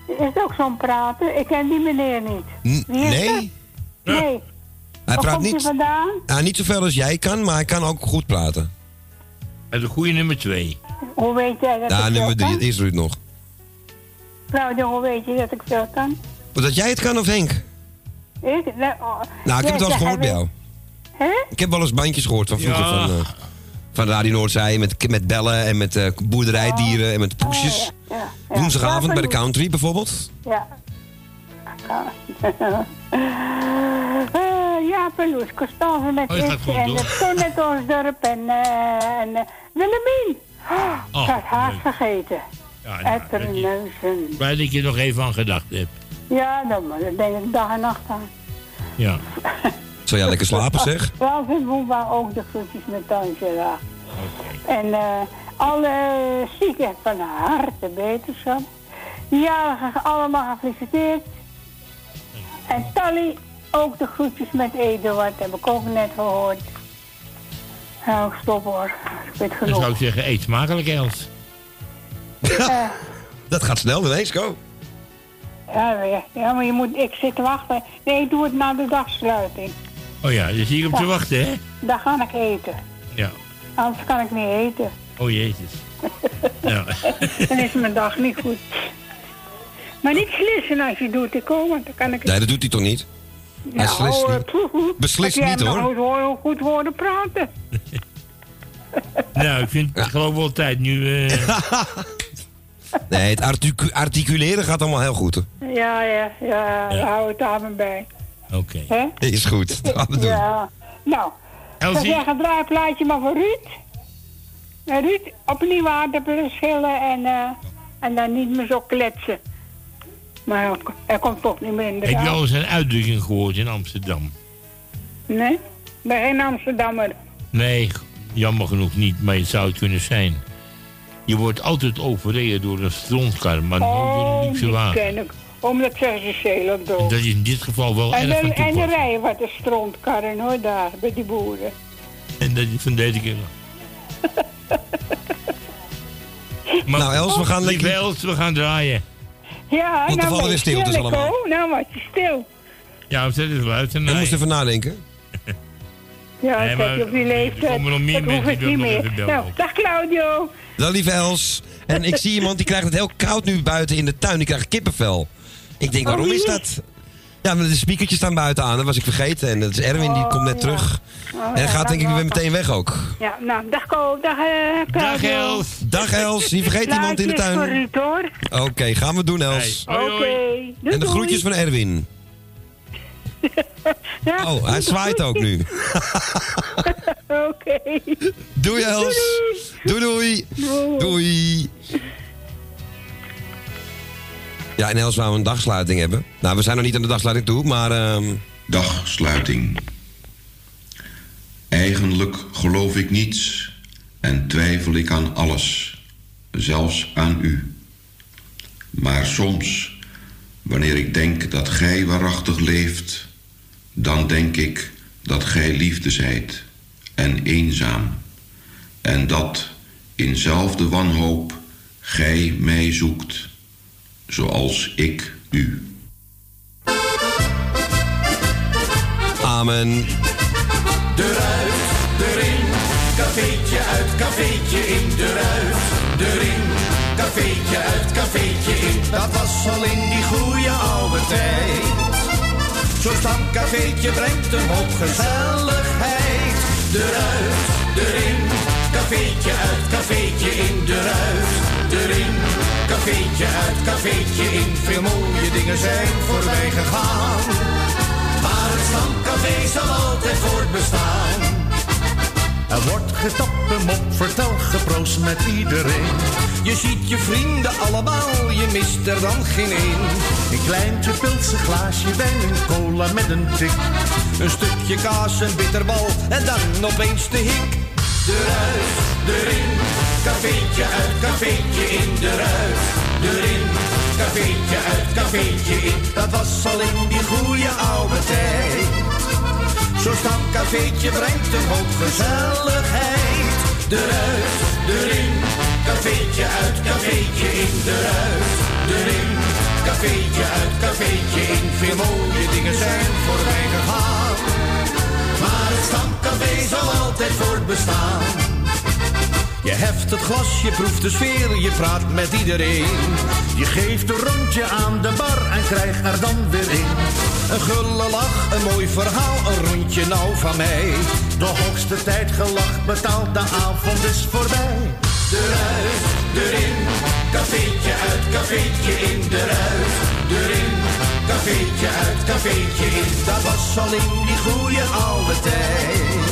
Is het ook zo'n praten? Ik ken die meneer niet. Wie is nee, het? Nee. hij praat komt hij niet, vandaan? ja, niet zoveel als jij kan, maar hij kan ook goed praten. En de goede nummer twee. Hoe weet jij dat Ja, ik nummer drie is Ruud nog. Claudia, hoe weet je dat ik veel kan? Dat jij het kan of Henk? Ik? Nee, oh. Nou, ik heb het wel eens gehoord bij jou. Hè? Ik heb wel eens bandjes gehoord van vroeger. Ja. Van, eh, van Radio Noordzij met, met bellen en met eh, boerderijdieren en met poesjes. Ja, ja. Woensdagavond Ja, bij de country bijvoorbeeld. Ja. Eh, ja, Peloes, Constance met Oh, en Ton met ons dorp en, en uh, Willemien. Oh, ik had haast vergeten. Ja, nou, Etterneuzen. Blij dat je nog even aan gedacht hebt. Ja, dan denk ik dag en nacht aan. Ja. Zou jij lekker slapen zeg? Wel vindt Boeba ook de groetjes met Angela. En eh alle zieken van harte beterschap. Ja, allemaal gefeliciteerd. En Tally, ook de groetjes met Eduard, heb ik ook net gehoord. Nou, stop hoor. Ik weet Dan genoeg. zou ik zeggen, eet smakelijk Els. Eh, Dat gaat snel ineens, go. ja, weer. ja, maar je moet, ik zit te wachten. Nee, ik doe het na de dagsluiting. Oh ja, dus hier op te Ja. wachten, hè? Dan ga ik eten. Ja. Anders kan ik niet eten. Oh jezus. Ja. Dan is mijn dag niet goed. Maar niet slissen als je doet, ik hoor, want dan kan ik... Nee, dat doet hij toch niet? Hij slist eh, niet. poeh, poeh. Beslist niet, hoor. nog nooit hoor- goed horen praten. Nou, ik vind het geloof wel tijd nu... eh, Nee, het articu- articuleren gaat allemaal heel goed. Hoor. Ja, ja, ja, Ja. hou het aan me bij. Oké. Hè? Is goed, dat gaan we doen. Ja. Nou, ik zou Elsie? zeggen, draai een plaatje maar voor Ruud. Eh, Ruud, opnieuw aardappelen schillen en, eh, en dan niet meer zo kletsen. Maar hij- komt toch niet meer in de Heb je al eens een uitdrukking gehoord in Amsterdam? Nee? Bij geen Amsterdammer. Nee, jammer genoeg niet, maar het zou het kunnen zijn. Je wordt altijd overreden door een strontkar, maar nooit door een Oh, luxe die wagen. ken ik. Omdat zeggen ze ook. dat is in dit geval wel En erg van de, en de toepassing. rijden wat de strontkarren hoor, daar, bij die boeren. En dat is van deze keer. Maar, Nou, Els, we gaan lieve lekker- Els, we gaan draaien. Ja, Want er nou je stiltes stil, allemaal. Nou word je stil. Ja, we zetten eens luisteren. Je moest even nadenken. Ja, Nee, maar heb je op die er leeftijd. komen nog meer mensen die nog meer. even bellen Nou, dag Claudio. Wel, lieve Els. En ik zie iemand die krijgt het heel koud nu buiten in de tuin. Die krijgt kippenvel. Ik denk, Oh, waarom is dat? Ja, maar de speakertjes staan buiten aan. Dat was ik vergeten. En dat is Erwin, die Oh, komt net terug. Oh, En ja, gaat denk ik dat weer meteen weg ook. Ja, nou, dag Ko, dag Claudio. Dag Els. Dag Els, niet vergeet iemand in de tuin. Ruud, hoor. Oké, gaan we doen Els. Oké. En de doei. groetjes van Erwin. Ja, Oh, hij zwaait ook nu. Oké. Doei Els. Doei doei. Doei. Doei. Ja, en Els wou een dagsluiting hebben. Nou, we zijn nog niet aan de dagsluiting toe, maar... ehm, Dagsluiting. Eigenlijk geloof ik niets en twijfel ik aan alles, zelfs aan u. Maar soms, wanneer ik denk dat gij waarachtig leeft, dan denk ik dat gij liefde zijt en eenzaam. En dat in zelfde wanhoop gij mij zoekt, zoals ik u. Amen. Eruit, erin, cafeetje uit, cafeetje in. Eruit, erin, cafeetje uit, cafeetje in. Dat was al in die goede oude tijd. Zo'n stamcafeetje brengt een hoop gezelligheid. Eruit, erin, cafeetje uit, cafeetje in. Eruit, erin, cafeetje uit, cafeetje in. Veel mooie dingen zijn voorbij gegaan. Maar het stamcafé zal altijd voortbestaan. Er wordt getapt, een mop, vertel, geproost met iedereen. Je ziet je vrienden allemaal, je mist er dan geen één. Een kleintje pilse glaasje wijn, een cola met een tik. Een stukje kaas, een bitterbal en dan opeens de hik. Eruit, erin, cafeetje uit, cafeetje in. Eruit, erin, cafeetje uit, cafeetje in. Dat was al in die goede oude tijd. Zo'n stamcafeetje brengt een hoop gezelligheid. Eruit, erin, cafeetje uit, cafeetje in. Eruit, erin, cafeetje uit, cafeetje in. Veel mooie dingen zijn voorbij gegaan. Maar het stamcafé zal altijd voortbestaan. Je heft het glas, je proeft de sfeer, je praat met iedereen. Je geeft een rondje aan de bar en krijgt er dan weer in. Een gulle lach, een mooi verhaal, een rondje nou van mij. De hoogste tijd gelach betaald, de avond is voorbij. Eruit, erin, cafeetje uit, cafeetje in. Eruit, erin, cafeetje uit, cafeetje in. Dat was al in die goede oude tijd.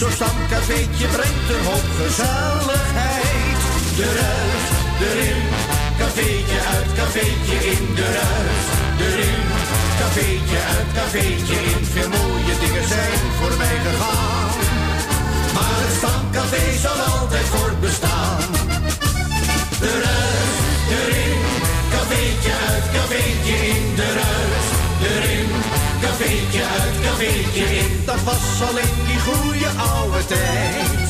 Zo'n stamcafeetje brengt een hoop gezelligheid. Eruit, erin, cafeetje uit, cafeetje in. Eruit, erin, cafeetje uit, cafeetje in. Veel mooie dingen zijn voorbij gegaan. Maar het stamcafé zal altijd voortbestaan. Eruit, erin, cafeetje uit, cafeetje in. Eruit, erin, cafeetje cafeetje in. Dat was al in die goede oude tijd.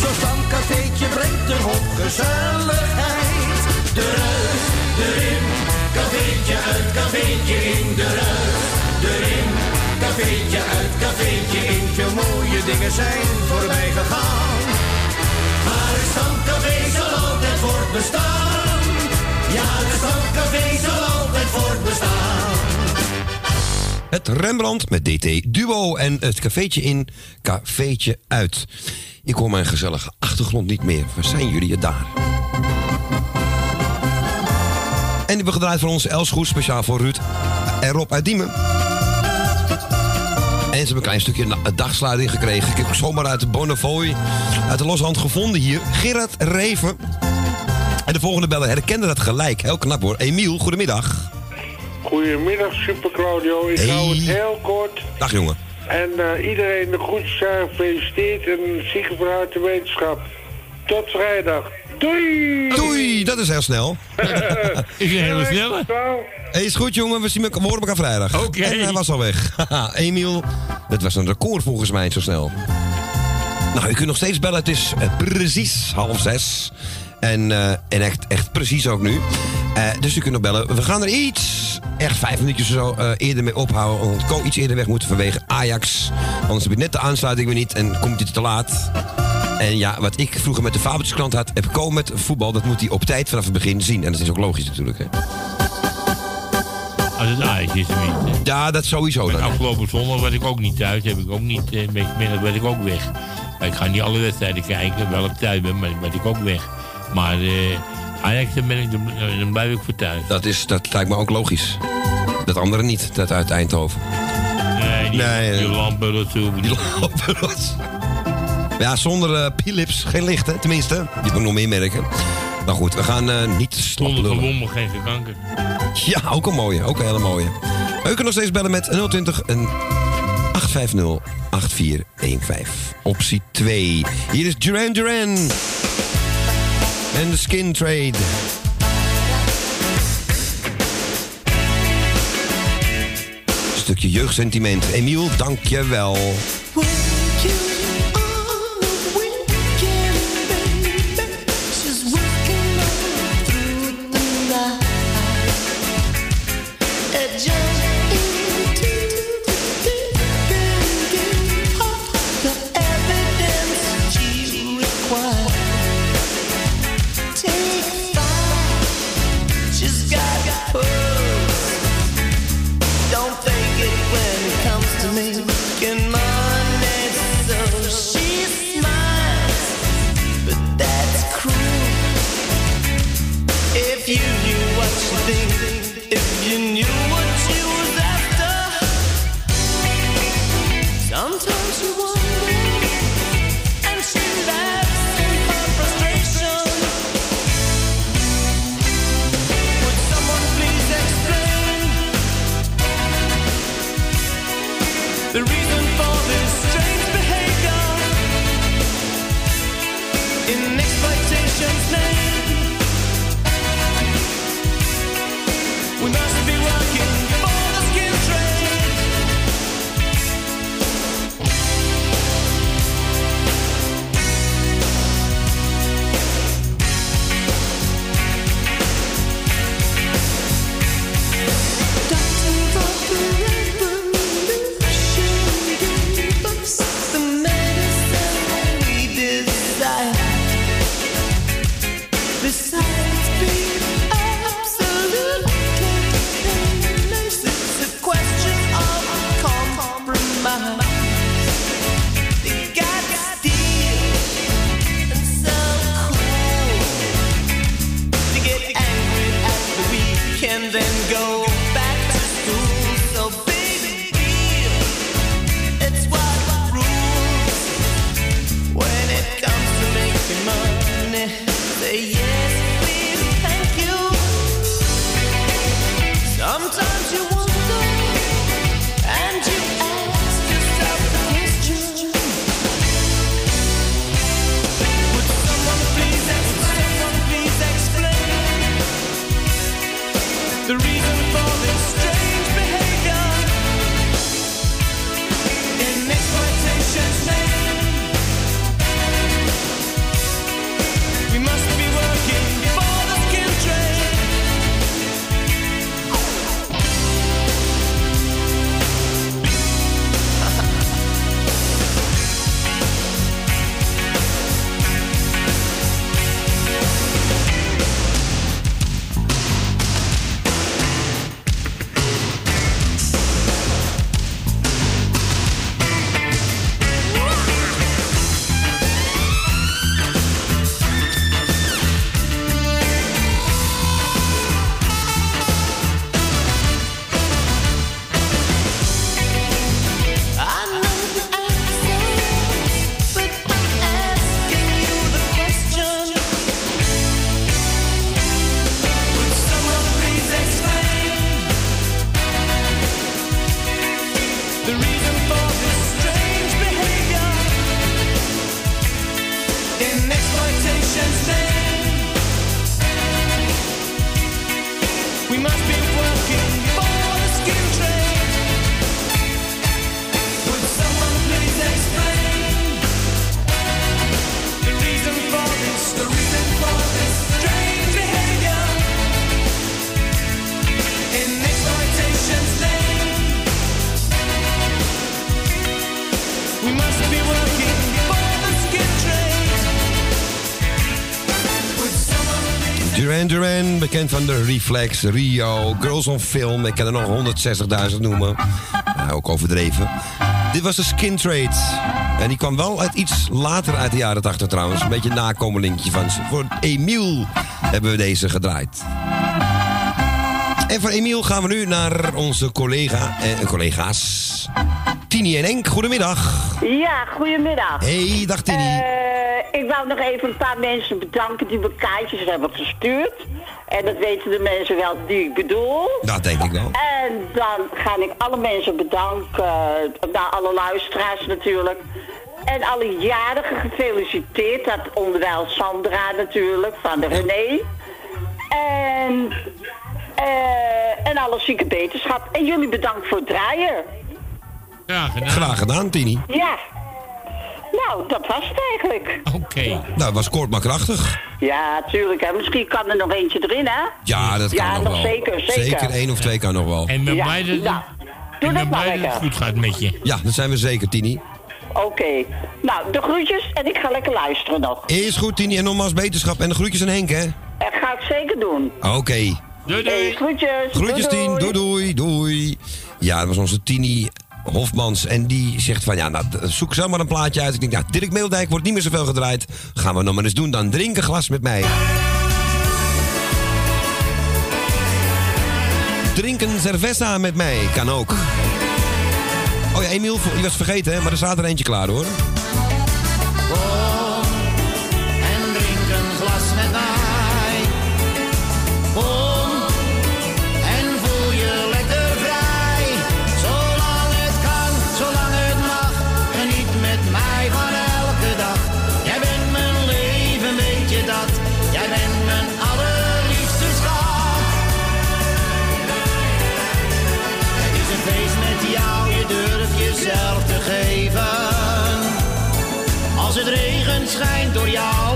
Zo'n stamcafeetje brengt een hoop gezelligheid. Eruit, erin, cafeetje uit, cafeetje in. Eruit, erin, cafeetje uit, cafeetje in. Veel mooie dingen zijn voorbij gegaan. Maar het stamcafé zal altijd voortbestaan. Ja, het stamcafé zal altijd voortbestaan. Het Rembrandt met DT Duo en het cafeetje in, cafeetje uit. Ik hoor mijn gezellige achtergrond niet meer. Waar zijn jullie het daar? En die hebben gedraaid voor ons Els Goed, speciaal voor Ruud en Rob uit Diemen. En ze hebben een klein stukje dagsluiting gekregen. Ik heb zomaar uit de Bonnefoy, uit de losse hand gevonden hier. Gerard Reven. En de volgende beller herkende dat gelijk. Heel knap hoor. Emiel, goedemiddag. Goedemiddag, Super Claudio. Ik hou het heel kort. Dag jongen. En eh, iedereen de groetjes gefeliciteerd en zieken vanuit de wetenschap. Tot vrijdag. Doei! Doei, dat is heel snel. Is een hele snelle. Hey, is goed jongen, we, zien elkaar, we horen elkaar vrijdag. Oké. En hij was al weg. Haha, Emiel, dat was een record volgens mij zo snel. Nou, u kunt nog steeds bellen. Het is eh, precies half zes. En, eh, en echt, echt precies ook nu. Eh, dus u kunt nog bellen. We gaan er iets, echt vijf minuutjes of zo, eh, eerder mee ophouden. Ko iets eerder weg moeten vanwege Ajax. Anders heb je net de aansluiting weer niet en komt hij te laat. En ja, wat ik vroeger met de Fabeltjeskrant had, heb Ko met voetbal. Dat moet hij op tijd vanaf het begin zien. En dat is ook logisch natuurlijk. Hè? Als het Ajax is tenminste. Ja, dat sowieso dan. Afgelopen zondag was ik ook niet thuis. Heb ik ook niet, eh, middag werd ik ook weg. Maar ik ga niet alle wedstrijden kijken. Wel op thuis ben, maar ben ik ook weg. Maar eh, Ajax, dan, ben ik, dan, blijf ik voor thuis. Dat, is, dat lijkt me ook logisch. Dat andere niet, dat uit Eindhoven. Nee, die, Nee, die eh, lampen, zo. Die Ja, zonder eh Philips geen licht, hè? Tenminste, die moet nog meer merken. Nou goed, we gaan eh, niet slap Zonder gewonnen geen kanker. Ja, ook een mooie, ook een hele mooie. U kunt nog steeds bellen met 020 en 850 8415. Optie 2. Hier is Duran Duran. En de Skin Trade. Stukje jeugdsentiment. Emiel, dank je wel. Bekend van de Reflex, Rio, Girls on Film. Ik kan er nog 160.000 noemen. Nou, ook overdreven. Dit was de Skin Trade. En die kwam wel uit iets later uit de jaren 80 trouwens. Een beetje een nakomelingetje van ze. Voor Emiel hebben we deze gedraaid. En voor Emiel gaan we nu naar onze collega, eh, collega's. Tini en Enk, goedemiddag. Ja, goedemiddag. Hey, dag Tini. Eh, ik wou nog even een paar mensen bedanken die me kaartjes hebben gestuurd. En dat weten de mensen wel die ik bedoel. Dat denk ik wel. En dan ga ik alle mensen bedanken, uh, nou, alle luisteraars natuurlijk. En alle jarigen gefeliciteerd, dat onderwijl Sandra natuurlijk, van de René. En, eh, en alle zieke beterschap. En jullie bedankt voor het draaien. Graag gedaan. Graag gedaan, Tini. Ja. Nou, dat was het eigenlijk. Oké. Nou, het was kort maar krachtig. Ja, tuurlijk. Hè. Misschien kan er nog eentje erin, hè? Ja, dat kan Ja, nog nog wel. zeker, zeker. één of twee kan nog wel. En ben Ja, blij dat, nou, maar het goed gaat met je. Ja, dat zijn we zeker, Tini. Oké. Nou, de groetjes en ik ga lekker luisteren nog. Is goed, Tini. En nogmaals beterschap. En de groetjes aan Henk, hè? Dat ga ik zeker doen. Oké. Doei, Hey, groetjes. Groetjes, Doei, Tien. doei. Doei, doei, doei. Ja, dat was onze Tini Hofmans. En die zegt van, ja, nou, zoek zelf maar een plaatje uit. Ik denk, ja, Dirk Meeldijk wordt niet meer zoveel gedraaid. Gaan we nog maar eens doen. Dan drink een glas met mij. Drink een cerveza met mij. Kan ook. Oh ja, Emiel, je was vergeten, hè? Maar er staat er eentje klaar, hoor. Regent schijnt door jou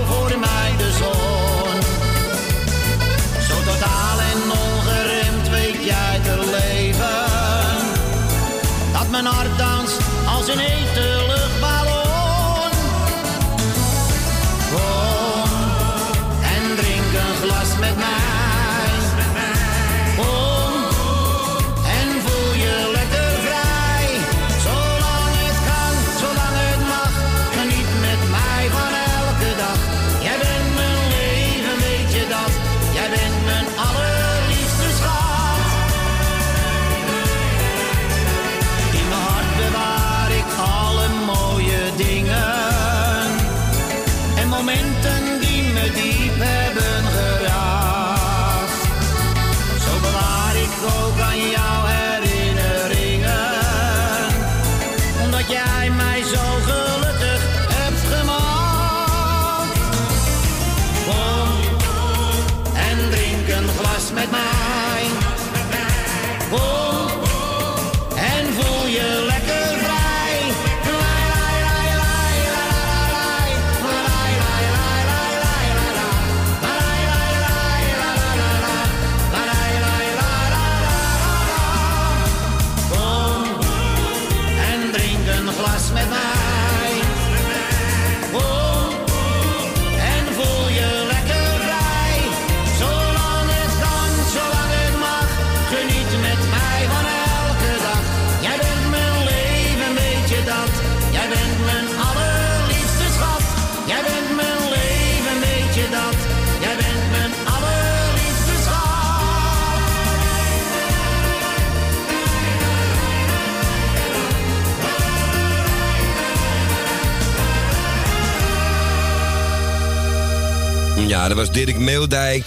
Ja, dat was Dirk Meeldijk.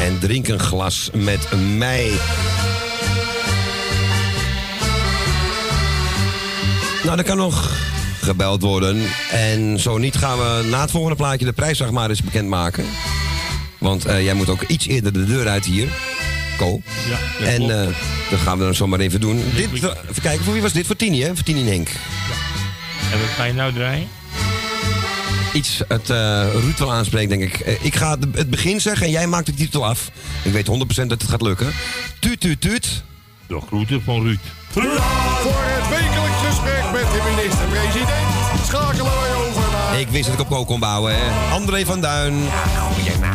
En drink een glas met mij. Nou, er kan nog gebeld worden. En zo niet gaan we na het volgende plaatje de prijs zeg maar eens bekendmaken. Want eh, jij moet ook iets eerder de deur uit hier. Ko. Ja, dat En eh, dat gaan we dan zomaar even doen. Dit, even kijken, voor wie was dit? Voor Tini, hè? Voor Tini en Henk. En wat ga je nou draaien? Iets het eh Ruud wel aanspreekt, denk ik. Eh, ik ga het begin zeggen en jij maakt de titel af. Ik weet 100% dat het gaat lukken. Tuut, tuut, tuut. De groeten van Ruud. Voor het wekelijks gesprek met de minister-president schakelen wij over naar... Ik wist dat ik op kook kon bouwen, hè. André van Duin.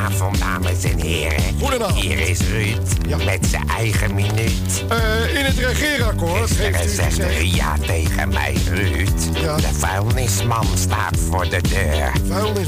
Goedenavond, dames en heren. Goedenavond. Hier is Ruud met zijn eigen minuut. Eh, in het regeerakkoord Gisteren zegt. Ria tegen mij, Ruud. De vuilnisman staat voor de deur.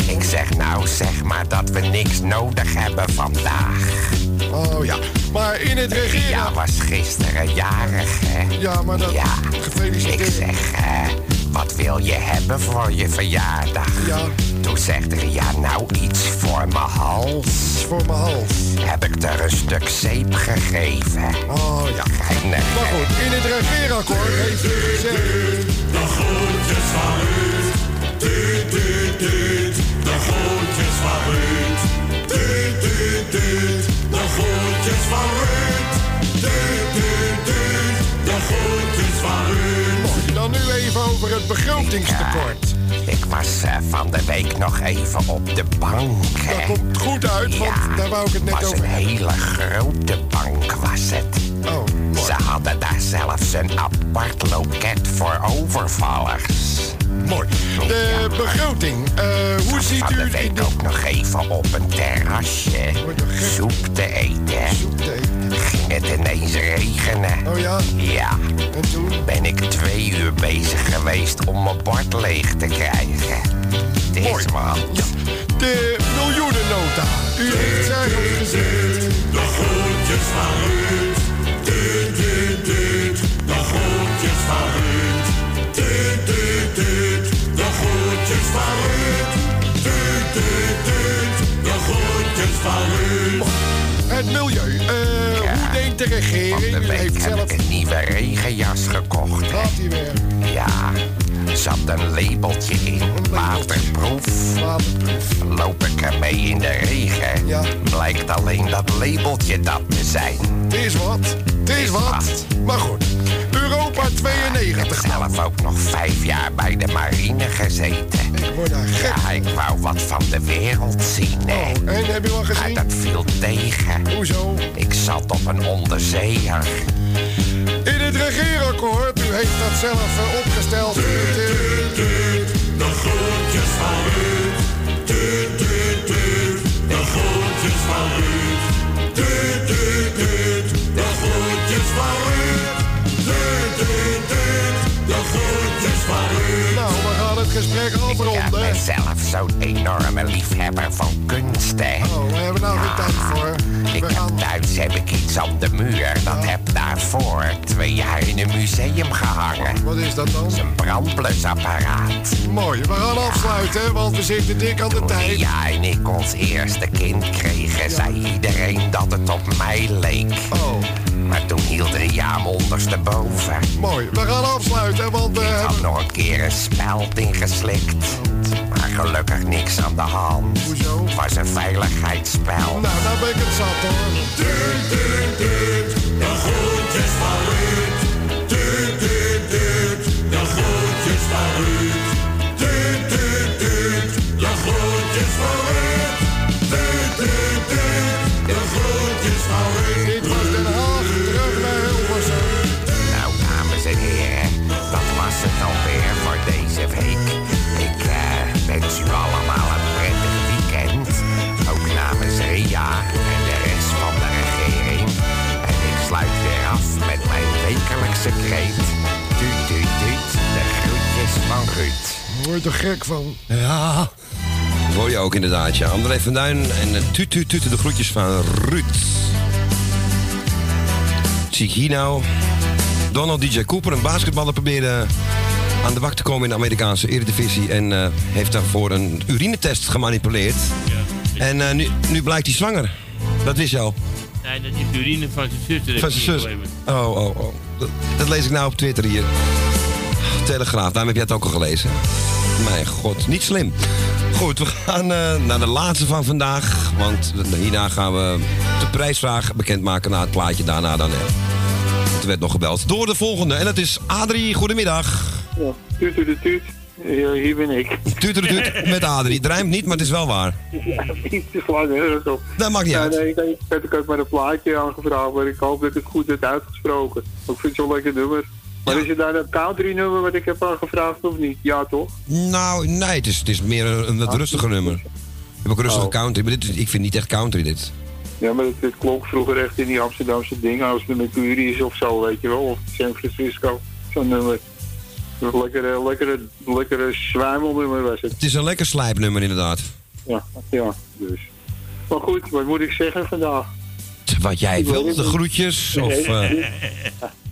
Ik zeg nou, zeg maar dat we niks nodig hebben vandaag. Oh ja, maar in het regeerakkoord... Ria was gisteren jarig, hè? Ja, maar dat... Ja, Gefeliciteerd. ik zeg, eh, wat wil je hebben voor je verjaardag? Ja. Toen zegt Ria, nou iets voor mijn hals. voor mijn hals. Heb ik er een stuk zeep gegeven. Oh ja. Geinig, Maar goed, in het regeerakkoord heeft u gezegd... De groetjes van Ruud. Tuut, tuut, tuut. De groetjes van Ruud. Tuut, tuut, tuut. De groetjes van Ruud. Tuut, tuut, tuut. Even over het begrotingstekort. Ik was eh, van de week nog even op de bank. hè. Dat komt goed uit, want daar wou ik het net was over een hele grote bank was het. Oh, Ze hadden daar zelfs een apart loket voor overvallers. Mooi. De begroting, eh, hoe ziet Van de u... week ook nog even op een terrasje soep te eten. Ging het ineens regenen. Oh ja? Ja. En toen? Ben ik twee uur bezig geweest om mijn bord leeg te krijgen. Het is wat. De miljoenennota. U heeft zelf gezegd... De groetjes van Ruud. Tuut, tuut, tuut. De groetjes van Ruud. Tuut. De groetjes van Ruud. Tuut. De groetjes van Ruud. Het milieu. Eh, de regering? Van de week heeft heb zelf... ik een nieuwe regenjas gekocht. Gaat hij weer? Ja, zat een labeltje in. Waterproef. Loop ik ermee in de regen, blijkt alleen dat labeltje dat we zijn. Het is wat. Het is wat. Maar goed. Europa 92. Ik heb zelf ook nog vijf jaar bij de marine gezeten. Ik word daar gek. Ja, ik wou wat van de wereld zien, hè. En heb je wat gezien? Maar dat viel tegen. Hoezo? Ik zat op een onderzeeër. In het regeerakkoord, u heeft dat zelf eh, opgesteld. De groetjes van Ruud. Tuut, tuut, tuut. De groetjes van Ruud. Ik ben zelf zo'n enorme liefhebber van kunst, hè. Oh, we hebben nou geen tijd voor. Ik heb thuis heb ik iets aan de muur. Dat heb daarvoor twee jaar in een museum gehangen. Wat is dat dan? Een brandblusapparaat. Mooi, we gaan afsluiten, want we zitten dik aan de tijd. Ja, en ik ons eerste kind kregen, zei iedereen dat het op mij leek. Oh. Maar toen hield Ria hem ondersteboven. Mooi, we gaan afsluiten, want we Ik had hebben... nog een keer een speld ingeslikt. Maar gelukkig niks aan de hand. Hoezo? Het was een veiligheidsspel. Nou, nou ben ik het zat hoor. De van Ruud. De van Ruud. Tuut, tuut, tuut, de groetjes van Ruud. Daar word je er gek van. Ja. Dat hoor je ook inderdaad, ja. André van Duin en eh, tuut, tuut, tuut, de groetjes van Ruud. Zie ik hier nou. Donald DJ Cooper, een basketballer, probeerde aan de bak te komen in de Amerikaanse Eredivisie. En eh, heeft daarvoor een urinetest gemanipuleerd. En eh, nu, nu blijkt hij zwanger. Dat wist je al. Nee, dat is de urine van zijn zuster. Van zijn zus. Oh, oh, oh. Dat, lees ik nou op Twitter hier. Telegraaf, daarom heb jij het ook al gelezen. Mijn god, niet slim. Goed, we gaan eh, naar de laatste van vandaag. Want hierna gaan we de prijsvraag bekendmaken na het plaatje. Daarna dan. Er werd nog gebeld door de volgende. En dat is Adrie, goedemiddag. Ja, tuut, tuut, tuut. Ja, hier ben ik. Tuut, tuut, met Adrie. Het rijmt niet, maar het is wel waar. Ja, te op. Dat maakt niet ja, uit. Nee, ik, ik heb ook maar een plaatje aangevraagd, maar ik hoop dat het goed is uitgesproken. Ik vind het zo'n lekker nummer. Maar is het daar een country nummer wat ik heb aangevraagd of niet? Ja, toch? Nou, nee, het is, het is meer een, een wat rustiger nummer. Ik heb ook een rustige Oh. country, maar dit, is- ik vind niet echt country dit. Ja, maar het, het klonk vroeger echt in die Amsterdamse dingen, als het met is of zo, weet je wel. Of San Francisco, zo'n nummer. Een lekkere, lekkere, lekkere zwijmelnummer was het. Het is een lekker slijpnummer inderdaad. Ja, ja, dus. Maar goed, wat moet ik zeggen vandaag? Wat jij wilt, de groetjes? Of, eh,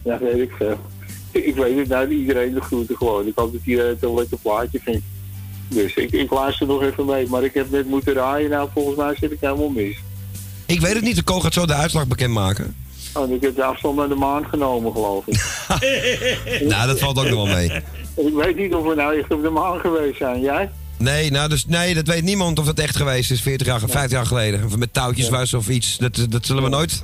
Ja, weet ik veel. Ik weet het, nou, iedereen de groeten gewoon. Ik hoop dat iedereen het een lekker plaatje vindt. Dus ik, ik luister nog even mee. Maar ik heb net moeten raaien. Nou, volgens mij zit ik helemaal mis. ik weet het niet, de Ko gaat zo de uitslag bekendmaken. Oh, en ik heb de afstand naar de maan genomen, geloof ik. nou, dat valt ook nog wel mee. Ik weet niet of we nou echt op de maan geweest zijn. Jij? Nee, nou, dus, nee, dat weet niemand of dat echt geweest is, 40 jaar, 50 jaar geleden. Of met touwtjes was of iets. Dat, dat zullen we nooit.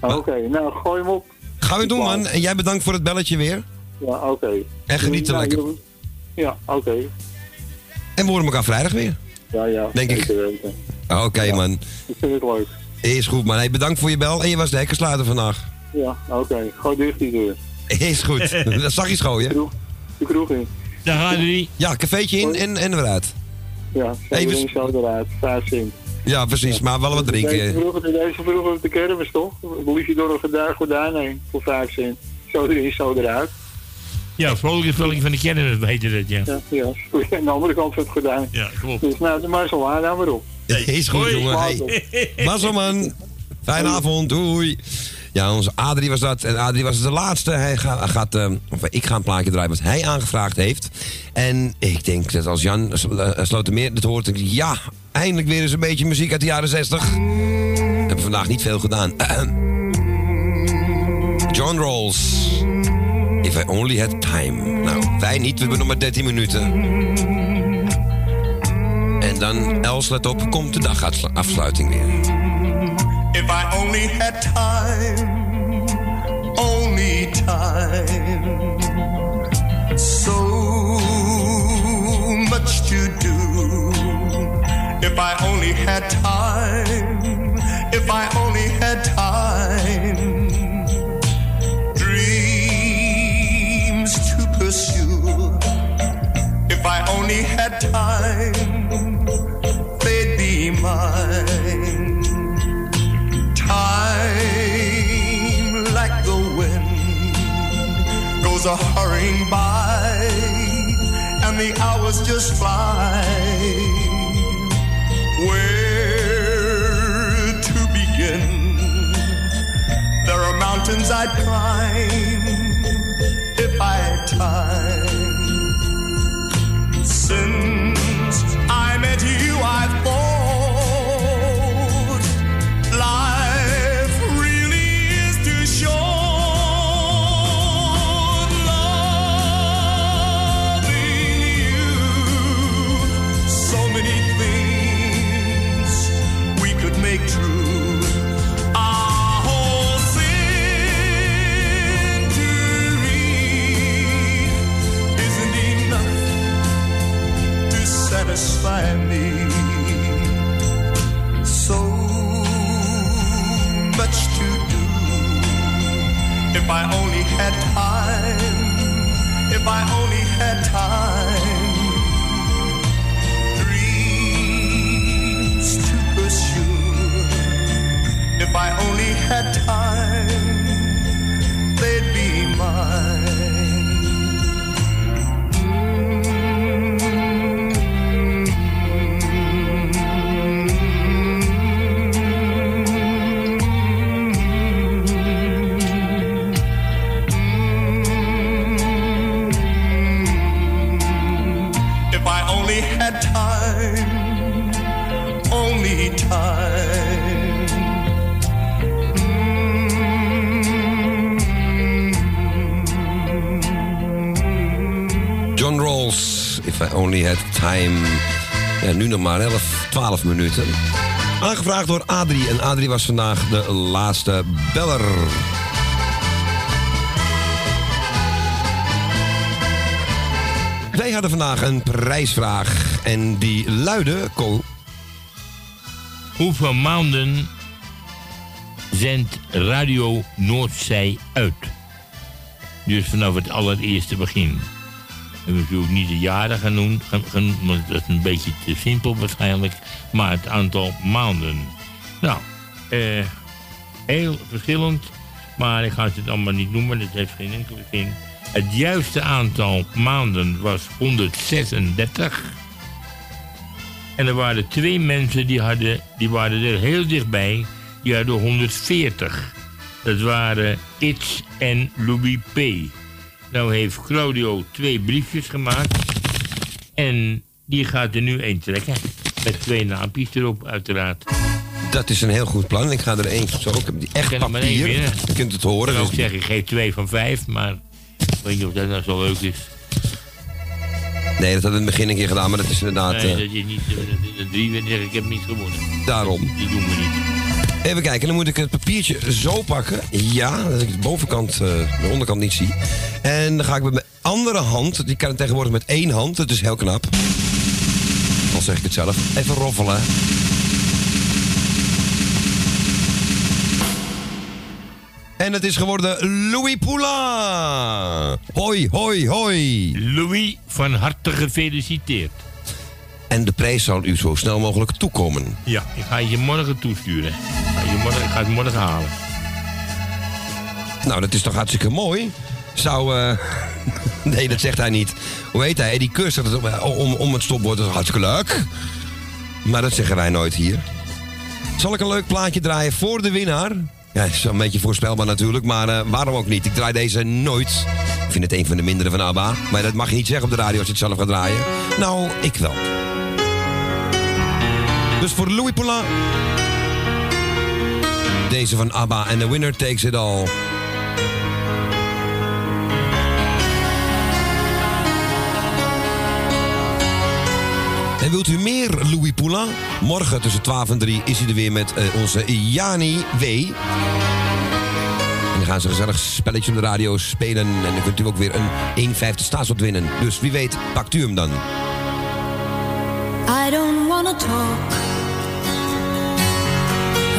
Oké, nou, gooi hem op. Gaan we doen, man. En jij bedankt voor het belletje weer. Ja, oké. En geniet er Nou, lekker. Ja, oké. En we horen elkaar vrijdag weer. Ja, ja. Denk ik. Ah, Oké, man. Ik vind het leuk. Is goed, man. Hey, bedankt voor je bel. En je was de hekkensluiter vandaag. Ja, oké. Gooi dicht die deur. Is goed. dat zag je schooien. De kroeg in. Daar gaan we Ja, cafeetje in en, en weer uit. Ja, zo Even- erin, zo eruit. Vijf cent. Ja, precies. Maar wel wat Deze drinken. vroeger, deze vroeger op de kermis toch? Lief je door een gordijn- gordijn heen voor 5 cent. Zo erin, zo eruit. Ja, vrolijke vulling van de kennis, heette dat, ja. Ja, ja. Aan de andere kant van het gordijn. Ja, klopt. Dus nou, de Marcel, aan maar op. Is goed, Hoi. jongen. Hey. Mazzel, man. Fijne avond. Doei. Ja, onze Adrie was dat. En Adrie was de laatste. Hij gaat, gaat eh, of ik ga een plaatje draaien wat hij aangevraagd heeft. En ik denk dat als Jan uh, Slotermeer dit hoort, denk ik, ja, eindelijk weer eens een beetje muziek uit de jaren 60. Hebben we vandaag niet veel gedaan. John Rolls. If I only had time. Nou, wij niet. We hebben nog maar 13 minuten. En dan, Els, let op, komt de dagafsluiting weer. If I only had time, only time. So much to do. If I only had time, if I only had time. Dreams to pursue. If I only had time, mine. Time, like the wind, goes a hurrying by, and the hours just fly. Where to begin? There are mountains I'd climb if I had time. Since I met you, I've thought satisfy me. So much to do. If I only had time, if I only had time. Dreams to pursue. If I only had time, they'd be mine. Nu nog maar 11, 12 minuten. Aangevraagd door Adrie. En Adrie was vandaag de laatste beller. Wij hadden vandaag een prijsvraag. En die luidde... Ko, Hoeveel maanden zendt Radio Noordzij uit? Dus vanaf het allereerste begin. En we zullen niet de jaren gaan- want dat is een beetje te simpel waarschijnlijk. Maar het aantal maanden. Nou, eh, heel verschillend. Maar ik ga het allemaal niet noemen, dat heeft geen enkele zin. Het juiste aantal maanden was 136. En er waren twee mensen die, hadden, die waren er heel dichtbij. Die hadden 140. Dat waren Itz en Louis P. Nou heeft Claudio twee briefjes gemaakt. En die gaat er nu één trekken. Met twee naampjes erop, uiteraard. dat is een heel goed plan. Ik ga er eentje zo. Ik heb die echt er papier. Je kunt het horen. Ik zou dus- ook zeggen, ik geef twee van vijf. Maar ik weet niet of dat nou zo leuk is. Nee, dat had ik in het begin een keer gedaan. Maar dat is inderdaad... nee, eh, dat je niet dat de drie ik heb niet gewonnen. Daarom. Die doen we niet. Even kijken, dan moet ik het papiertje zo pakken. Ja, dat ik de bovenkant, eh, de onderkant niet zie. En dan ga ik met mijn andere hand, die kan ik tegenwoordig met één hand, dat is heel knap. Al zeg ik het zelf, even roffelen. En het is geworden Louis Poula. Hoi, hoi, hoi. Louis, van harte gefeliciteerd. En de prijs zal u zo snel mogelijk toekomen. Ja, ik ga je morgen toesturen. Ik ga, je morgen, ik ga het morgen halen. Nou, dat is toch hartstikke mooi? Zou, eh, nee, dat zegt hij niet. Hoe heet hij? Zegt het om, om, het stopwoord. Is hartstikke leuk. Maar dat zeggen wij nooit hier. Zal ik een leuk plaatje draaien voor de winnaar? Ja, is een beetje voorspelbaar natuurlijk, maar eh, waarom ook niet? Ik draai deze nooit. Ik vind het een van de mindere van ABBA. Maar dat mag je niet zeggen op de radio als je het zelf gaat draaien. Nou, ik wel. Dus voor Louis Poulain. Deze van ABBA en The Winner Takes It All. En wilt u meer Louis Poulain? Morgen tussen 12 en 3 is hij er weer met eh, onze Jani W. En dan gaan ze een gezellig spelletje op de radio spelen. En dan kunt u ook weer een 1,50 staatslot winnen. Dus wie weet, pakt u hem dan. I don't wanna talk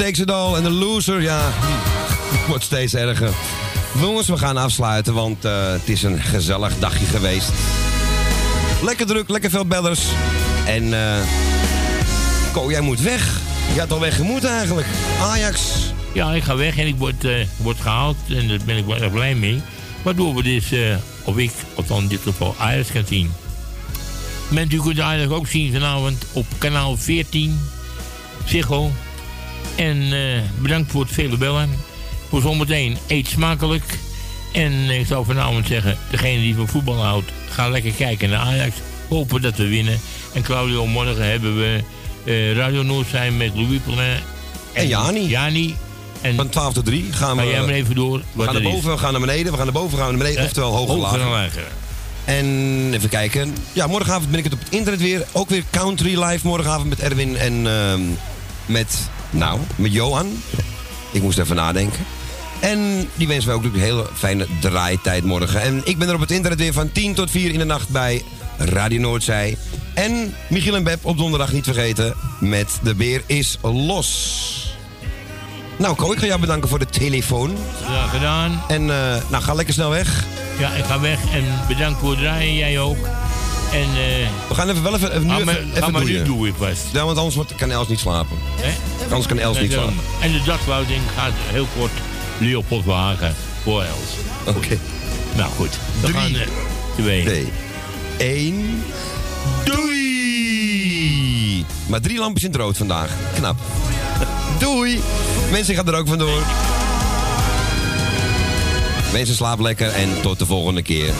takes it all en de loser, ja, wordt steeds erger. Jongens, we gaan afsluiten, want eh, het is een gezellig dagje geweest. Lekker druk, lekker veel bellers. En eh Ko, jij moet weg. Je had al weg gemoet eigenlijk. Ajax. Ja, ik ga weg en ik word, word gehaald. En daar ben ik wel erg blij mee. Waardoor we dus, of ik, althans in dit geval, Ajax gaan zien. Men, u kunt Ajax ook zien vanavond op kanaal 14. Ziggo. En eh, bedankt voor het vele bellen. Voor zometeen eet smakelijk. En ik zou vanavond zeggen, degene die van voetbal houdt, ga lekker kijken naar Ajax. Hopen dat we winnen. En Claudio, morgen hebben we eh, Radio Noord zijn met Louis Poulin. En Jani. Jani. En Van 12 tot 3 gaan we... Ga jij maar even door. We gaan naar boven, we gaan naar beneden, we gaan naar boven, we gaan naar beneden. Eh, oftewel hoger, lager. en lager. En even kijken. Ja, morgenavond ben ik het op het internet weer. Ook weer country live morgenavond met Erwin en ehm, met, nou, met Johan. Ik moest even nadenken. En die wensen wij ook natuurlijk een hele fijne draaitijd morgen. En ik ben er op het internet weer van 10 tot 4 in de nacht bij Radio Noordzij. En Michiel en Beb op donderdag niet vergeten met De Beer is Los. Nou, Ko, ik ga jou bedanken voor de telefoon. Ja, gedaan. En eh, nou, ga lekker snel weg. Ja, ik ga weg en bedankt voor het draaien, jij ook. En, eh We gaan even wel even, even, nu even, even maar nu doe ik vast. Ja, want anders kan Els niet slapen. Anders kan Els En niet slapen. En de dagsluiting gaat heel kort Leopold Wagen voor Els. Oké. Nou goed, we Drie, gaan... eh, twee. twee, één. Doei! Maar drie lampjes in het rood vandaag. Knap. Doei! Mensen, gaat er ook vandoor. Mensen, slaap lekker en tot de volgende keer.